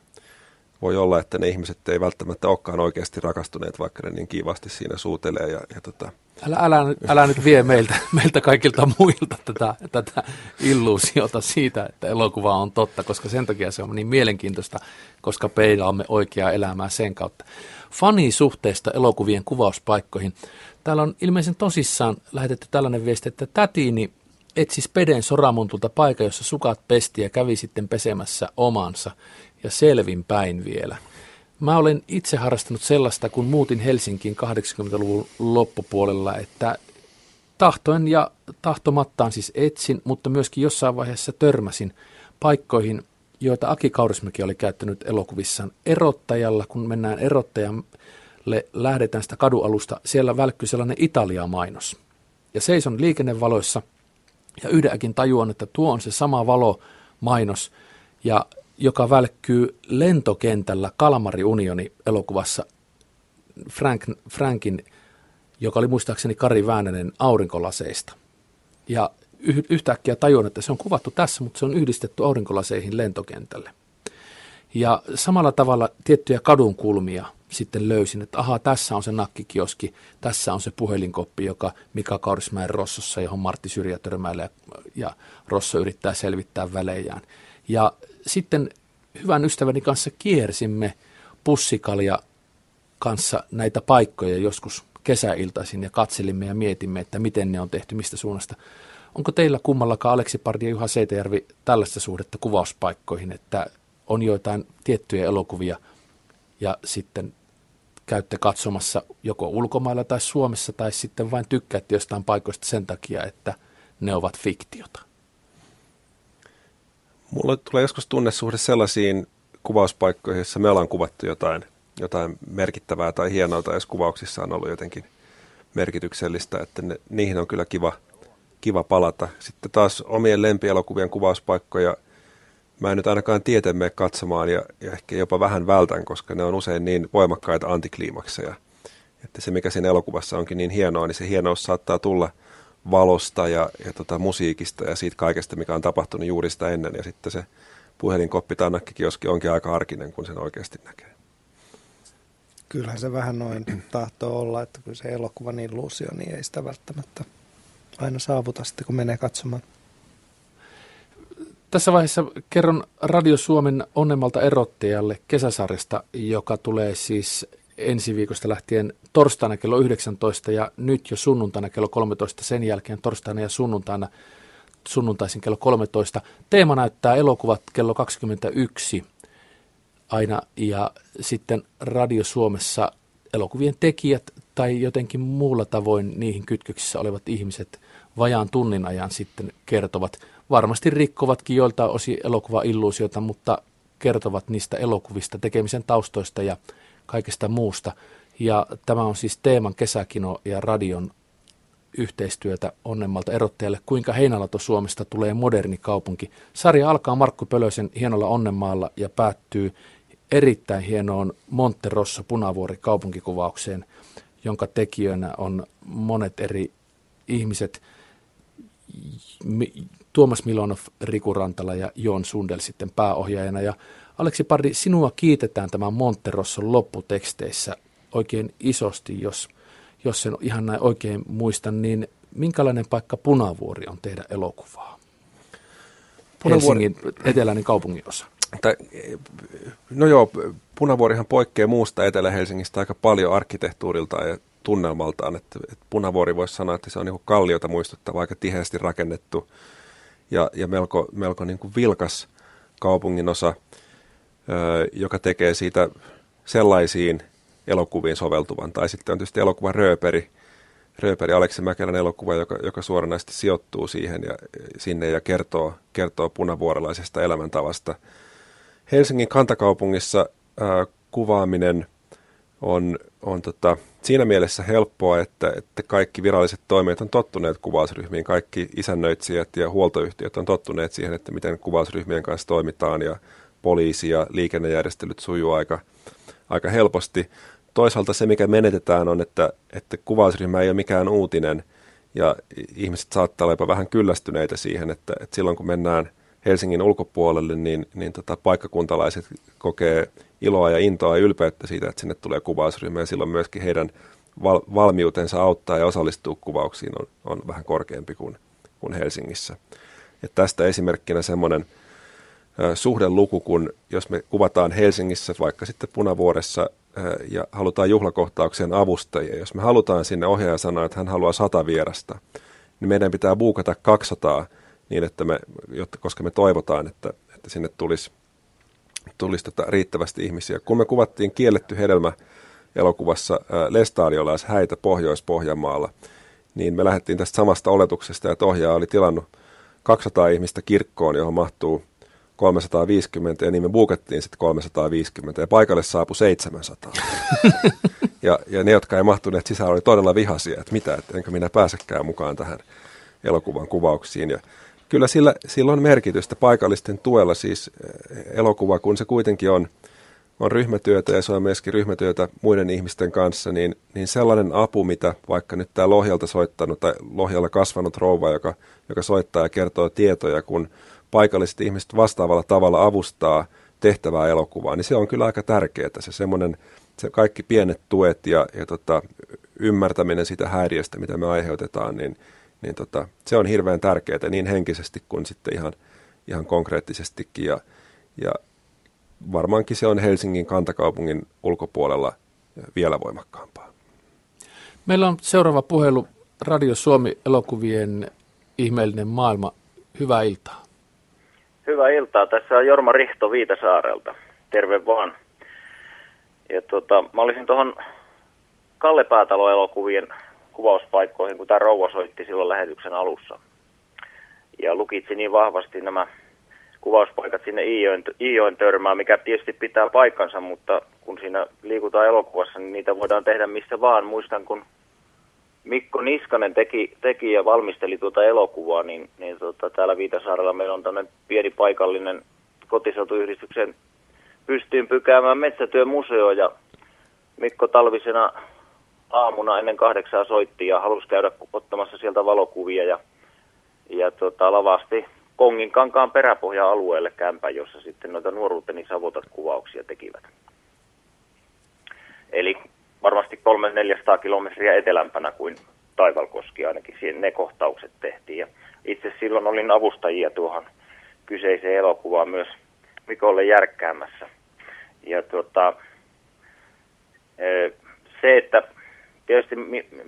voi olla, että ne ihmiset ei välttämättä olekaan oikeasti rakastuneet, vaikka ne niin kivasti siinä suutelee. Ja, ja tota... älä, älä, älä nyt vie meiltä, meiltä kaikilta muilta tätä, tätä illuusiota siitä, että elokuva on totta, koska sen takia se on niin mielenkiintoista, koska peilaamme oikeaa elämää sen kautta. Fani suhteesta elokuvien kuvauspaikkoihin. Täällä on ilmeisen tosissaan lähetetty tällainen viesti, että tätiini etsi Speden soramuntulta paikan, jossa sukat pesti ja kävi sitten pesemässä omansa ja selvin päin vielä. Mä olen itse harrastanut sellaista, kun muutin Helsinkiin 80-luvun loppupuolella, että tahtoen ja tahtomattaan siis etsin, mutta myöskin jossain vaiheessa törmäsin paikkoihin, joita Aki Kaurismäki oli käyttänyt elokuvissaan erottajalla. Kun mennään erottajalle, lähdetään sitä kadualusta, siellä välkkyy sellainen Italia-mainos. Ja seison liikennevaloissa ja yhdenkin tajuan, että tuo on se sama valo-mainos, ja joka välkkyy lentokentällä Kalmari Unioni elokuvassa Frank, Frankin, joka oli muistaakseni Kari Väänänen aurinkolaseista. Ja yhtäkkiä tajuan, että se on kuvattu tässä, mutta se on yhdistetty aurinkolaseihin lentokentälle. Ja samalla tavalla tiettyjä kadunkulmia sitten löysin, että ahaa, tässä on se nakkikioski, tässä on se puhelinkoppi, joka Mika Kaurismäen Rossossa, johon Martti Syrjä törmäilee ja Rosso yrittää selvittää välejään. Ja sitten hyvän ystäväni kanssa kiersimme pussikalja kanssa näitä paikkoja joskus kesäiltaisin ja katselimme ja mietimme, että miten ne on tehty, mistä suunnasta. Onko teillä kummallakaan Aleksi Pardi ja Juha Seitejärvi tällaista suhdetta kuvauspaikkoihin, että on joitain tiettyjä elokuvia ja sitten käytte katsomassa joko ulkomailla tai Suomessa tai sitten vain tykkäätte jostain paikoista sen takia, että ne ovat fiktiota? Mulla tulee joskus tunnesuhde sellaisiin kuvauspaikkoihin, joissa me ollaan kuvattu jotain, jotain merkittävää tai hienoa, tai jos kuvauksissa on ollut jotenkin merkityksellistä, että ne, niihin on kyllä kiva, kiva palata. Sitten taas omien lempielokuvien kuvauspaikkoja mä en nyt ainakaan tieten mene katsomaan ja, ja ehkä jopa vähän vältän, koska ne on usein niin voimakkaita antikliimakseja. Että se, mikä siinä elokuvassa onkin niin hienoa, niin se hienous saattaa tulla – valosta ja, ja tota, musiikista ja siitä kaikesta, mikä on tapahtunut juuri sitä ennen. Ja sitten se puhelinkoppi tai nakkikioski onkin aika arkinen, kun sen oikeasti näkee. Kyllähän se vähän noin tahtoo olla, että kun se elokuvan illuusio, niin ei sitä välttämättä aina saavuta sitten, kun menee katsomaan. Tässä vaiheessa kerron Radio Suomen onnemmalta erottajalle kesäsarjasta, joka tulee siis ensi viikosta lähtien torstaina kello 19 ja nyt jo sunnuntaina kello 13, sen jälkeen torstaina ja sunnuntaina sunnuntaisin kello 13. Teema näyttää elokuvat kello 21 aina ja sitten Radio Suomessa elokuvien tekijät tai jotenkin muulla tavoin niihin kytköksissä olevat ihmiset vajaan tunnin ajan sitten kertovat. Varmasti rikkovatkin joiltain osin elokuva-illuusioita, mutta kertovat niistä elokuvista, tekemisen taustoista ja kaikesta muusta. Ja tämä on siis teeman kesäkino ja radion yhteistyötä onnemmalta erottajalle, kuinka Heinälato Suomesta tulee moderni kaupunki. Sarja alkaa Markku Pölösen hienolla onnenmaalla ja päättyy erittäin hienoon Monterosso Punavuori kaupunkikuvaukseen, jonka tekijöinä on monet eri ihmiset. Tuomas Milonov, Riku Rantala ja Joon Sundel sitten pääohjaajana. Ja Aleksi Pardi, sinua kiitetään tämän Monterosson lopputeksteissä oikein isosti, jos, jos sen ihan näin oikein muistan, niin minkälainen paikka Punavuori on tehdä elokuvaa? Punavuori... Helsingin eteläinen kaupunginosa. No joo, Punavuorihan poikkeaa muusta Etelä-Helsingistä aika paljon arkkitehtuuriltaan ja tunnelmaltaan. Että, että Punavuori voisi sanoa, että se on niin kalliota muistuttava, aika tiheästi rakennettu ja, ja melko, melko niin kuin vilkas kaupunginosa joka tekee siitä sellaisiin elokuviin soveltuvan. Tai sitten on tietysti elokuva Rööperi, Rööperi Aleksi Mäkelän elokuva, joka, joka suoranaisesti sijoittuu siihen ja, sinne ja kertoo, kertoo punavuorelaisesta elämäntavasta. Helsingin kantakaupungissa ää, kuvaaminen on, on tota, siinä mielessä helppoa, että, että kaikki viralliset toimijat on tottuneet kuvausryhmiin, kaikki isännöitsijät ja huoltoyhtiöt on tottuneet siihen, että miten kuvausryhmien kanssa toimitaan ja poliisi ja liikennejärjestelyt sujuu aika, aika helposti. Toisaalta se, mikä menetetään, on, että, että kuvausryhmä ei ole mikään uutinen ja ihmiset saattaa olla jopa vähän kyllästyneitä siihen, että, että silloin kun mennään Helsingin ulkopuolelle, niin, niin tota, paikkakuntalaiset kokee iloa ja intoa ja ylpeyttä siitä, että sinne tulee kuvausryhmä ja silloin myöskin heidän val- valmiutensa auttaa ja osallistua kuvauksiin on, on vähän korkeampi kuin, kuin Helsingissä. Ja tästä esimerkkinä semmoinen – suhdeluku, kun jos me kuvataan Helsingissä vaikka sitten Punavuoressa ja halutaan juhlakohtaukseen avustajia, jos me halutaan sinne ohjaaja sanoa, että hän haluaa sata vierasta, niin meidän pitää buukata 200 niin, että me, jotta, koska me toivotaan, että, että sinne tulisi, tulisi tota riittävästi ihmisiä. Kun me kuvattiin Kielletty hedelmä elokuvassa Lestadiolais häitä Pohjois-Pohjanmaalla, niin me lähdettiin tästä samasta oletuksesta, että ohjaaja oli tilannut 200 ihmistä kirkkoon, johon mahtuu 350 ja niin me buukattiin sitten 350 ja paikalle saapui 700. *laughs* ja, ja ne, jotka ei mahtuneet sisään, oli todella vihaisia, että mitä, että enkö minä pääsekään mukaan tähän elokuvan kuvauksiin. Ja kyllä sillä, sillä on merkitystä paikallisten tuella siis eh, elokuva, kun se kuitenkin on, on ryhmätyötä ja se on myöskin ryhmätyötä muiden ihmisten kanssa, niin, niin sellainen apu, mitä vaikka nyt tämä Lohjalta soittanut tai Lohjalla kasvanut rouva, joka, joka soittaa ja kertoo tietoja, kun paikalliset ihmiset vastaavalla tavalla avustaa tehtävää elokuvaa, niin se on kyllä aika tärkeää. Se semmoinen, se kaikki pienet tuet ja, ja tota, ymmärtäminen sitä häiriöstä, mitä me aiheutetaan, niin, niin tota, se on hirveän tärkeää niin henkisesti kuin sitten ihan, ihan konkreettisestikin. Ja, ja varmaankin se on Helsingin kantakaupungin ulkopuolella vielä voimakkaampaa. Meillä on seuraava puhelu Radio Suomi elokuvien ihmeellinen maailma. Hyvää iltaa. Hyvää iltaa. Tässä on Jorma Rihto Viitasaarelta. Terve vaan. Ja tota, mä olisin tuohon Kalle Päätalo-elokuvien kuvauspaikkoihin, kun tämä rouva soitti silloin lähetyksen alussa. Ja lukitsi niin vahvasti nämä kuvauspaikat sinne Iijoen, Iijoen mikä tietysti pitää paikkansa, mutta kun siinä liikutaan elokuvassa, niin niitä voidaan tehdä missä vaan. Muistan, kun Mikko Niskanen teki, teki ja valmisteli tuota elokuvaa, niin, niin tota, täällä Viitasaarella meillä on tämmöinen pieni paikallinen kotiseutuyhdistyksen pystyyn pykäämään metsätyömuseo ja Mikko talvisena aamuna ennen kahdeksaa soitti ja halusi käydä ottamassa sieltä valokuvia ja, ja tota, lavasti Kongin kankaan peräpohja-alueelle kämpän, jossa sitten noita nuoruuteni savotat kuvauksia tekivät. Eli varmasti 300-400 kilometriä etelämpänä kuin Taivalkoski ainakin ne kohtaukset tehtiin. Ja itse silloin olin avustajia tuohon kyseiseen elokuvaan myös Mikolle järkkäämässä. Ja tuota, se, että tietysti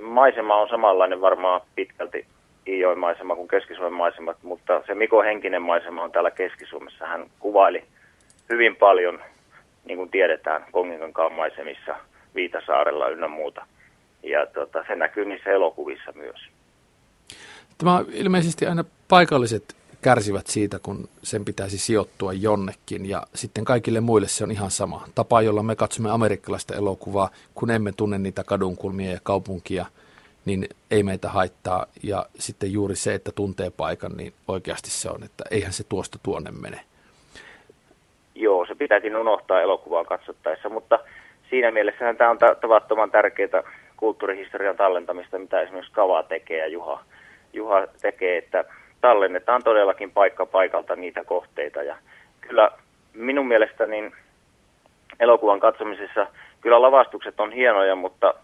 maisema on samanlainen varmaan pitkälti Iijoen maisema kuin Keski-Suomen maisemat, mutta se Miko henkinen maisema on täällä Keski-Suomessa. Hän kuvaili hyvin paljon, niin kuin tiedetään, Konginkankaan maisemissa – Viitasaarella ynnä muuta. Ja tota, se näkyy niissä elokuvissa myös. Tämä ilmeisesti aina paikalliset kärsivät siitä, kun sen pitäisi sijoittua jonnekin ja sitten kaikille muille se on ihan sama. Tapa, jolla me katsomme amerikkalaista elokuvaa, kun emme tunne niitä kadunkulmia ja kaupunkia, niin ei meitä haittaa. Ja sitten juuri se, että tuntee paikan, niin oikeasti se on, että eihän se tuosta tuonne mene. Joo, se pitääkin unohtaa elokuvaa katsottaessa, mutta siinä mielessähän tämä on tavattoman tärkeää kulttuurihistorian tallentamista, mitä esimerkiksi Kava tekee ja Juha, Juha tekee, että tallennetaan todellakin paikka paikalta niitä kohteita. Ja kyllä minun mielestä niin elokuvan katsomisessa kyllä lavastukset on hienoja, mutta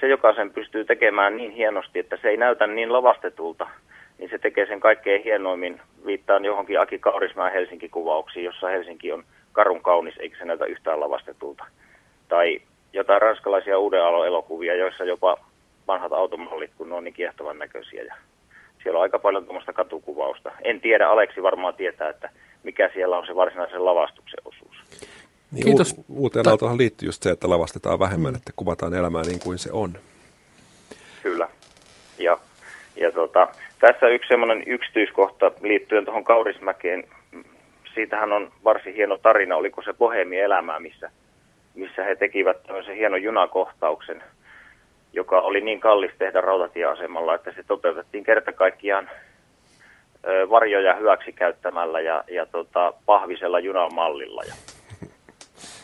se, joka sen pystyy tekemään niin hienosti, että se ei näytä niin lavastetulta, niin se tekee sen kaikkein hienoimmin. Viittaan johonkin Aki Kaurismäen Helsinki-kuvauksiin, jossa Helsinki on karun kaunis, eikä se näytä yhtään lavastetulta tai jotain ranskalaisia uuden elokuvia, joissa jopa vanhat automallit, kun ne on niin kiehtovan näköisiä. Ja siellä on aika paljon tuommoista katukuvausta. En tiedä, Aleksi varmaan tietää, että mikä siellä on se varsinaisen lavastuksen osuus. Niin Kiitos. U- uuteen autohan liittyy just se, että lavastetaan vähemmän, mm. että kuvataan elämää niin kuin se on. Kyllä. Ja, ja tota, tässä yksi semmoinen yksityiskohta liittyen tuohon Kaurismäkeen. Siitähän on varsin hieno tarina, oliko se Bohemi elämää, missä missä he tekivät tämmöisen hienon junakohtauksen, joka oli niin kallis tehdä rautatieasemalla, että se toteutettiin kerta kaikkiaan varjoja hyväksi käyttämällä ja, ja tota, pahvisella junamallilla. Ja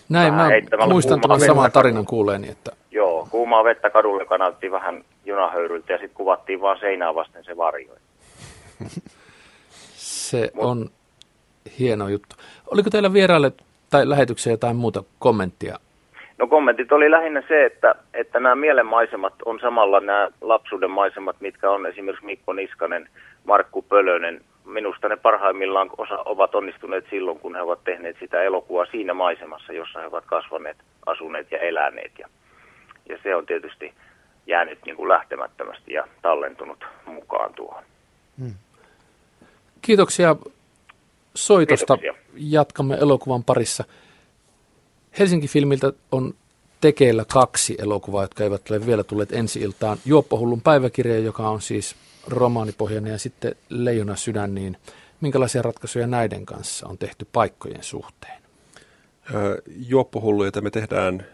Näin, mä muistan tämän saman tarinan kuuleeni. Että... Joo, kuumaa vettä kadulle, joka näytti vähän junahöyryltä ja sitten kuvattiin vaan seinää vasten se varjo. *laughs* Se Mut, on hieno juttu. Oliko teillä vieraille tai lähetykseen jotain muuta kommenttia? No kommentit oli lähinnä se, että, että nämä mielenmaisemat on samalla nämä lapsuuden maisemat, mitkä on esimerkiksi Mikko Niskanen, Markku Pölönen. Minusta ne parhaimmillaan osa ovat onnistuneet silloin, kun he ovat tehneet sitä elokuvaa siinä maisemassa, jossa he ovat kasvaneet, asuneet ja eläneet. Ja, ja se on tietysti jäänyt niin kuin lähtemättömästi ja tallentunut mukaan tuohon. Hmm. Kiitoksia soitosta. Kiitoksia. Jatkamme elokuvan parissa. Helsinki-filmiltä on tekeillä kaksi elokuvaa, jotka eivät ole vielä tulleet ensi iltaan. Juoppohullun päiväkirja, joka on siis romaanipohjainen ja sitten Leijona sydän, niin minkälaisia ratkaisuja näiden kanssa on tehty paikkojen suhteen? Juoppohullu, jota me tehdään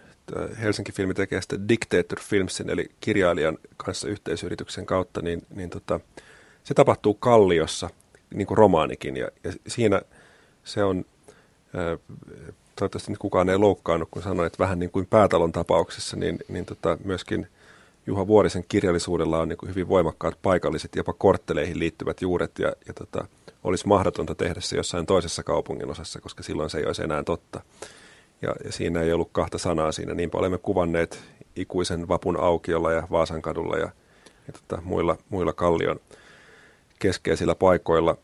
Helsinki Filmi tekee sitä Dictator Filmsin, eli kirjailijan kanssa yhteisyrityksen kautta, niin, niin tota, se tapahtuu Kalliossa, niin kuin romaanikin, ja, ja siinä se on, toivottavasti nyt kukaan ei loukkaannut, kun sanoin, että vähän niin kuin päätalon tapauksessa, niin, niin tota, myöskin Juha Vuorisen kirjallisuudella on niin kuin hyvin voimakkaat paikalliset, jopa kortteleihin liittyvät juuret, ja, ja tota, olisi mahdotonta tehdä se jossain toisessa kaupungin osassa, koska silloin se ei olisi enää totta. Ja, ja siinä ei ollut kahta sanaa siinä. Niinpä olemme kuvanneet ikuisen vapun aukiolla ja Vaasan kadulla ja, ja tota, muilla, muilla kallion keskeisillä paikoilla.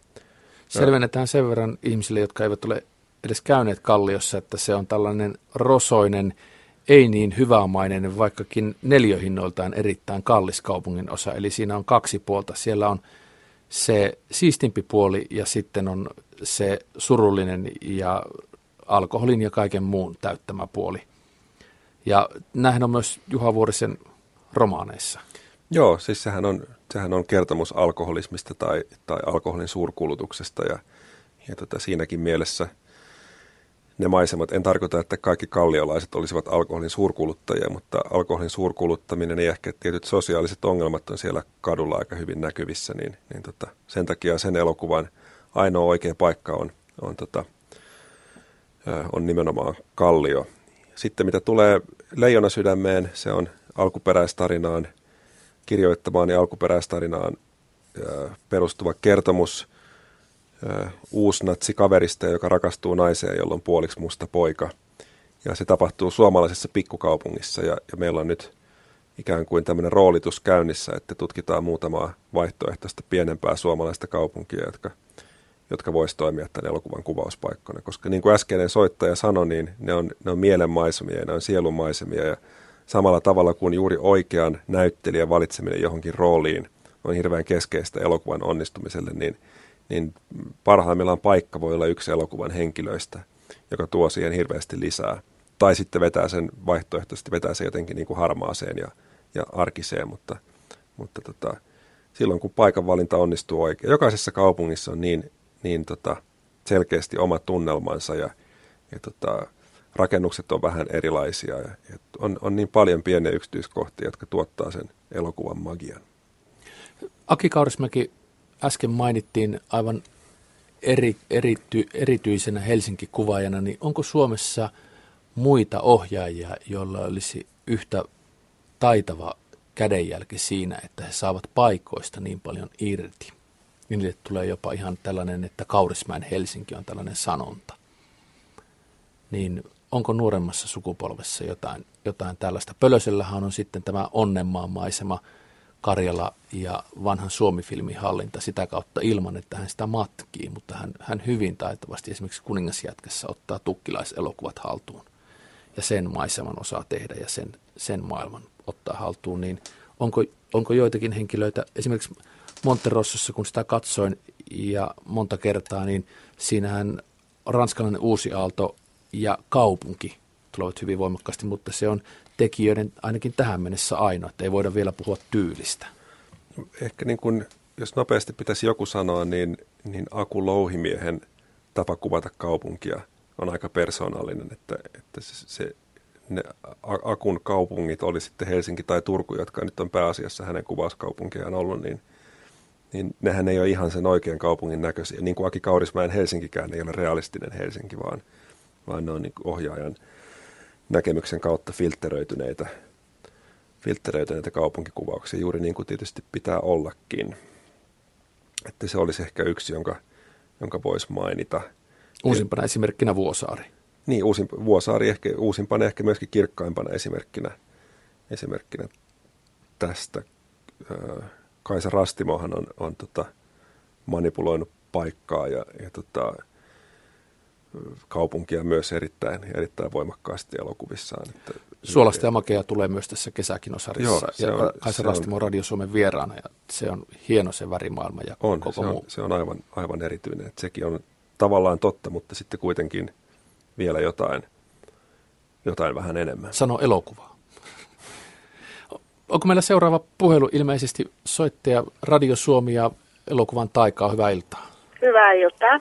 Selvennetään sen verran ihmisille, jotka eivät ole edes käyneet kalliossa, että se on tällainen rosoinen, ei niin hyvämainen, vaikkakin neljöhinnoiltaan erittäin kallis kaupungin osa. Eli siinä on kaksi puolta. Siellä on se siistimpi puoli ja sitten on se surullinen ja alkoholin ja kaiken muun täyttämä puoli. Ja nämähän on myös Juha Vuorisen romaaneissa. Joo, siis sehän on, sehän on kertomus alkoholismista tai, tai alkoholin suurkulutuksesta ja, ja tota, siinäkin mielessä ne maisemat, en tarkoita, että kaikki kalliolaiset olisivat alkoholin suurkuluttajia, mutta alkoholin suurkuluttaminen ja ehkä tietyt sosiaaliset ongelmat on siellä kadulla aika hyvin näkyvissä, niin, niin tota, sen takia sen elokuvan ainoa oikea paikka on, on tota, on nimenomaan kallio. Sitten mitä tulee Leijona sydämeen, se on alkuperäistarinaan, kirjoittamaan ja alkuperäistarinaan perustuva kertomus kaverista, joka rakastuu naiseen, jolla on puoliksi musta poika. Ja se tapahtuu suomalaisessa pikkukaupungissa ja, ja meillä on nyt ikään kuin tämmöinen roolitus käynnissä, että tutkitaan muutamaa vaihtoehtoista pienempää suomalaista kaupunkia, jotka – jotka voisi toimia tämän elokuvan kuvauspaikkana. Koska niin kuin äskeinen soittaja sanoi, niin ne on, ne on mielenmaisemia ja ne on sielunmaisemia ja samalla tavalla kuin juuri oikean näyttelijän valitseminen johonkin rooliin on hirveän keskeistä elokuvan onnistumiselle, niin, niin parhaimmillaan paikka voi olla yksi elokuvan henkilöistä, joka tuo siihen hirveästi lisää. Tai sitten vetää sen vaihtoehtoisesti, vetää se jotenkin niin kuin harmaaseen ja, ja arkiseen, mutta, mutta tota, silloin kun paikanvalinta onnistuu oikein. Jokaisessa kaupungissa on niin niin tota, selkeästi oma tunnelmansa ja, ja tota, rakennukset on vähän erilaisia ja, ja on, on niin paljon pieniä yksityiskohtia, jotka tuottaa sen elokuvan magian. Aki Kaurismäki, äsken mainittiin aivan eri, erity, erityisenä Helsinki-kuvaajana, niin onko Suomessa muita ohjaajia, joilla olisi yhtä taitava kädenjälki siinä, että he saavat paikoista niin paljon irti? niin niille tulee jopa ihan tällainen, että Kaurismäen Helsinki on tällainen sanonta. Niin onko nuoremmassa sukupolvessa jotain, jotain tällaista? Pölösellähän on sitten tämä onnenmaan maisema Karjala ja vanhan Suomi-filmin hallinta sitä kautta ilman, että hän sitä matkii, mutta hän, hän hyvin taitavasti esimerkiksi Kuningasjätkässä ottaa tukkilaiselokuvat haltuun ja sen maiseman osaa tehdä ja sen, sen maailman ottaa haltuun, niin onko, onko joitakin henkilöitä, esimerkiksi Monterossossa, kun sitä katsoin ja monta kertaa, niin siinähän ranskalainen uusi aalto ja kaupunki tulevat hyvin voimakkaasti, mutta se on tekijöiden ainakin tähän mennessä ainoa, että ei voida vielä puhua tyylistä. Ehkä niin kuin, jos nopeasti pitäisi joku sanoa, niin, niin Aku Louhimiehen tapa kuvata kaupunkia on aika persoonallinen, että, että se, se ne Akun kaupungit, oli sitten Helsinki tai Turku, jotka nyt on pääasiassa hänen kuvauskaupunkiaan ollut, niin – niin nehän ei ole ihan sen oikean kaupungin näköisiä. Niin kuin Aki Kaurismäen Helsinkikään ei ole realistinen Helsinki, vaan, vaan ne on niin ohjaajan näkemyksen kautta filtteröityneitä, filtteröityneitä kaupunkikuvauksia, juuri niin kuin tietysti pitää ollakin. Että se olisi ehkä yksi, jonka, jonka voisi mainita. Uusimpana ja, esimerkkinä Vuosaari. Niin, uusin, Vuosaari ehkä, uusimpana ehkä myöskin kirkkaimpana esimerkkinä, esimerkkinä tästä. Öö, Kaisa Rastimohan on, on tota, manipuloinut paikkaa ja, ja tota, kaupunkia myös erittäin, erittäin voimakkaasti elokuvissaan. Että Suolasta ja makea tulee myös tässä kesäkinosarjassa. Joo, ja on, Kaisa Rastimo on Radio Suomen vieraana ja se on hieno se värimaailma ja on, koko se muu. On, se on aivan, aivan erityinen. Että sekin on tavallaan totta, mutta sitten kuitenkin vielä jotain, jotain vähän enemmän. Sano elokuvaa. Onko meillä seuraava puhelu ilmeisesti soittaja Radio Suomi ja elokuvan taikaa? Hyvää iltaa. Hyvää iltaa.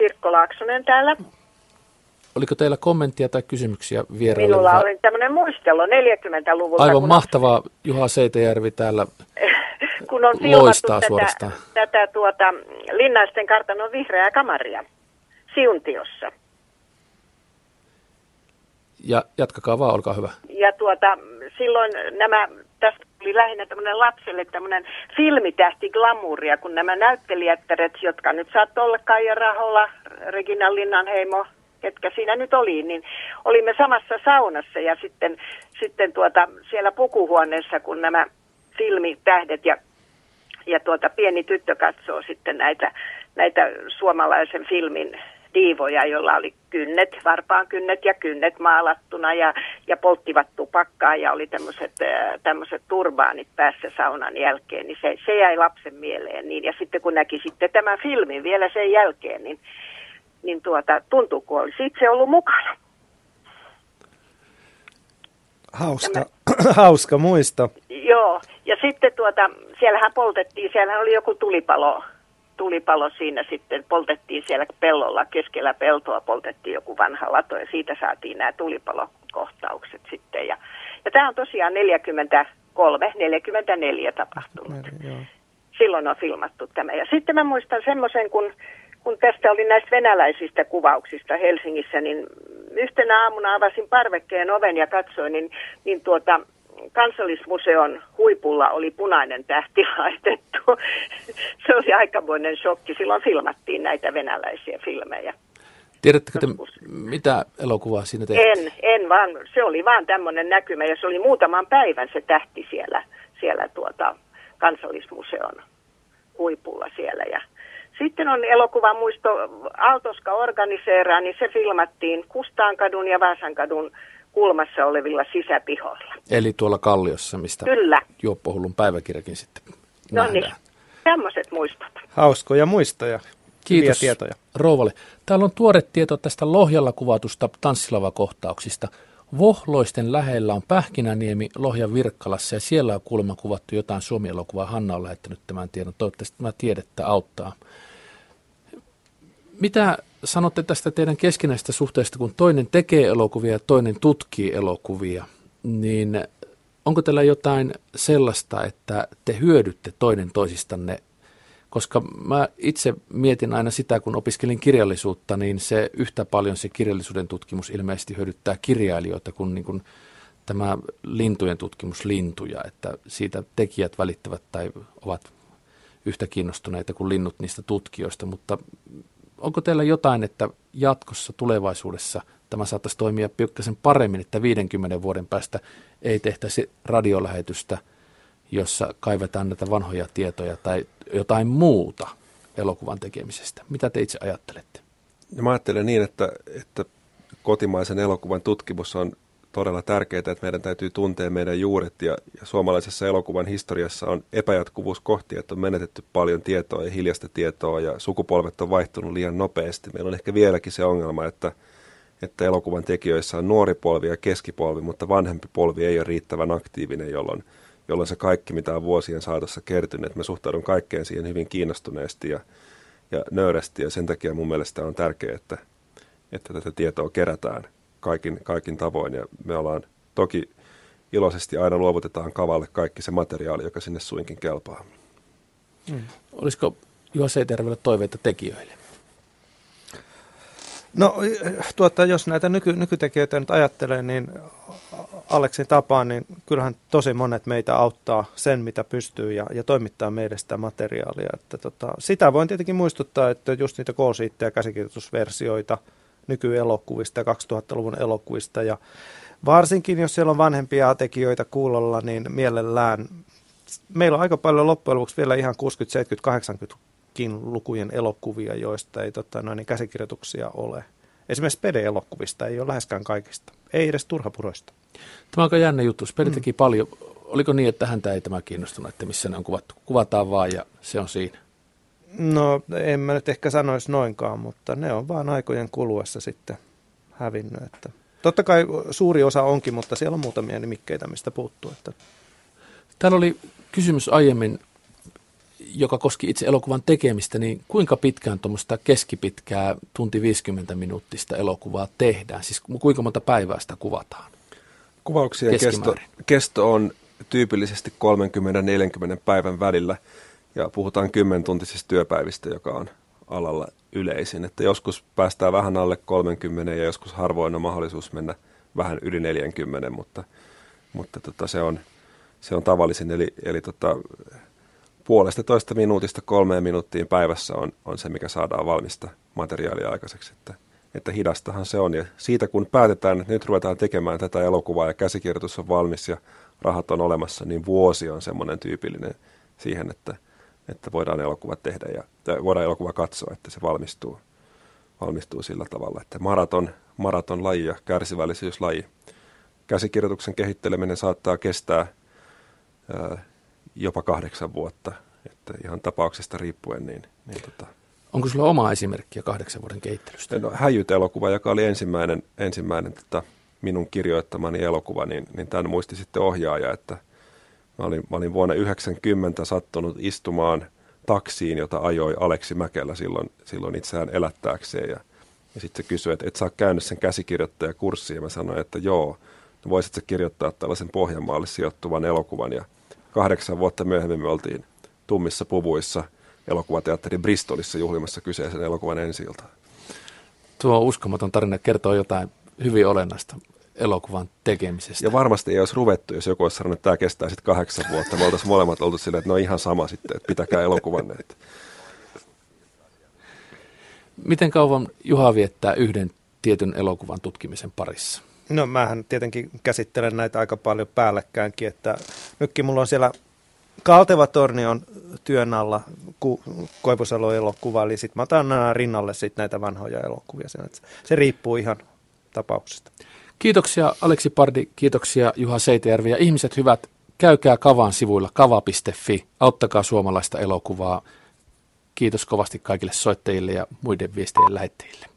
Pirkko Laaksonen täällä. Oliko teillä kommenttia tai kysymyksiä vieraille? Minulla oli tämmöinen muistelo 40-luvulta. Aivan mahtavaa. On... Juha Seitejärvi täällä *laughs* kun on loistaa tätä, suorastaan. tätä tuota, Linnaisten kartanon vihreää kamaria Siuntiossa. Ja jatkakaa vaan, olkaa hyvä. Ja tuota, silloin nämä, tästä oli lähinnä tämmöinen lapselle tämmöinen filmitähti glamouria, kun nämä näyttelijättäret, jotka nyt saattoi olla Kaija Rahola, Regina Linnanheimo, ketkä siinä nyt oli, niin olimme samassa saunassa ja sitten, sitten tuota, siellä pukuhuoneessa, kun nämä filmitähdet ja, ja tuota, pieni tyttö katsoo sitten näitä, näitä suomalaisen filmin diivoja, joilla oli kynnet, varpaan kynnet ja kynnet maalattuna ja, ja polttivat tupakkaa ja oli tämmöiset tämmöiset turbaanit päässä saunan jälkeen, niin se, se jäi lapsen mieleen. Niin, ja sitten kun näki sitten tämän filmin vielä sen jälkeen, niin, niin tuota, tuntuu kuin olisi itse ollut mukana. Hauska, Tämä, *clears throat* hauska muisto. Joo, ja sitten tuota, siellähän poltettiin, siellähän oli joku tulipalo, tulipalo siinä sitten, poltettiin siellä pellolla, keskellä peltoa poltettiin joku vanha lato ja siitä saatiin nämä tulipalokohtaukset sitten. Ja, ja tämä on tosiaan 43, 44 tapahtunut. Silloin on filmattu tämä. Ja sitten mä muistan semmoisen, kun, kun tästä oli näistä venäläisistä kuvauksista Helsingissä, niin yhtenä aamuna avasin parvekkeen oven ja katsoin, niin, niin tuota, kansallismuseon huipulla oli punainen tähti *laughs* laitettu. Se oli aikamoinen shokki. Silloin filmattiin näitä venäläisiä filmejä. Tiedättekö te, mitä elokuvaa siinä tehtiin? En, en vaan. Se oli vaan tämmöinen näkymä ja se oli muutaman päivän se tähti siellä, siellä tuota, kansallismuseon huipulla siellä. Ja sitten on elokuva muisto Aaltoska organiseeraa, niin se filmattiin Kustaankadun ja Vaasankadun kulmassa olevilla sisäpihoilla. Eli tuolla Kalliossa, mistä Kyllä. Juoppohullun päiväkirjakin sitten No niin, tämmöiset muistot. Hauskoja muistoja. Kiitos tietoja. Rouvalle. Täällä on tuore tieto tästä Lohjalla kuvatusta tanssilavakohtauksista. Vohloisten lähellä on Pähkinäniemi Lohjan Virkkalassa ja siellä on kuulemma kuvattu jotain Suomi-elokuvaa. Hanna on lähettänyt tämän tiedon. Toivottavasti tämä tiedettä auttaa. Mitä sanotte tästä teidän keskinäistä suhteesta, kun toinen tekee elokuvia ja toinen tutkii elokuvia, niin onko teillä jotain sellaista, että te hyödytte toinen toisistanne? Koska mä itse mietin aina sitä, kun opiskelin kirjallisuutta, niin se yhtä paljon se kirjallisuuden tutkimus ilmeisesti hyödyttää kirjailijoita kuin, niin kuin tämä lintujen tutkimus lintuja, että siitä tekijät välittävät tai ovat yhtä kiinnostuneita kuin linnut niistä tutkijoista, mutta onko teillä jotain, että jatkossa tulevaisuudessa tämä saattaisi toimia pikkasen paremmin, että 50 vuoden päästä ei tehtäisi radiolähetystä, jossa kaivetaan näitä vanhoja tietoja tai jotain muuta elokuvan tekemisestä. Mitä te itse ajattelette? Ja mä ajattelen niin, että, että kotimaisen elokuvan tutkimus on todella tärkeää, että meidän täytyy tuntea meidän juuret ja, ja suomalaisessa elokuvan historiassa on epäjatkuvuus kohti, että on menetetty paljon tietoa ja hiljasta tietoa ja sukupolvet on vaihtunut liian nopeasti. Meillä on ehkä vieläkin se ongelma, että, että elokuvan tekijöissä on nuori polvi ja keskipolvi, mutta vanhempi polvi ei ole riittävän aktiivinen, jolloin, jolloin se kaikki, mitä on vuosien saatossa kertynyt, mä suhtaudun kaikkeen siihen hyvin kiinnostuneesti ja, ja nöyrästi ja sen takia mun mielestä on tärkeää, että, että tätä tietoa kerätään – kaikin, kaikin tavoin. Ja me ollaan toki iloisesti aina luovutetaan kavalle kaikki se materiaali, joka sinne suinkin kelpaa. Hmm. Olisiko Juha Seitervelle toiveita tekijöille? No tuota, jos näitä nyky, nykytekijöitä nyt ajattelee, niin Aleksin tapaan, niin kyllähän tosi monet meitä auttaa sen, mitä pystyy ja, ja toimittaa meille sitä materiaalia. Että tota, sitä voin tietenkin muistuttaa, että just niitä koosiittejä käsikirjoitusversioita – nykyelokuvista ja 2000-luvun elokuvista. Ja varsinkin, jos siellä on vanhempia tekijöitä kuulolla, niin mielellään meillä on aika paljon loppujen lopuksi vielä ihan 60, 70, 80 lukujen elokuvia, joista ei tota, noin, niin käsikirjoituksia ole. Esimerkiksi Pede-elokuvista ei ole läheskään kaikista, ei edes turhapuroista. Tämä on aika jännä juttu. Pede teki mm. paljon. Oliko niin, että häntä ei tämä kiinnostunut, että missä ne on kuvattu? Kuvataan vaan ja se on siinä. No en mä nyt ehkä sanoisi noinkaan, mutta ne on vaan aikojen kuluessa sitten hävinnyt. Että. Totta kai suuri osa onkin, mutta siellä on muutamia nimikkeitä, mistä puuttuu. Että... Täällä oli kysymys aiemmin, joka koski itse elokuvan tekemistä, niin kuinka pitkään tuommoista keskipitkää tunti 50 minuuttista elokuvaa tehdään? Siis kuinka monta päivää sitä kuvataan? Kuvauksien kesto, kesto on tyypillisesti 30-40 päivän välillä ja puhutaan 10 tuntisista työpäivistä, joka on alalla yleisin. Että joskus päästään vähän alle 30 ja joskus harvoin on mahdollisuus mennä vähän yli 40, mutta, mutta tota, se, on, se on tavallisin. Eli, eli tota, puolesta toista minuutista kolmeen minuuttiin päivässä on, on se, mikä saadaan valmista materiaalia aikaiseksi. Että, että hidastahan se on. Ja siitä kun päätetään, että nyt ruvetaan tekemään tätä elokuvaa ja käsikirjoitus on valmis ja rahat on olemassa, niin vuosi on semmoinen tyypillinen siihen, että, että voidaan elokuva tehdä ja voidaan elokuva katsoa, että se valmistuu, valmistuu sillä tavalla, että maraton, maraton laji ja kärsivällisyyslaji. Käsikirjoituksen kehitteleminen saattaa kestää ää, jopa kahdeksan vuotta, että ihan tapauksesta riippuen. Niin, niin tota. Onko sulla oma esimerkkiä kahdeksan vuoden kehittelystä? No, Häjyt-elokuva, joka oli ensimmäinen, ensimmäinen tota, minun kirjoittamani elokuva, niin, niin tämän muisti sitten ohjaaja, että mä olin, mä olin vuonna 90 sattunut istumaan taksiin, jota ajoi Aleksi Mäkelä silloin, silloin itseään elättääkseen. Ja, ja sitten se kysyi, että et saa käynyt sen käsikirjoittajakurssin, ja mä sanoin, että joo, no voisit sä kirjoittaa tällaisen Pohjanmaalle sijoittuvan elokuvan, ja kahdeksan vuotta myöhemmin me oltiin tummissa puvuissa elokuvateatteri Bristolissa juhlimassa kyseisen elokuvan ensi Tuo uskomaton tarina kertoo jotain hyvin olennaista elokuvan tekemisestä. Ja varmasti ei olisi ruvettu, jos joku olisi sanonut, että tämä kestää sitten kahdeksan vuotta. Me oltaisiin molemmat oltu silleen, että no ihan sama sitten, että pitäkää elokuvan. Miten kauan Juha viettää yhden tietyn elokuvan tutkimisen parissa? No mähän tietenkin käsittelen näitä aika paljon päällekkäänkin, että nytkin mulla on siellä Kalteva torni on työn alla ku, Koivusalo elokuva, eli sitten mä otan rinnalle sit näitä vanhoja elokuvia. Se riippuu ihan tapauksesta. Kiitoksia Aleksi Pardi, kiitoksia Juha Seitejärvi ja ihmiset hyvät, käykää Kavan sivuilla kava.fi, auttakaa suomalaista elokuvaa. Kiitos kovasti kaikille soittajille ja muiden viestien lähettäjille.